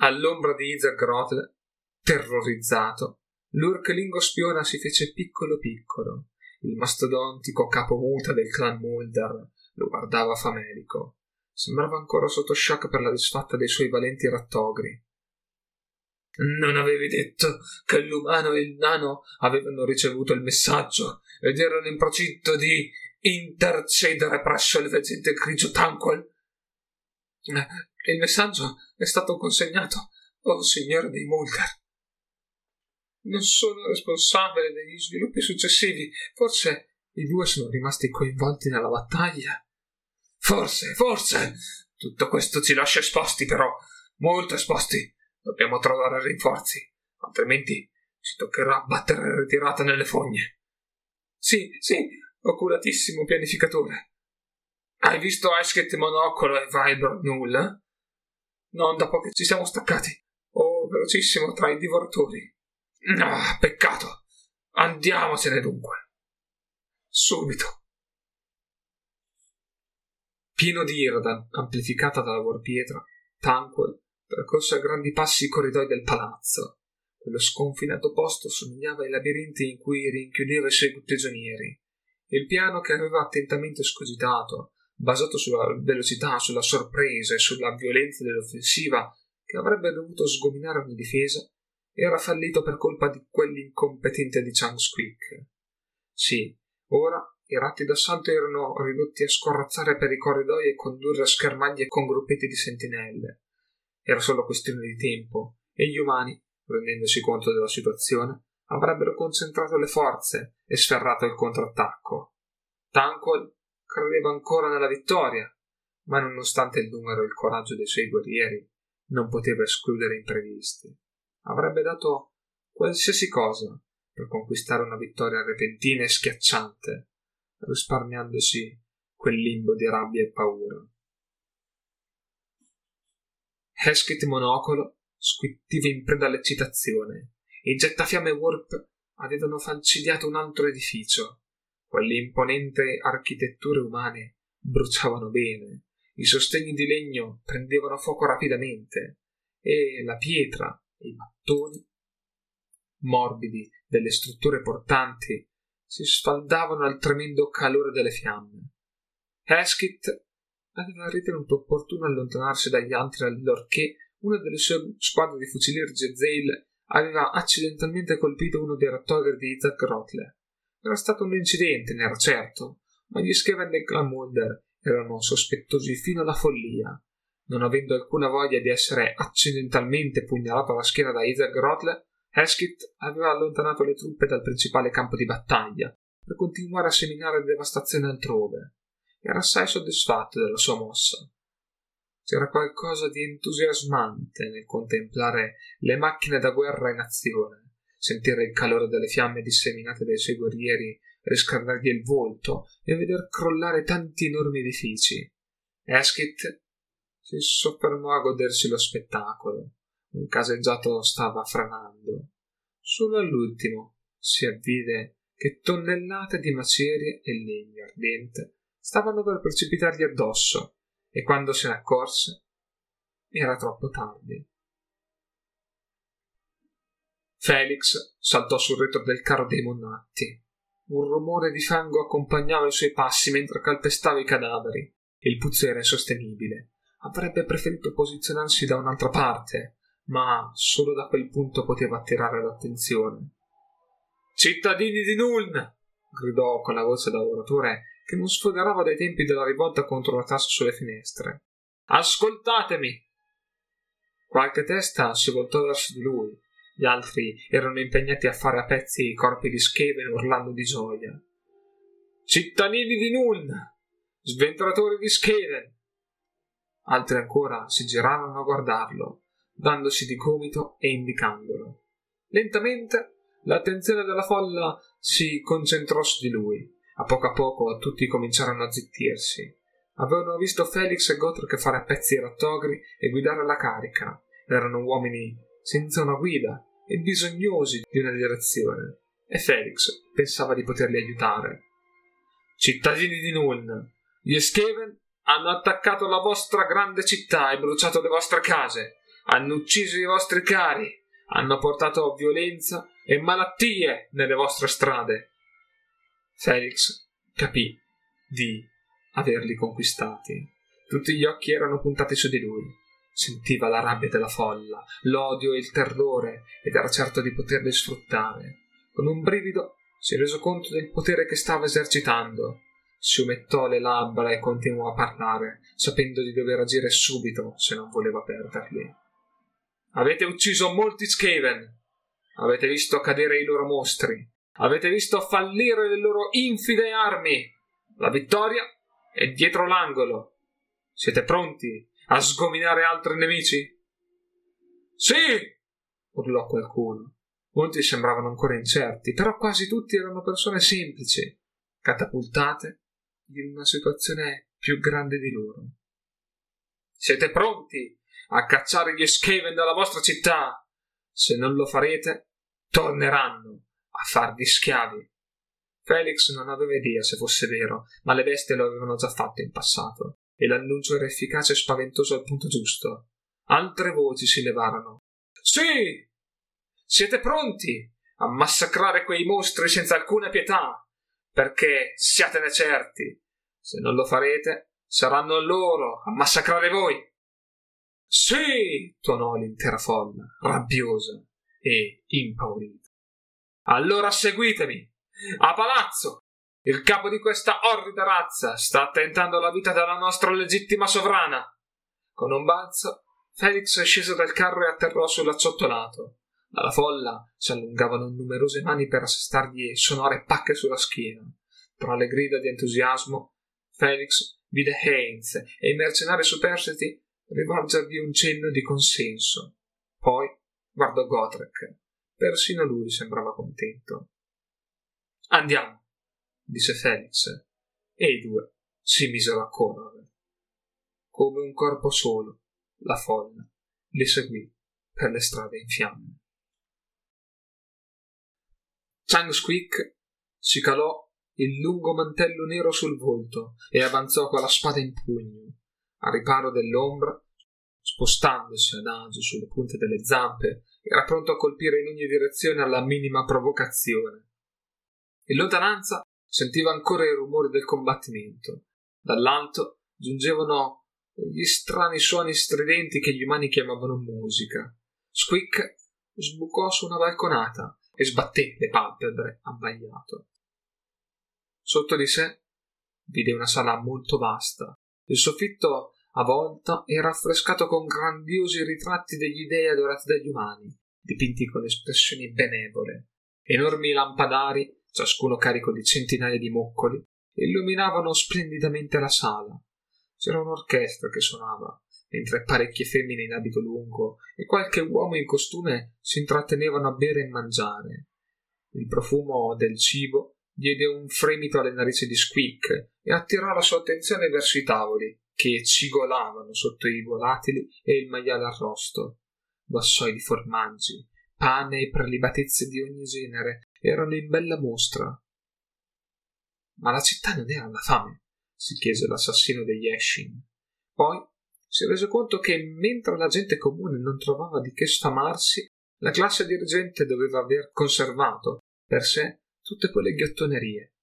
All'ombra di Isaac Grotle, terrorizzato, l'urcalingo spiona si fece piccolo piccolo. Il mastodontico capo muta del clan Mulder lo guardava famelico. Sembrava ancora sotto shock per la disfatta dei suoi valenti rattogri. Non avevi detto che l'umano e il nano avevano ricevuto il messaggio ed erano in procinto di intercedere presso il veggente grigio Tanquil? Il messaggio è stato consegnato, oh signore dei Mulder. Non sono responsabile degli sviluppi successivi. Forse i due sono rimasti coinvolti nella battaglia. Forse, forse. Tutto questo ci lascia esposti, però, molto esposti. Dobbiamo trovare rinforzi, altrimenti ci toccherà battere ritirata nelle fogne. Sì, sì, oculatissimo pianificatore. Hai visto Esket Monocolo e Viber Null? Non dopo che ci siamo staccati. Oh, velocissimo tra i divoratori. Ah, peccato. Andiamocene dunque. Subito. Pieno di ira amplificata dalla Warpietra, Tanquil percorse a grandi passi i corridoi del palazzo. Quello sconfinato posto somigliava ai labirinti in cui rinchiudeva i suoi prigionieri. Il piano che aveva attentamente scogitato, basato sulla velocità, sulla sorpresa e sulla violenza dell'offensiva che avrebbe dovuto sgominare ogni difesa, era fallito per colpa di quell'incompetente di Chang Squeak. Sì, ora i ratti d'assalto erano ridotti a scorrazzare per i corridoi e condurre a schermaglie con gruppetti di sentinelle. Era solo questione di tempo e gli umani, rendendosi conto della situazione, avrebbero concentrato le forze e sferrato il contrattacco. Tanquil credeva ancora nella vittoria, ma nonostante il numero e il coraggio dei suoi guerrieri, non poteva escludere imprevisti. Avrebbe dato qualsiasi cosa per conquistare una vittoria repentina e schiacciante, risparmiandosi quel limbo di rabbia e paura. Hesketh Monocolo squittiva in preda all'eccitazione i gettafiamme Warp avevano falcidiato un altro edificio. Quelle imponenti architetture umane bruciavano bene, i sostegni di legno prendevano fuoco rapidamente e la pietra e i mattoni morbidi delle strutture portanti si sfaldavano al tremendo calore delle fiamme. Hesketh aveva ritenuto opportuno allontanarsi dagli altri allorché una delle sue squadre di fucilieri Jezzail aveva accidentalmente colpito uno dei rattogher di Isaac Rotle. Era stato un incidente, ne era certo, ma gli Skeven e Glamulder erano sospettosi fino alla follia. Non avendo alcuna voglia di essere accidentalmente pugnalato alla schiena da Isaac Rotle, Hesketh aveva allontanato le truppe dal principale campo di battaglia per continuare a seminare devastazione altrove. Era assai soddisfatto della sua mossa. C'era qualcosa di entusiasmante nel contemplare le macchine da guerra in azione, sentire il calore delle fiamme disseminate dai suoi guerrieri riscaldargli il volto e veder crollare tanti enormi edifici. Eskit si soffermò a godersi lo spettacolo. Un caseggiato stava franando. Solo all'ultimo si avvide che tonnellate di macerie e legno ardente stavano per precipitargli addosso e quando se ne accorse era troppo tardi. Felix saltò sul retro del carro dei Monnatti. Un rumore di fango accompagnava i suoi passi mentre calpestava i cadaveri. Il puzzo era insostenibile. Avrebbe preferito posizionarsi da un'altra parte, ma solo da quel punto poteva attirare l'attenzione. Cittadini di Nuln! gridò con la voce da lavoratore che non sfoderava dai tempi della rivolta contro la tassa sulle finestre. Ascoltatemi! Qualche testa si voltò verso di lui, gli altri erano impegnati a fare a pezzi i corpi di Skaven urlando di gioia. Cittadini di Nuln! Sventuratori di Skaven! Altri ancora si girarono a guardarlo, dandosi di gomito e indicandolo. Lentamente l'attenzione della folla si concentrò su di lui a poco a poco tutti cominciarono a zittirsi. Avevano visto Felix e Gotrek fare a pezzi i rattogri e guidare la carica. Erano uomini senza una guida e bisognosi di una direzione. E Felix pensava di poterli aiutare. Cittadini di Nuln, gli Skaven hanno attaccato la vostra grande città e bruciato le vostre case, hanno ucciso i vostri cari, hanno portato violenza e malattie nelle vostre strade Felix capì di averli conquistati. Tutti gli occhi erano puntati su di lui. Sentiva la rabbia della folla, l'odio e il terrore ed era certo di poterli sfruttare. Con un brivido si è reso conto del potere che stava esercitando. Si umettò le labbra e continuò a parlare, sapendo di dover agire subito se non voleva perderli. Avete ucciso molti Skaven. Avete visto cadere i loro mostri. Avete visto fallire le loro infide armi. La vittoria è dietro l'angolo. Siete pronti a sgominare altri nemici? Sì! urlò qualcuno. Molti sembravano ancora incerti, però quasi tutti erano persone semplici, catapultate in una situazione più grande di loro. Siete pronti a cacciare gli Skaven dalla vostra città? Se non lo farete, torneranno a farvi schiavi. Felix non aveva idea se fosse vero, ma le bestie lo avevano già fatto in passato, e l'annuncio era efficace e spaventoso al punto giusto. Altre voci si levarono. Sì! Siete pronti a massacrare quei mostri senza alcuna pietà? Perché siatene certi, se non lo farete, saranno loro a massacrare voi. Sì! tuonò l'intera folla, rabbiosa e impaurita. Allora seguitemi! A palazzo! Il capo di questa orrida razza sta tentando la vita della nostra legittima sovrana. Con un balzo, Felix scese dal carro e atterrò sull'acciottolato. Dalla folla si allungavano numerose mani per assestargli sonore pacche sulla schiena. Tra le grida di entusiasmo, Felix vide Heinz e i mercenari superstiti rivolgergli un cenno di consenso. Poi guardò Gotrek. Persino lui sembrava contento. Andiamo, disse Felix, e i due si misero a correre. Come un corpo solo, la folla li seguì per le strade in fiamme. Chang Squeak si calò il lungo mantello nero sul volto e avanzò con la spada in pugno, a riparo dell'ombra, spostandosi adagio sulle punte delle zampe, era pronto a colpire in ogni direzione alla minima provocazione. In lontananza sentiva ancora i rumori del combattimento. Dall'alto giungevano gli strani suoni stridenti che gli umani chiamavano musica. Squeak sbucò su una balconata e sbatté le palpebre abbagliato. Sotto di sé vide una sala molto vasta. Il soffitto a volta era affrescato con grandiosi ritratti degli dei adorati dagli umani, dipinti con espressioni benevole. Enormi lampadari, ciascuno carico di centinaia di moccoli, illuminavano splendidamente la sala. C'era un'orchestra che suonava, mentre parecchie femmine in abito lungo e qualche uomo in costume si intrattenevano a bere e mangiare. Il profumo del cibo diede un fremito alle narici di Squeak e attirò la sua attenzione verso i tavoli, che cigolavano sotto i volatili e il maiale arrosto. Vassoi di formaggi, pane e prelibatezze di ogni genere erano in bella mostra. Ma la città non era alla fame, si chiese l'assassino degli Eshin. Poi si rese conto che mentre la gente comune non trovava di che sfamarsi, la classe dirigente doveva aver conservato per sé tutte quelle ghiottonerie.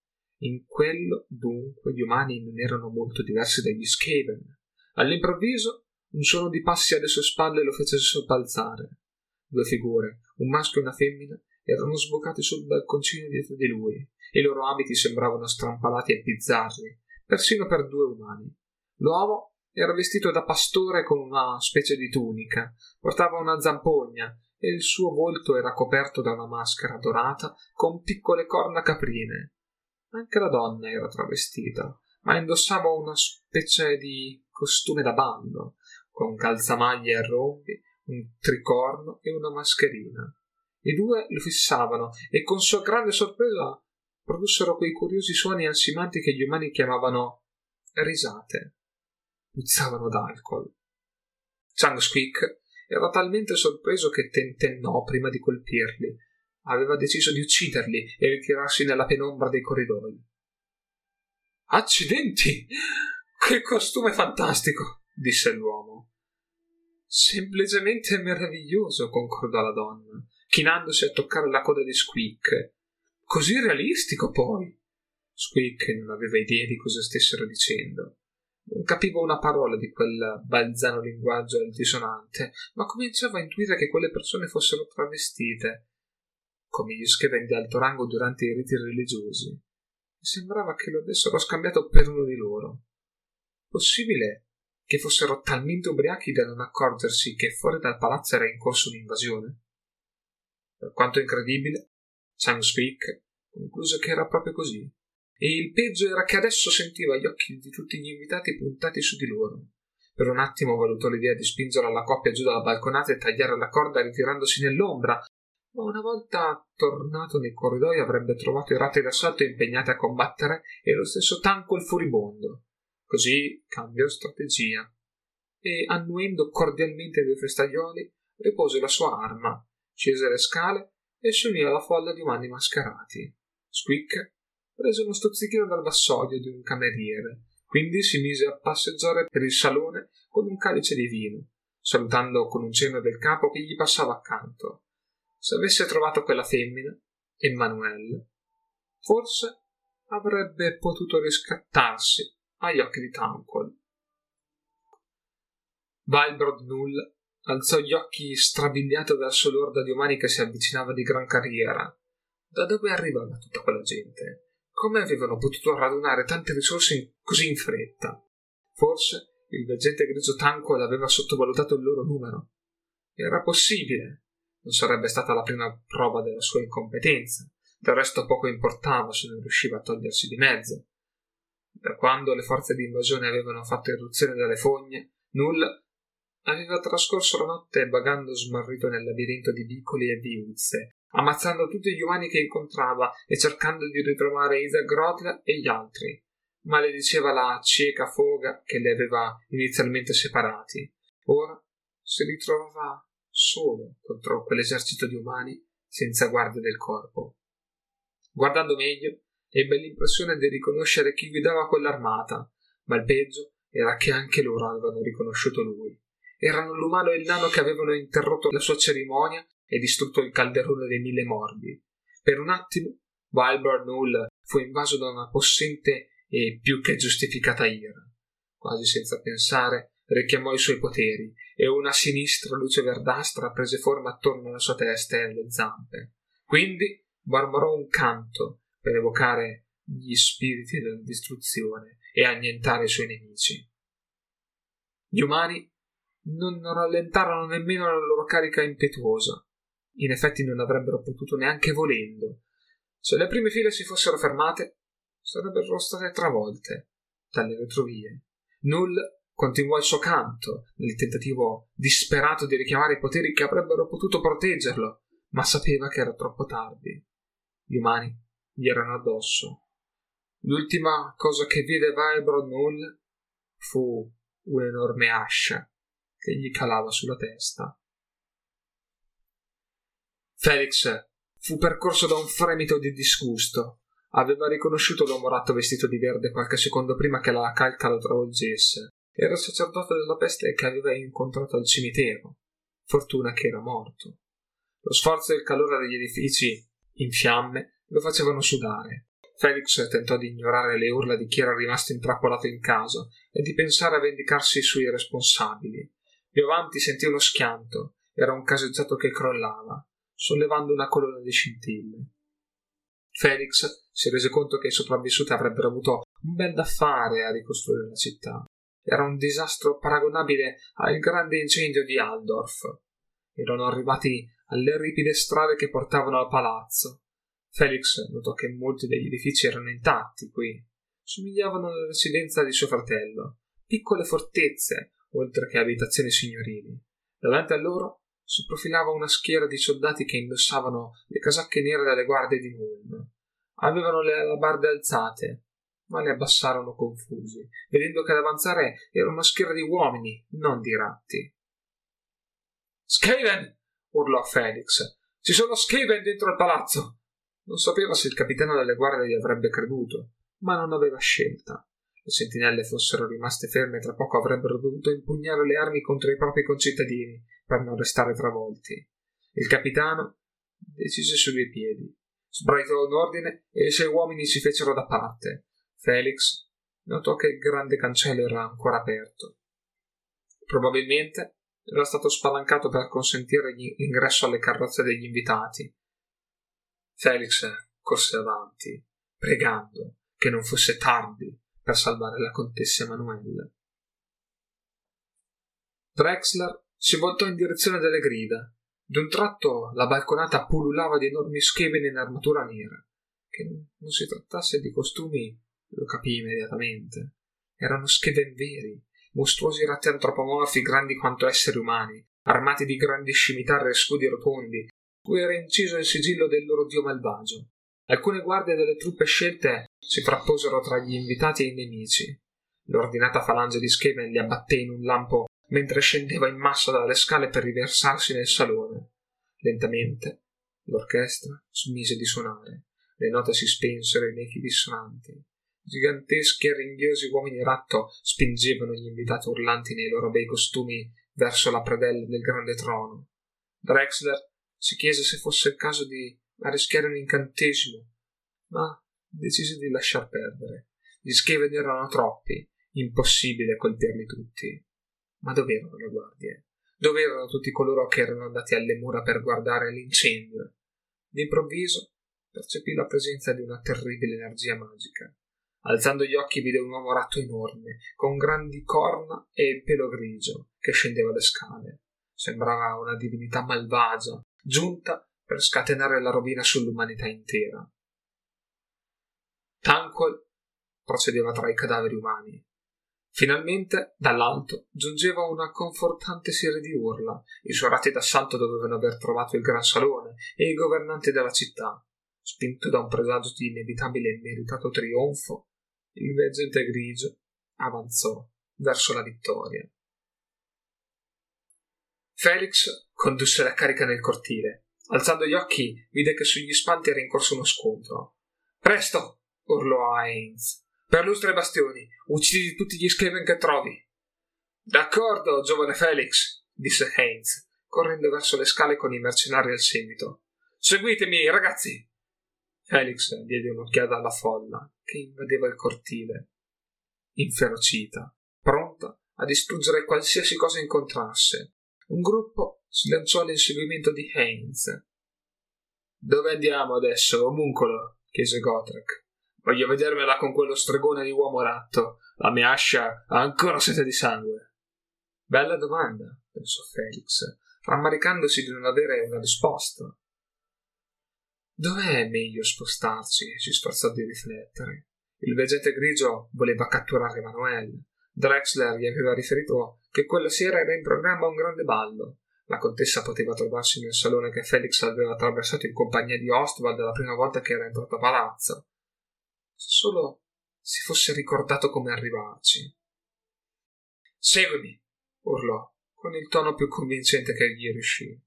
In quello, dunque, gli umani non erano molto diversi dagli Skaven. All'improvviso, un suono di passi alle sue spalle lo fece sobbalzare. Due figure, un maschio e una femmina, erano sbucate sul balconcino dietro di lui, i loro abiti sembravano strampalati e bizzarri, persino per due umani. L'uomo era vestito da pastore con una specie di tunica, portava una zampogna e il suo volto era coperto da una maschera dorata con piccole corna caprine. Anche la donna era travestita, ma indossava una specie di costume da ballo, con calzamaglie a rombi, un tricorno e una mascherina. I due lo fissavano e con sua grande sorpresa produssero quei curiosi suoni ansimanti che gli umani chiamavano risate puzzavano d'alcol. Chang Squeak era talmente sorpreso che tentennò prima di colpirli. Aveva deciso di ucciderli e ritirarsi nella penombra dei corridoi. Accidenti! Che costume fantastico! disse l'uomo. Semplicemente meraviglioso, concordò la donna, chinandosi a toccare la coda di Squeak. Così realistico, poi. Squeak non aveva idea di cosa stessero dicendo Non capivo una parola di quel balzano linguaggio altisonante, ma cominciavo a intuire che quelle persone fossero travestite, come gli scriventi di alto rango durante i riti religiosi. Mi sembrava che lo avessero scambiato per uno di loro. Possibile che fossero talmente ubriachi da non accorgersi che fuori dal palazzo era in corso un'invasione? Per quanto incredibile, Sam Speak concluse che era proprio così. E il peggio era che adesso sentiva gli occhi di tutti gli invitati puntati su di loro. Per un attimo valutò l'idea di spingere la coppia giù dalla balconata e tagliare la corda ritirandosi nell'ombra, ma una volta tornato nei corridoi avrebbe trovato i rati d'assalto impegnati a combattere e lo stesso tanco il furibondo. Così cambiò strategia e, annuendo cordialmente i due festaioli, ripose la sua arma, scese le scale e si unì alla folla di umani mascherati. Squeak prese uno stuzzichino dal vassoio di un cameriere, quindi si mise a passeggiare per il salone con un calice di vino, salutando con un cenno del capo che gli passava accanto. Se avesse trovato quella femmina, Emmanuelle, forse avrebbe potuto riscattarsi agli occhi di Tanquil. Valbrod Null alzò gli occhi strabiliato verso l'orda di umani che si avvicinava di gran carriera. Da dove arrivava tutta quella gente? Come avevano potuto radunare tante risorse in, così in fretta? Forse il veggente grigio tanco aveva sottovalutato il loro numero. Era possibile. Non sarebbe stata la prima prova della sua incompetenza. Del resto poco importava se non riusciva a togliersi di mezzo. Da quando le forze di invasione avevano fatto irruzione dalle fogne, Null aveva trascorso la notte vagando smarrito nel labirinto di vicoli e viuzze, ammazzando tutti gli umani che incontrava e cercando di ritrovare Isa Grotler e gli altri. Malediceva la cieca foga che li aveva inizialmente separati. Ora si ritrovava solo contro quell'esercito di umani senza guardia del corpo. Guardando meglio, ebbe l'impressione di riconoscere chi guidava quell'armata, ma il peggio era che anche loro avevano riconosciuto lui. Erano l'umano e il nano che avevano interrotto la sua cerimonia e distrutto il calderone dei mille morbi. Per un attimo Wilbur Null fu invaso da una possente e più che giustificata ira. Quasi senza pensare, richiamò i suoi poteri e una sinistra luce verdastra prese forma attorno alla sua testa e alle zampe. Quindi mormorò un canto per evocare gli spiriti della distruzione e annientare i suoi nemici. Gli umani non rallentarono nemmeno la loro carica impetuosa in effetti non avrebbero potuto neanche volendo. Se le prime file si fossero fermate, sarebbero state travolte dalle retrovie. Null continuò il suo canto nel tentativo disperato di richiamare i poteri che avrebbero potuto proteggerlo, ma sapeva che era troppo tardi. Gli umani gli erano addosso. L'ultima cosa che vide Vibro Null fu un'enorme ascia che gli calava sulla testa. Felix fu percorso da un fremito di disgusto. Aveva riconosciuto l'uomo ratto vestito di verde qualche secondo prima che la calca lo travolgesse. Era il sacerdote della peste che aveva incontrato al cimitero. Fortuna che era morto. Lo sforzo e il calore degli edifici in fiamme lo facevano sudare. Felix tentò di ignorare le urla di chi era rimasto intrappolato in casa e di pensare a vendicarsi sui responsabili. Più avanti sentì uno schianto. Era un caseggiato che crollava sollevando una colonna di scintille. Felix si rese conto che i sopravvissuti avrebbero avuto un bel da fare a ricostruire la città. Era un disastro paragonabile al grande incendio di Aldorf. Erano arrivati alle ripide strade che portavano al palazzo. Felix notò che molti degli edifici erano intatti qui. Somigliavano alla residenza di suo fratello, piccole fortezze, oltre che abitazioni signorili. Davanti a loro si profilava una schiera di soldati che indossavano le casacche nere delle guardie di Mulm. Avevano le alabarde alzate, ma le abbassarono confusi, vedendo che ad avanzare era una schiera di uomini, non di ratti. Skaven! urlò Felix. Ci sono Skaven dentro il palazzo! Non sapeva se il capitano delle guardie gli avrebbe creduto, ma non aveva scelta. Le sentinelle fossero rimaste ferme, tra poco avrebbero dovuto impugnare le armi contro i propri concittadini per non restare travolti. Il capitano decise sui due piedi, sbraitò un ordine e i suoi uomini si fecero da parte. Felix notò che il grande cancello era ancora aperto. Probabilmente era stato spalancato per consentire l'ingresso alle carrozze degli invitati. Felix corse avanti, pregando che non fosse tardi per salvare la contessa Emanuele. Drexler si voltò in direzione delle grida. D'un tratto la balconata pullulava di enormi scheven in armatura nera. Che non si trattasse di costumi lo capì immediatamente. Erano scheven veri, mostruosi ratti antropomorfi grandi quanto esseri umani, armati di grandi scimitarre e scudi rotondi, cui era inciso il sigillo del loro dio malvagio. Alcune guardie delle truppe scelte si frapposero tra gli invitati e i nemici. L'ordinata falange di Scheven li abbatté in un lampo mentre scendeva in massa dalle scale per riversarsi nel salone. Lentamente l'orchestra smise di suonare, le note si spensero in echi dissonanti. Giganteschi e ringhiosi uomini ratto spingevano gli invitati urlanti nei loro bei costumi verso la predella del grande trono. Drexler si chiese se fosse il caso di arrischiare un incantesimo, ma decise di lasciar perdere. Gli Skaven erano troppi, impossibile colpirli tutti. Ma dove erano le guardie? Dove erano tutti coloro che erano andati alle mura per guardare l'incendio? D'improvviso percepì la presenza di una terribile energia magica. Alzando gli occhi vide un uomo ratto enorme, con grandi corna e pelo grigio, che scendeva le scale. Sembrava una divinità malvagia, giunta per scatenare la rovina sull'umanità intera. Tanquil procedeva tra i cadaveri umani. Finalmente, dall'alto, giungeva una confortante serie di urla. I suoi ratti d'assalto dovevano aver trovato il gran salone e i governanti della città. Spinto da un presagio di inevitabile e meritato trionfo, il veggente grigio avanzò verso la vittoria. Felix condusse la carica nel cortile. Alzando gli occhi, vide che sugli spanti era in corso uno scontro. Presto! urlò a Heinz. Perlustra i bastioni, uccidi tutti gli Skaven che trovi. D'accordo, giovane Felix, disse Heinz, correndo verso le scale con i mercenari al seguito. Seguitemi, ragazzi! Felix diede un'occhiata alla folla che invadeva il cortile, inferocita, pronta a distruggere qualsiasi cosa incontrasse. Un gruppo si lanciò all'inseguimento di Heinz. Dove andiamo adesso, omuncolo? chiese Gotrek. Voglio vedermela con quello stregone di uomo ratto. La mia ascia ha ancora sete di sangue. Bella domanda, pensò Felix, rammaricandosi di non avere una risposta. Dov'è meglio spostarci? si sforzò di riflettere. Il veggente grigio voleva catturare Manuel. Drexler gli aveva riferito che quella sera era in programma un grande ballo. La contessa poteva trovarsi nel salone che Felix aveva attraversato in compagnia di Ostwald la prima volta che era entrato a palazzo se solo si fosse ricordato come arrivarci. Seguimi, urlò, con il tono più convincente che gli riuscì.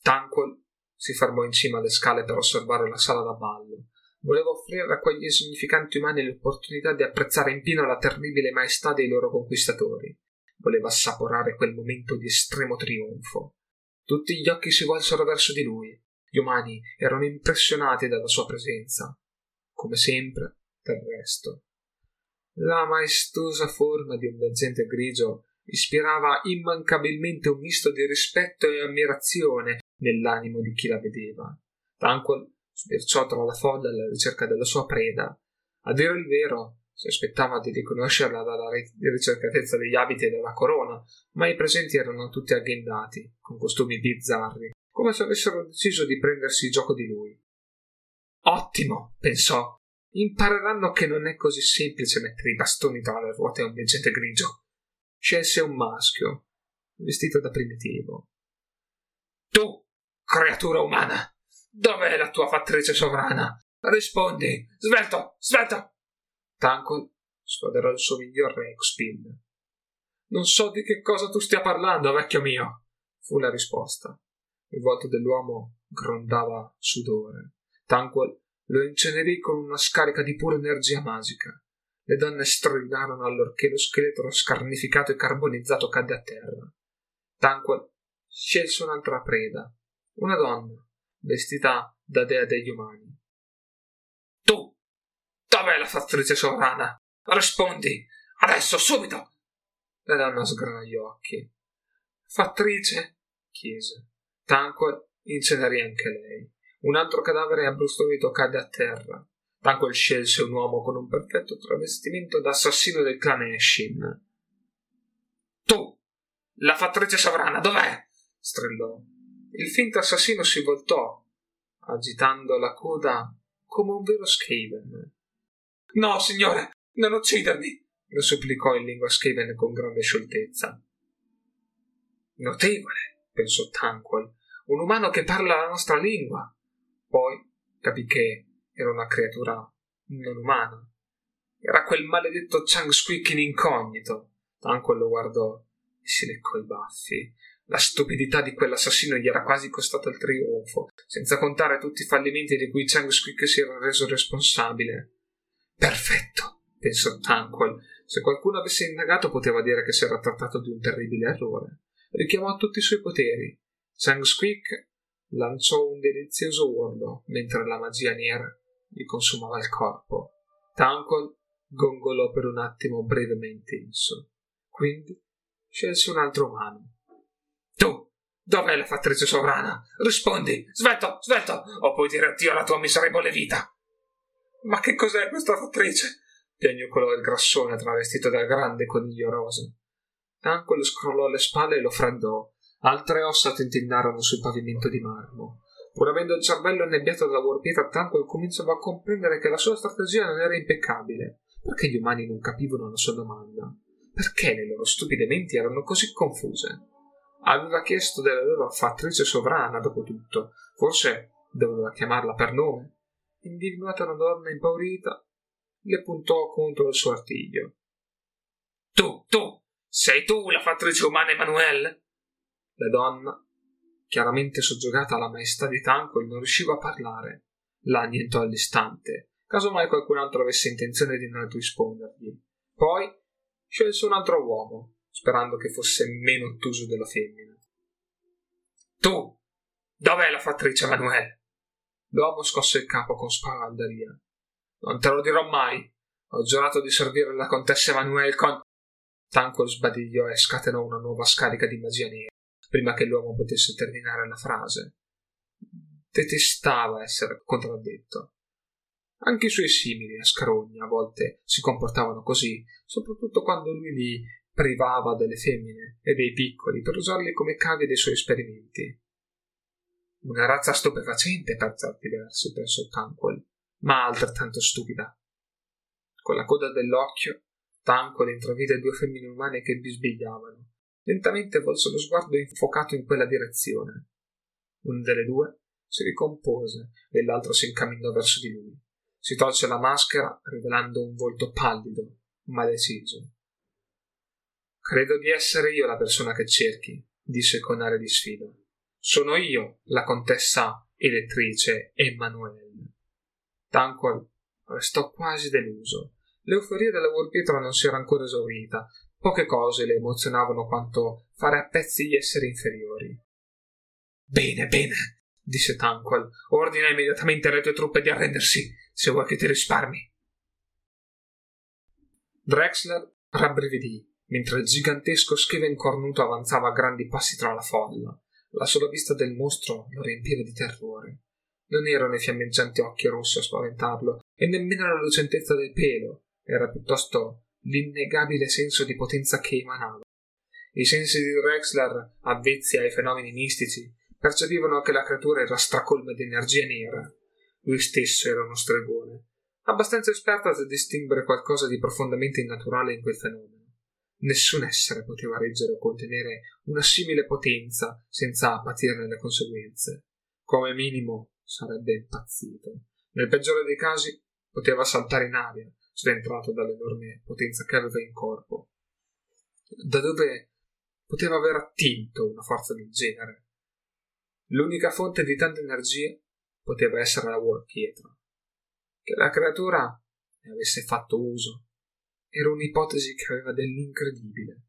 Tanquil si fermò in cima alle scale per osservare la sala da ballo. Voleva offrire a quegli insignificanti umani l'opportunità di apprezzare in pieno la terribile maestà dei loro conquistatori. Voleva assaporare quel momento di estremo trionfo. Tutti gli occhi si volsero verso di lui. Gli umani erano impressionati dalla sua presenza. Come sempre, del resto. La maestosa forma di un veggente grigio ispirava immancabilmente un misto di rispetto e ammirazione nell'animo di chi la vedeva. Tanquil sbirciò tra la folla alla ricerca della sua preda. A dire il vero, si aspettava di riconoscerla dalla ricercatezza degli abiti e della corona, ma i presenti erano tutti agghindati, con costumi bizzarri, come se avessero deciso di prendersi gioco di lui. Ottimo, pensò. Impareranno che non è così semplice mettere i bastoni tra le ruote a un veggente grigio. Scelse un maschio, vestito da primitivo. Tu, creatura umana, dov'è la tua fattrice sovrana? Rispondi, svelto, svelto! Tankon sfoderò il suo miglior Rexpil. Non so di che cosa tu stia parlando, vecchio mio, fu la risposta. Il volto dell'uomo grondava sudore. Tanquil lo incenerì con una scarica di pura energia magica. Le donne strillarono allorché lo scheletro scarnificato e carbonizzato cadde a terra. Tanquil scelse un'altra preda, una donna, vestita da dea degli umani. Tu, Dov'è la fattrice sovrana? Rispondi! Adesso, subito! La donna sgrana gli occhi. Fattrice? chiese. Tanquil incenerì anche lei. Un altro cadavere abbrustolito cadde a terra. Tanquil scelse un uomo con un perfetto travestimento da assassino del clan Eshin. Tu, la fattrice sovrana, dov'è? strillò. Il finto assassino si voltò, agitando la coda come un vero Skaven. No, signore, non uccidermi! lo supplicò in lingua Skaven con grande scioltezza. Notevole, pensò Tanquil, un umano che parla la nostra lingua. Poi capì che era una creatura non umana. Era quel maledetto Chang Squeak in incognito. Tanquil lo guardò e si leccò i baffi. La stupidità di quell'assassino gli era quasi costata il trionfo, senza contare tutti i fallimenti di cui Chang Squeak si era reso responsabile. Perfetto, pensò Tanquil. Se qualcuno avesse indagato poteva dire che si era trattato di un terribile errore. Richiamò tutti i suoi poteri. Chang Squeak lanciò un delizioso urlo mentre la magia nera gli consumava il corpo. Tanquil gongolò per un attimo breve intenso. Quindi scelse un altro umano tu, dov'è la fattrice sovrana? Rispondi, svelto, svelto, o puoi dire addio alla tua miserevole vita. Ma che cos'è questa fattrice? piagnucolò il grassone travestito da grande coniglio rosa. Tanquil scrollò le spalle e lo freddò. Altre ossa tintinnarono sul pavimento di marmo. Pur avendo il cervello annebbiato dalla warpietra, Tanquil cominciava a comprendere che la sua strategia non era impeccabile. Perché gli umani non capivano la sua domanda? Perché le loro stupide menti erano così confuse? Aveva chiesto della loro fattrice sovrana, dopo tutto. Forse doveva chiamarla per nome. Individuata una donna impaurita, le puntò contro il suo artiglio. Tu, tu, sei tu la fattrice umana Emanuele? La donna, chiaramente soggiogata alla maestà di Tanquil, non riusciva a parlare. La annientò all'istante, casomai qualcun altro avesse intenzione di non rispondergli. Poi scelse un altro uomo, sperando che fosse meno ottuso della femmina. Tu! Dov'è la fattrice Emanuele? L'uomo scosse il capo con spavalderia. Non te lo dirò mai. Ho giurato di servire la contessa Emanuele con... Tanquil sbadigliò e scatenò una nuova scarica di magia nera, prima che l'uomo potesse terminare la frase. Detestava essere contraddetto. Anche i suoi simili a Scarogna a volte si comportavano così, soprattutto quando lui li privava delle femmine e dei piccoli per usarli come cavie dei suoi esperimenti. Una razza stupefacente per certi versi, pensò Tanquil, ma altrettanto stupida. Con la coda dell'occhio, Tanquil intravide due femmine umane che bisbigliavano. Lentamente volse lo sguardo infocato in quella direzione. Una delle due si ricompose e l'altra si incamminò verso di lui. Si tolse la maschera, rivelando un volto pallido, ma deciso. Credo di essere io la persona che cerchi, disse con aria di sfida. Sono io la contessa elettrice Emanuele. Tanquil restò quasi deluso. L'euforia della Warpietra non si era ancora esaurita. Poche cose le emozionavano quanto fare a pezzi gli esseri inferiori. Bene, bene, disse Tanquil. Ordina immediatamente alle tue truppe di arrendersi, se vuoi che ti risparmi. Drexler rabbrividì mentre il gigantesco Skeven cornuto avanzava a grandi passi tra la folla. La sola vista del mostro lo riempiva di terrore. Non erano i fiammeggianti occhi rossi a spaventarlo, e nemmeno la lucentezza del pelo, era piuttosto l'innegabile senso di potenza che emanava. I sensi di Drexler, avvezzi ai fenomeni mistici, percepivano che la creatura era stracolma di energia nera. Lui stesso era uno stregone, abbastanza esperto da distinguere qualcosa di profondamente innaturale in quel fenomeno. Nessun essere poteva reggere o contenere una simile potenza senza patirne le conseguenze. Come minimo sarebbe impazzito. Nel peggiore dei casi poteva saltare in aria, sventrato dall'enorme potenza che aveva in corpo. Da dove poteva aver attinto una forza del genere? L'unica fonte di tanta energia poteva essere la War Pietra. Che la creatura ne avesse fatto uso era un'ipotesi che aveva dell'incredibile.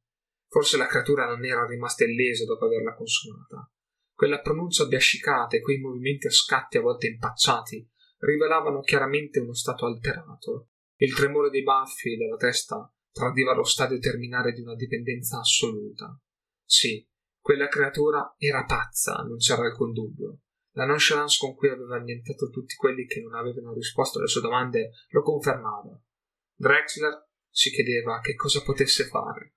Forse la creatura non era rimasta illesa dopo averla consumata. Quella pronuncia biascicata e quei movimenti a scatti a volte impacciati rivelavano chiaramente uno stato alterato. Il tremore dei baffi e della testa tradiva lo stadio terminale di una dipendenza assoluta. Sì, quella creatura era pazza, non c'era alcun dubbio. La nonchalance con cui aveva annientato tutti quelli che non avevano risposto alle sue domande lo confermava. Drexler si chiedeva che cosa potesse fare.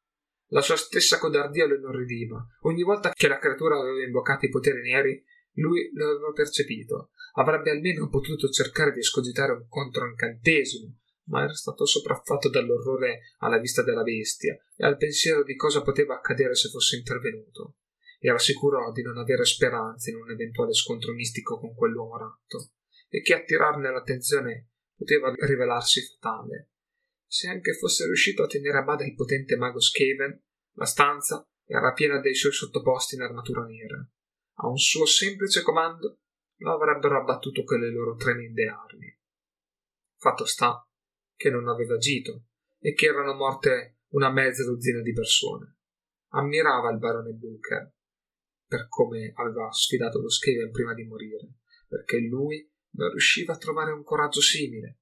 La sua stessa codardia lo inorridiva. Ogni volta che la creatura aveva invocato i poteri neri, lui lo aveva percepito. Avrebbe almeno potuto cercare di escogitare un controincantesimo, ma era stato sopraffatto dall'orrore alla vista della bestia e al pensiero di cosa poteva accadere se fosse intervenuto. Era sicuro di non avere speranze in un eventuale scontro mistico con quell'uomo ratto e che attirarne l'attenzione poteva rivelarsi fatale. Se anche fosse riuscito a tenere a bada il potente mago Skaven, la stanza era piena dei suoi sottoposti in armatura nera. A un suo semplice comando lo avrebbero abbattuto con le loro tremende armi. Fatto sta che non aveva agito e che erano morte una mezza dozzina di persone. Ammirava il barone Booker per come aveva sfidato lo Skaven prima di morire, perché lui non riusciva a trovare un coraggio simile.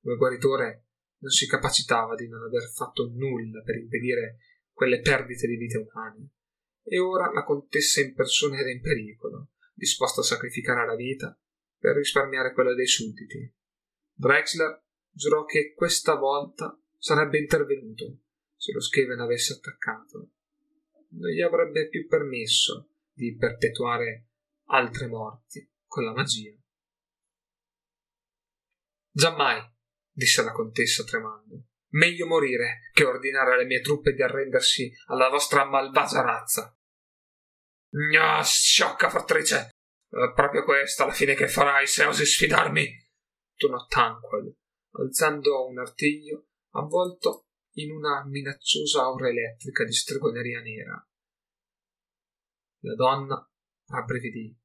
Come guaritore non si capacitava di non aver fatto nulla per impedire quelle perdite di vite umane, e ora la contessa in persona era in pericolo, disposta a sacrificare la vita per risparmiare quella dei sudditi. Drexler giurò che questa volta sarebbe intervenuto se lo Skaven avesse attaccato. Non gli avrebbe più permesso di perpetuare altre morti con la magia. Giammai, disse la contessa tremando. Meglio morire che ordinare alle mie truppe di arrendersi alla vostra malvagia razza. Gna, sciocca fattrice! È proprio questa la fine che farai se osi sfidarmi! tuonò Tanquil, alzando un artiglio avvolto in una minacciosa aura elettrica di stregoneria nera. La donna rabbrividì,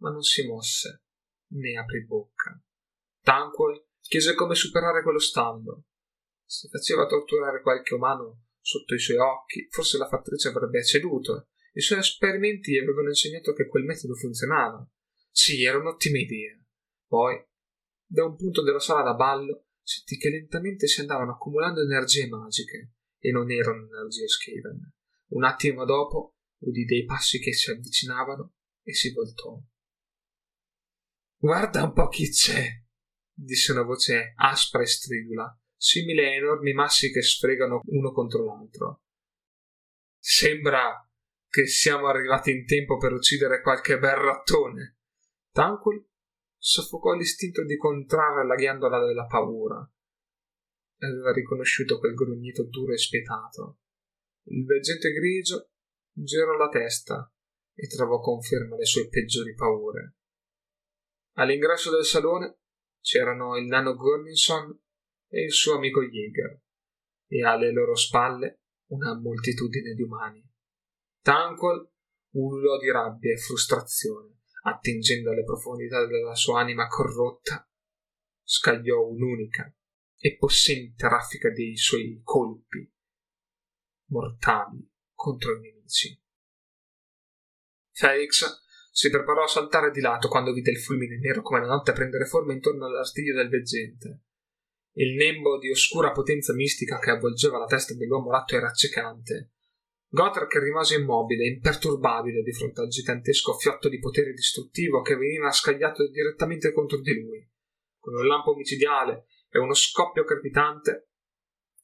ma non si mosse, né aprì bocca. Tanquil chiese come superare quello stallo. Se faceva torturare qualche umano sotto i suoi occhi, forse la fattrice avrebbe ceduto. I suoi esperimenti gli avevano insegnato che quel metodo funzionava. Sì, era un'ottima idea. Poi, da un punto della sala da ballo, sentì che lentamente si andavano accumulando energie magiche, e non erano energie Skaven. Un attimo dopo udì dei passi che si avvicinavano e si voltò. Guarda un po' chi c'è, disse una voce aspra e stridula, simile a enormi massi che sfregano uno contro l'altro. Sembra che siamo arrivati in tempo per uccidere qualche bel rattone. Tanquil soffocò l'istinto di contrarre la ghiandola della paura. Aveva riconosciuto quel grugnito duro e spietato. Il veggente grigio girò la testa e trovò conferma le sue peggiori paure. All'ingresso del salone c'erano il nano Gurninson e il suo amico Jäger, e alle loro spalle una moltitudine di umani. Tanquil ululò di rabbia e frustrazione attingendo alle profondità della sua anima corrotta, scagliò un'unica e possente raffica dei suoi colpi mortali contro i nemici. Felix si preparò a saltare di lato quando vide il fulmine nero come la notte prendere forma intorno all'artiglio del veggente. Il nembo di oscura potenza mistica che avvolgeva la testa dell'uomo ratto era accecante Gotrek rimase immobile, imperturbabile di fronte al gigantesco fiotto di potere distruttivo che veniva scagliato direttamente contro di lui. Con un lampo micidiale e uno scoppio crepitante,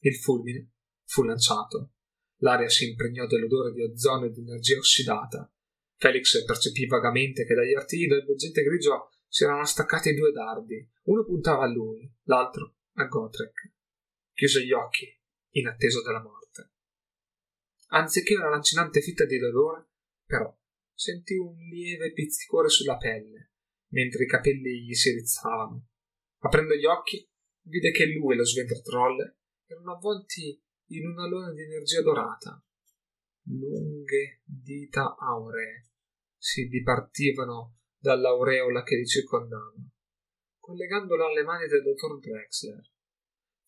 il fulmine fu lanciato. L'aria si impregnò dell'odore di ozono e di energia ossidata. Felix percepì vagamente che dagli artigli del veggente grigio si erano staccati due dardi. Uno puntava a lui, l'altro a Gotrek. Chiuse gli occhi, in attesa della morte anziché una lancinante fitta di dolore, però sentì un lieve pizzicore sulla pelle, mentre i capelli gli si rizzavano. Aprendo gli occhi, vide che lui e lo sventratrolle erano avvolti in una luna di energia dorata. Lunghe dita auree si dipartivano dall'aureola che li circondava, collegandola alle mani del dottor Drexler.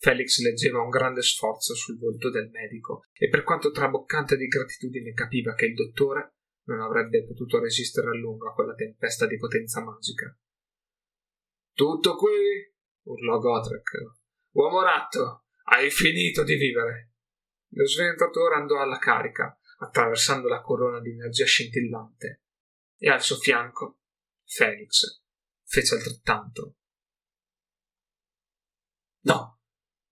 Felix leggeva un grande sforzo sul volto del medico e per quanto traboccante di gratitudine capiva che il dottore non avrebbe potuto resistere a lungo a quella tempesta di potenza magica. Tutto qui? urlò Gotrek. Uomo ratto, hai finito di vivere. Lo sventatore andò alla carica, attraversando la corona di energia scintillante, e al suo fianco Felix fece altrettanto. No,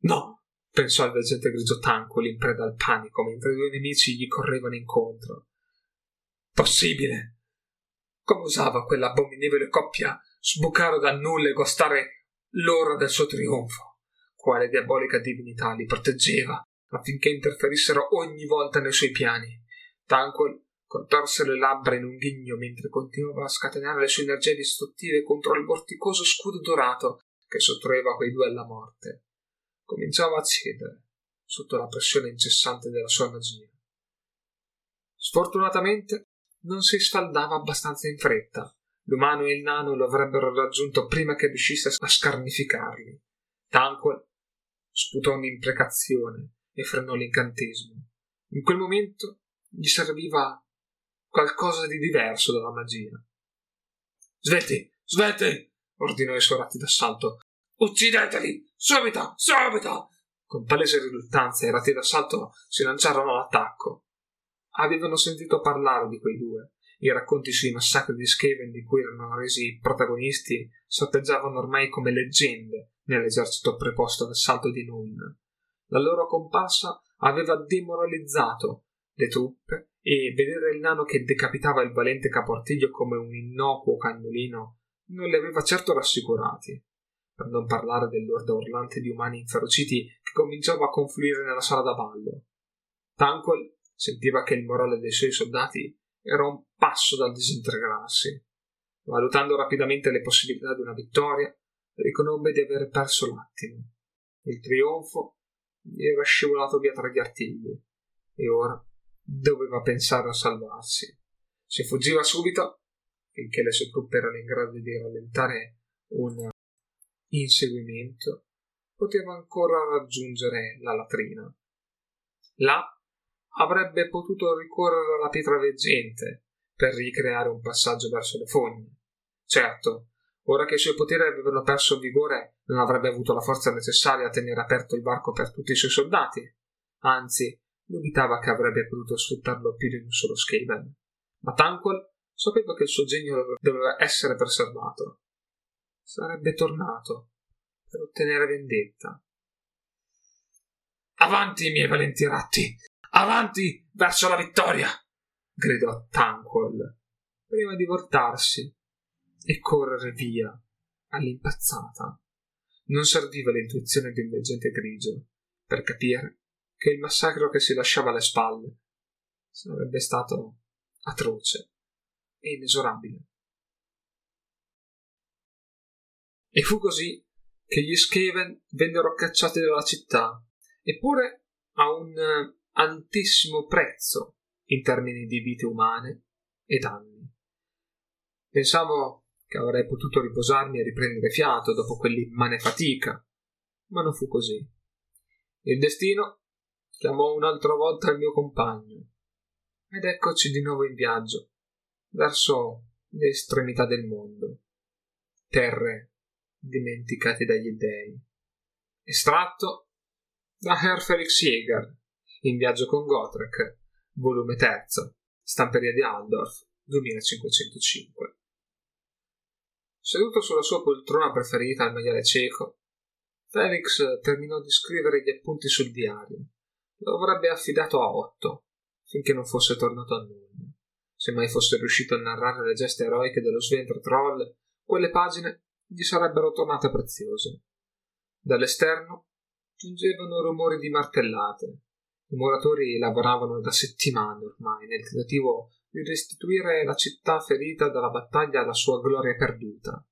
no, pensò il veggente grigio Tanquil in preda al panico mentre i due nemici gli correvano incontro. Possibile! Come usava quell'abominevole coppia sbucare dal nulla e gustare l'ora del suo trionfo? Quale diabolica divinità li proteggeva affinché interferissero ogni volta nei suoi piani? Tanquil contorse le labbra in un ghigno mentre continuava a scatenare le sue energie distruttive contro il vorticoso scudo dorato che sottraeva quei due alla morte. Cominciava a cedere sotto la pressione incessante della sua magia. Sfortunatamente non si sfaldava abbastanza in fretta. L'umano e il nano lo avrebbero raggiunto prima che riuscisse a scarnificarli. Tanquil sputò un'imprecazione e frenò l'incantesimo. In quel momento gli serviva qualcosa di diverso dalla magia. Sveti, sveti! ordinò i suoi ratti d'assalto. Uccideteli! Subito! Subito! Con palese riluttanza i ratti d'assalto si lanciarono all'attacco. Avevano sentito parlare di quei due. I racconti sui massacri di Skaven di cui erano resi protagonisti sorteggiavano ormai come leggende nell'esercito preposto all'assalto di Nuln. La loro comparsa aveva demoralizzato le truppe e vedere il nano che decapitava il valente caportiglio come un innocuo cagnolino non li aveva certo rassicurati per non parlare dell'orda urlante di umani inferociti che cominciava a confluire nella sala da ballo. Tanquil sentiva che il morale dei suoi soldati era un passo dal disintegrarsi. Valutando rapidamente le possibilità di una vittoria, riconobbe di aver perso l'attimo. Il trionfo gli era scivolato via tra gli artigli e ora doveva pensare a salvarsi. Se fuggiva subito, finché le sue truppe erano in grado di rallentare inseguimento, poteva ancora raggiungere la latrina. Là avrebbe potuto ricorrere alla pietra veggente per ricreare un passaggio verso le fogne. Certo, ora che i suoi poteri avevano perso vigore, non avrebbe avuto la forza necessaria a tenere aperto il varco per tutti i suoi soldati. Anzi, dubitava che avrebbe potuto sfruttarlo più di un solo Skaven. Ma Tanquil sapeva che il suo genio doveva essere preservato. Sarebbe tornato per ottenere vendetta. Avanti, miei valenti ratti! Avanti verso la vittoria! gridò Tanquil, prima di voltarsi e correre via all'impazzata. Non serviva l'intuizione di un veggente grigio per capire che il massacro che si lasciava alle spalle sarebbe stato atroce e inesorabile. E fu così che gli Skaven vennero cacciati dalla città, eppure a un altissimo prezzo in termini di vite umane e danni. Pensavo che avrei potuto riposarmi e riprendere fiato dopo quell'immane fatica, ma non fu così. Il destino chiamò un'altra volta il mio compagno ed eccoci di nuovo in viaggio verso le estremità del mondo, terre dimenticate dagli dei. Estratto da Herr Felix Jäger, in viaggio con Gotrek, volume 3, stamperia di Aldorf, 2505. Seduto sulla sua poltrona preferita al maiale cieco, Felix terminò di scrivere gli appunti sul diario lo avrebbe affidato a Otto, finché non fosse tornato a nulla. Se mai fosse riuscito a narrare le gesta eroiche dello Sventre Troll, quelle pagine gli sarebbero tornate preziose. Dall'esterno giungevano rumori di martellate. I muratori lavoravano da settimane ormai nel tentativo di restituire la città ferita dalla battaglia alla sua gloria perduta.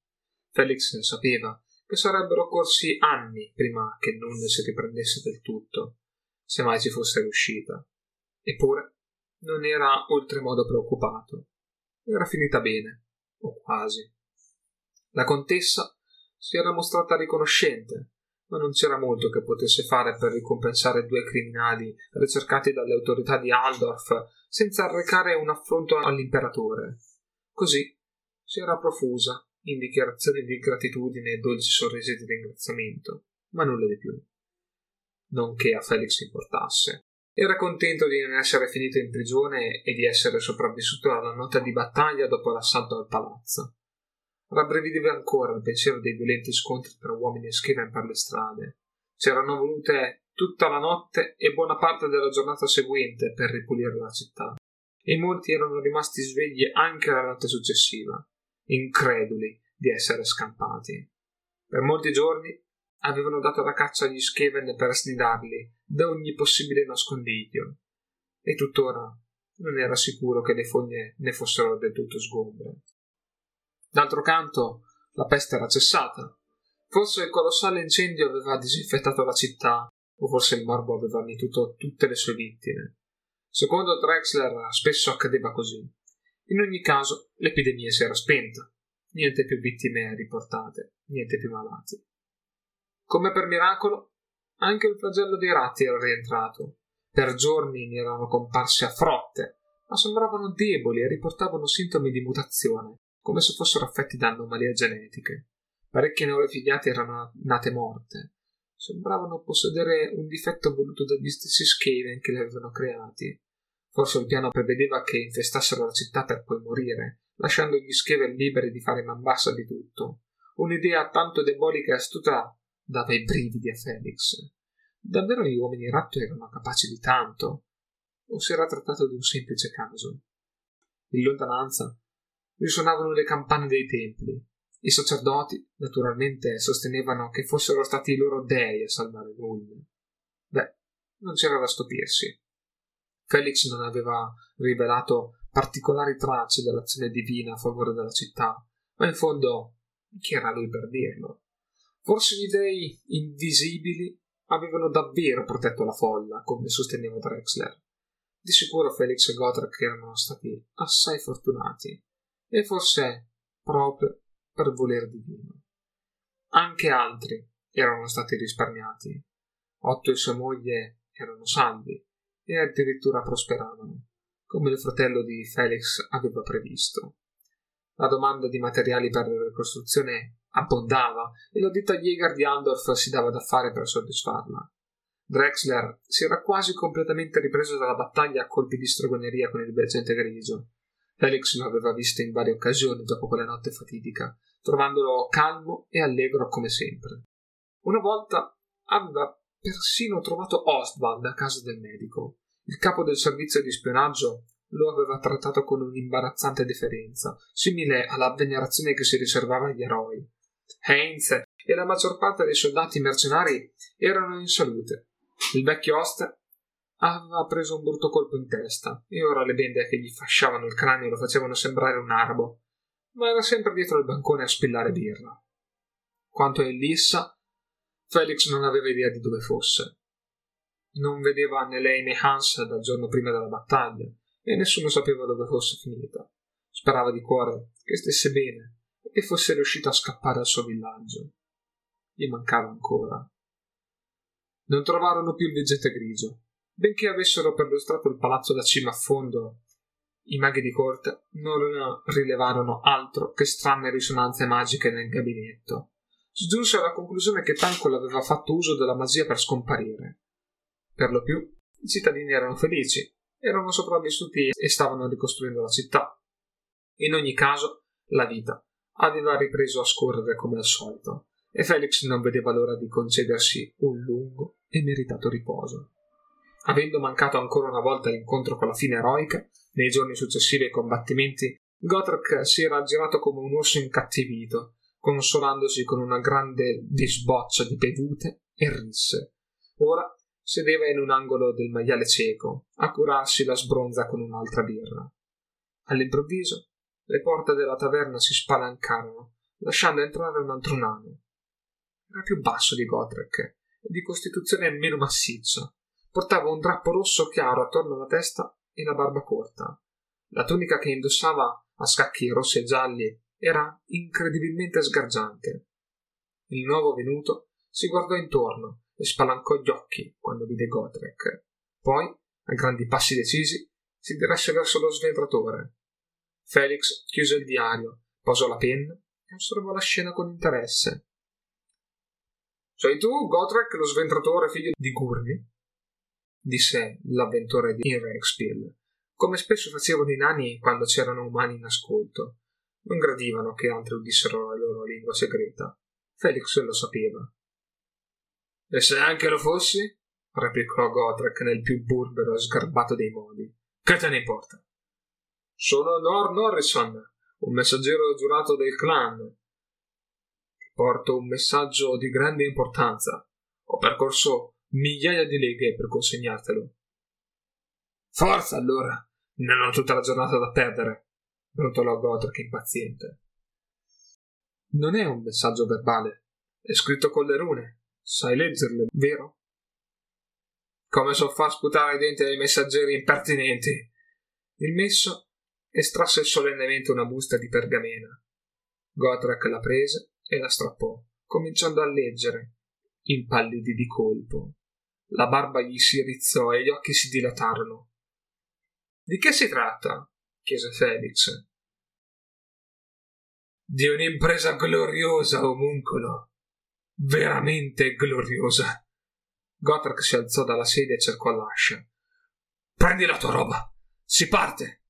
Felix sapeva che sarebbero corsi anni prima che Nun si riprendesse del tutto se mai ci fosse riuscita. Eppure non era oltremodo preoccupato. Era finita bene, o quasi. La contessa si era mostrata riconoscente, ma non c'era molto che potesse fare per ricompensare due criminali ricercati dalle autorità di Aldorf senza arrecare un affronto all'imperatore. Così si era profusa in dichiarazioni di gratitudine e dolci sorrisi di ringraziamento. ma nulla di più. Non che a Felix importasse. Era contento di non essere finito in prigione e di essere sopravvissuto alla notte di battaglia dopo l'assalto al palazzo. Rabbrivideva ancora il pensiero dei violenti scontri tra uomini e schiavi per le strade. C'erano volute tutta la notte e buona parte della giornata seguente per ripulire la città, e molti erano rimasti svegli anche la notte successiva, increduli di essere scampati. Per molti giorni avevano dato la caccia agli Skaven per snidarli da ogni possibile nascondiglio, e tuttora non era sicuro che le fogne ne fossero del tutto sgombre. D'altro canto, la peste era cessata. Forse il colossale incendio aveva disinfettato la città, o forse il morbo aveva mietuto tutte le sue vittime. Secondo Drexler spesso accadeva così. In ogni caso, l'epidemia si era spenta. Niente più vittime riportate, niente più malati. Come per miracolo, anche il flagello dei ratti era rientrato. Per giorni ne erano comparse a frotte, ma sembravano deboli e riportavano sintomi di mutazione, come se fossero affetti da anomalie genetiche. Parecchie nuove figliate erano nate morte. Sembravano possedere un difetto voluto dagli stessi Skaven che li avevano creati. Forse il piano prevedeva che infestassero la città per poi morire, lasciando gli Skaven liberi di fare man bassa di tutto. Un'idea tanto diabolica e astuta dava i brividi a Felix. Davvero gli uomini ratto erano capaci di tanto? O si era trattato di un semplice caso? In lontananza risuonavano le campane dei templi. I sacerdoti, naturalmente, sostenevano che fossero stati i loro dei a salvare Nuln. Beh, non c'era da stupirsi. Felix non aveva rivelato particolari tracce dell'azione divina a favore della città, ma in fondo chi era lui per dirlo? Forse gli dei invisibili avevano davvero protetto la folla, come sosteneva Drexler. Di sicuro Felix e Gotrek erano stati assai fortunati, e forse proprio per voler divino. Anche altri erano stati risparmiati. Otto e sua moglie erano salvi e addirittura prosperavano, come il fratello di Felix aveva previsto. La domanda di materiali per la ricostruzione abbondava e la ditta Jäger di Andorf si dava da fare per soddisfarla. Drexler si era quasi completamente ripreso dalla battaglia a colpi di stregoneria con il veggente grigio. Felix lo aveva visto in varie occasioni dopo quella notte fatidica, trovandolo calmo e allegro come sempre. Una volta aveva persino trovato Ostwald a casa del medico. Il capo del servizio di spionaggio lo aveva trattato con un'imbarazzante deferenza, simile alla venerazione che si riservava agli eroi. Heinz e la maggior parte dei soldati mercenari erano in salute. Il vecchio host aveva preso un brutto colpo in testa e ora le bende che gli fasciavano il cranio lo facevano sembrare un arbo, ma era sempre dietro il bancone a spillare birra. Quanto a Elissa, Felix non aveva idea di dove fosse. Non vedeva né lei né Hans dal giorno prima della battaglia e nessuno sapeva dove fosse finita. Sperava di cuore che stesse bene e fosse riuscito a scappare al suo villaggio. Gli mancava ancora. Non trovarono più il veggente grigio. Benché avessero perlustrato il palazzo da cima a fondo, i maghi di corte non rilevarono altro che strane risonanze magiche nel gabinetto. Giunse alla conclusione che Tankol aveva fatto uso della magia per scomparire. Per lo più, i cittadini erano felici, erano sopravvissuti e stavano ricostruendo la città. In ogni caso, la vita aveva ripreso a scorrere come al solito e Felix non vedeva l'ora di concedersi un lungo e meritato riposo. Avendo mancato ancora una volta l'incontro con la fine eroica, nei giorni successivi ai combattimenti, Gotrek si era girato come un orso incattivito, consolandosi con una grande disboccia di bevute e risse. Ora sedeva in un angolo del maiale cieco, a curarsi la sbronza con un'altra birra. All'improvviso le porte della taverna si spalancarono, lasciando entrare un altro nano. Era più basso di Gotrek e di costituzione meno massiccia. Portava un drappo rosso chiaro attorno alla testa e la barba corta. La tunica che indossava a scacchi rossi e gialli era incredibilmente sgargiante. Il nuovo venuto si guardò intorno e spalancò gli occhi quando vide Gotrek. Poi, a grandi passi decisi, si diresse verso lo sventratore. Felix chiuse il diario, posò la penna e osservò la scena con interesse. Sei tu, Gotrek, lo sventratore figlio di Gurni? Disse l'avventore di Rexpiel, come spesso facevano i nani quando c'erano umani in ascolto. Non gradivano che altri udissero la loro lingua segreta. Felix lo sapeva. E se anche lo fossi? replicò Gotrek nel più burbero e sgarbato dei modi. Che te ne importa? Sono Nor Norrison, un messaggero giurato del clan. Ti porto un messaggio di grande importanza. Ho percorso migliaia di leghe per consegnartelo. Forza allora! Non ho tutta la giornata da perdere, brontolò Godric impaziente. Non è un messaggio verbale, è scritto con le rune. Sai leggerle, vero? Come so far sputare i denti ai messaggeri impertinenti. Il messo estrasse solennemente una busta di pergamena. Gotrek la prese e la strappò, cominciando a leggere, impallidì di colpo. La barba gli si rizzò e gli occhi si dilatarono. Di che si tratta? chiese Felix. Di un'impresa gloriosa, omuncolo. Veramente gloriosa. Gotrek si alzò dalla sedia e cercò l'ascia. Prendi la tua roba. Si parte.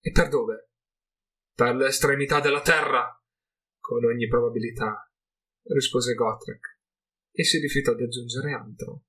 E per dove? Per l'estremità della terra. Con ogni probabilità, rispose Gotrek, e si rifiutò di aggiungere altro.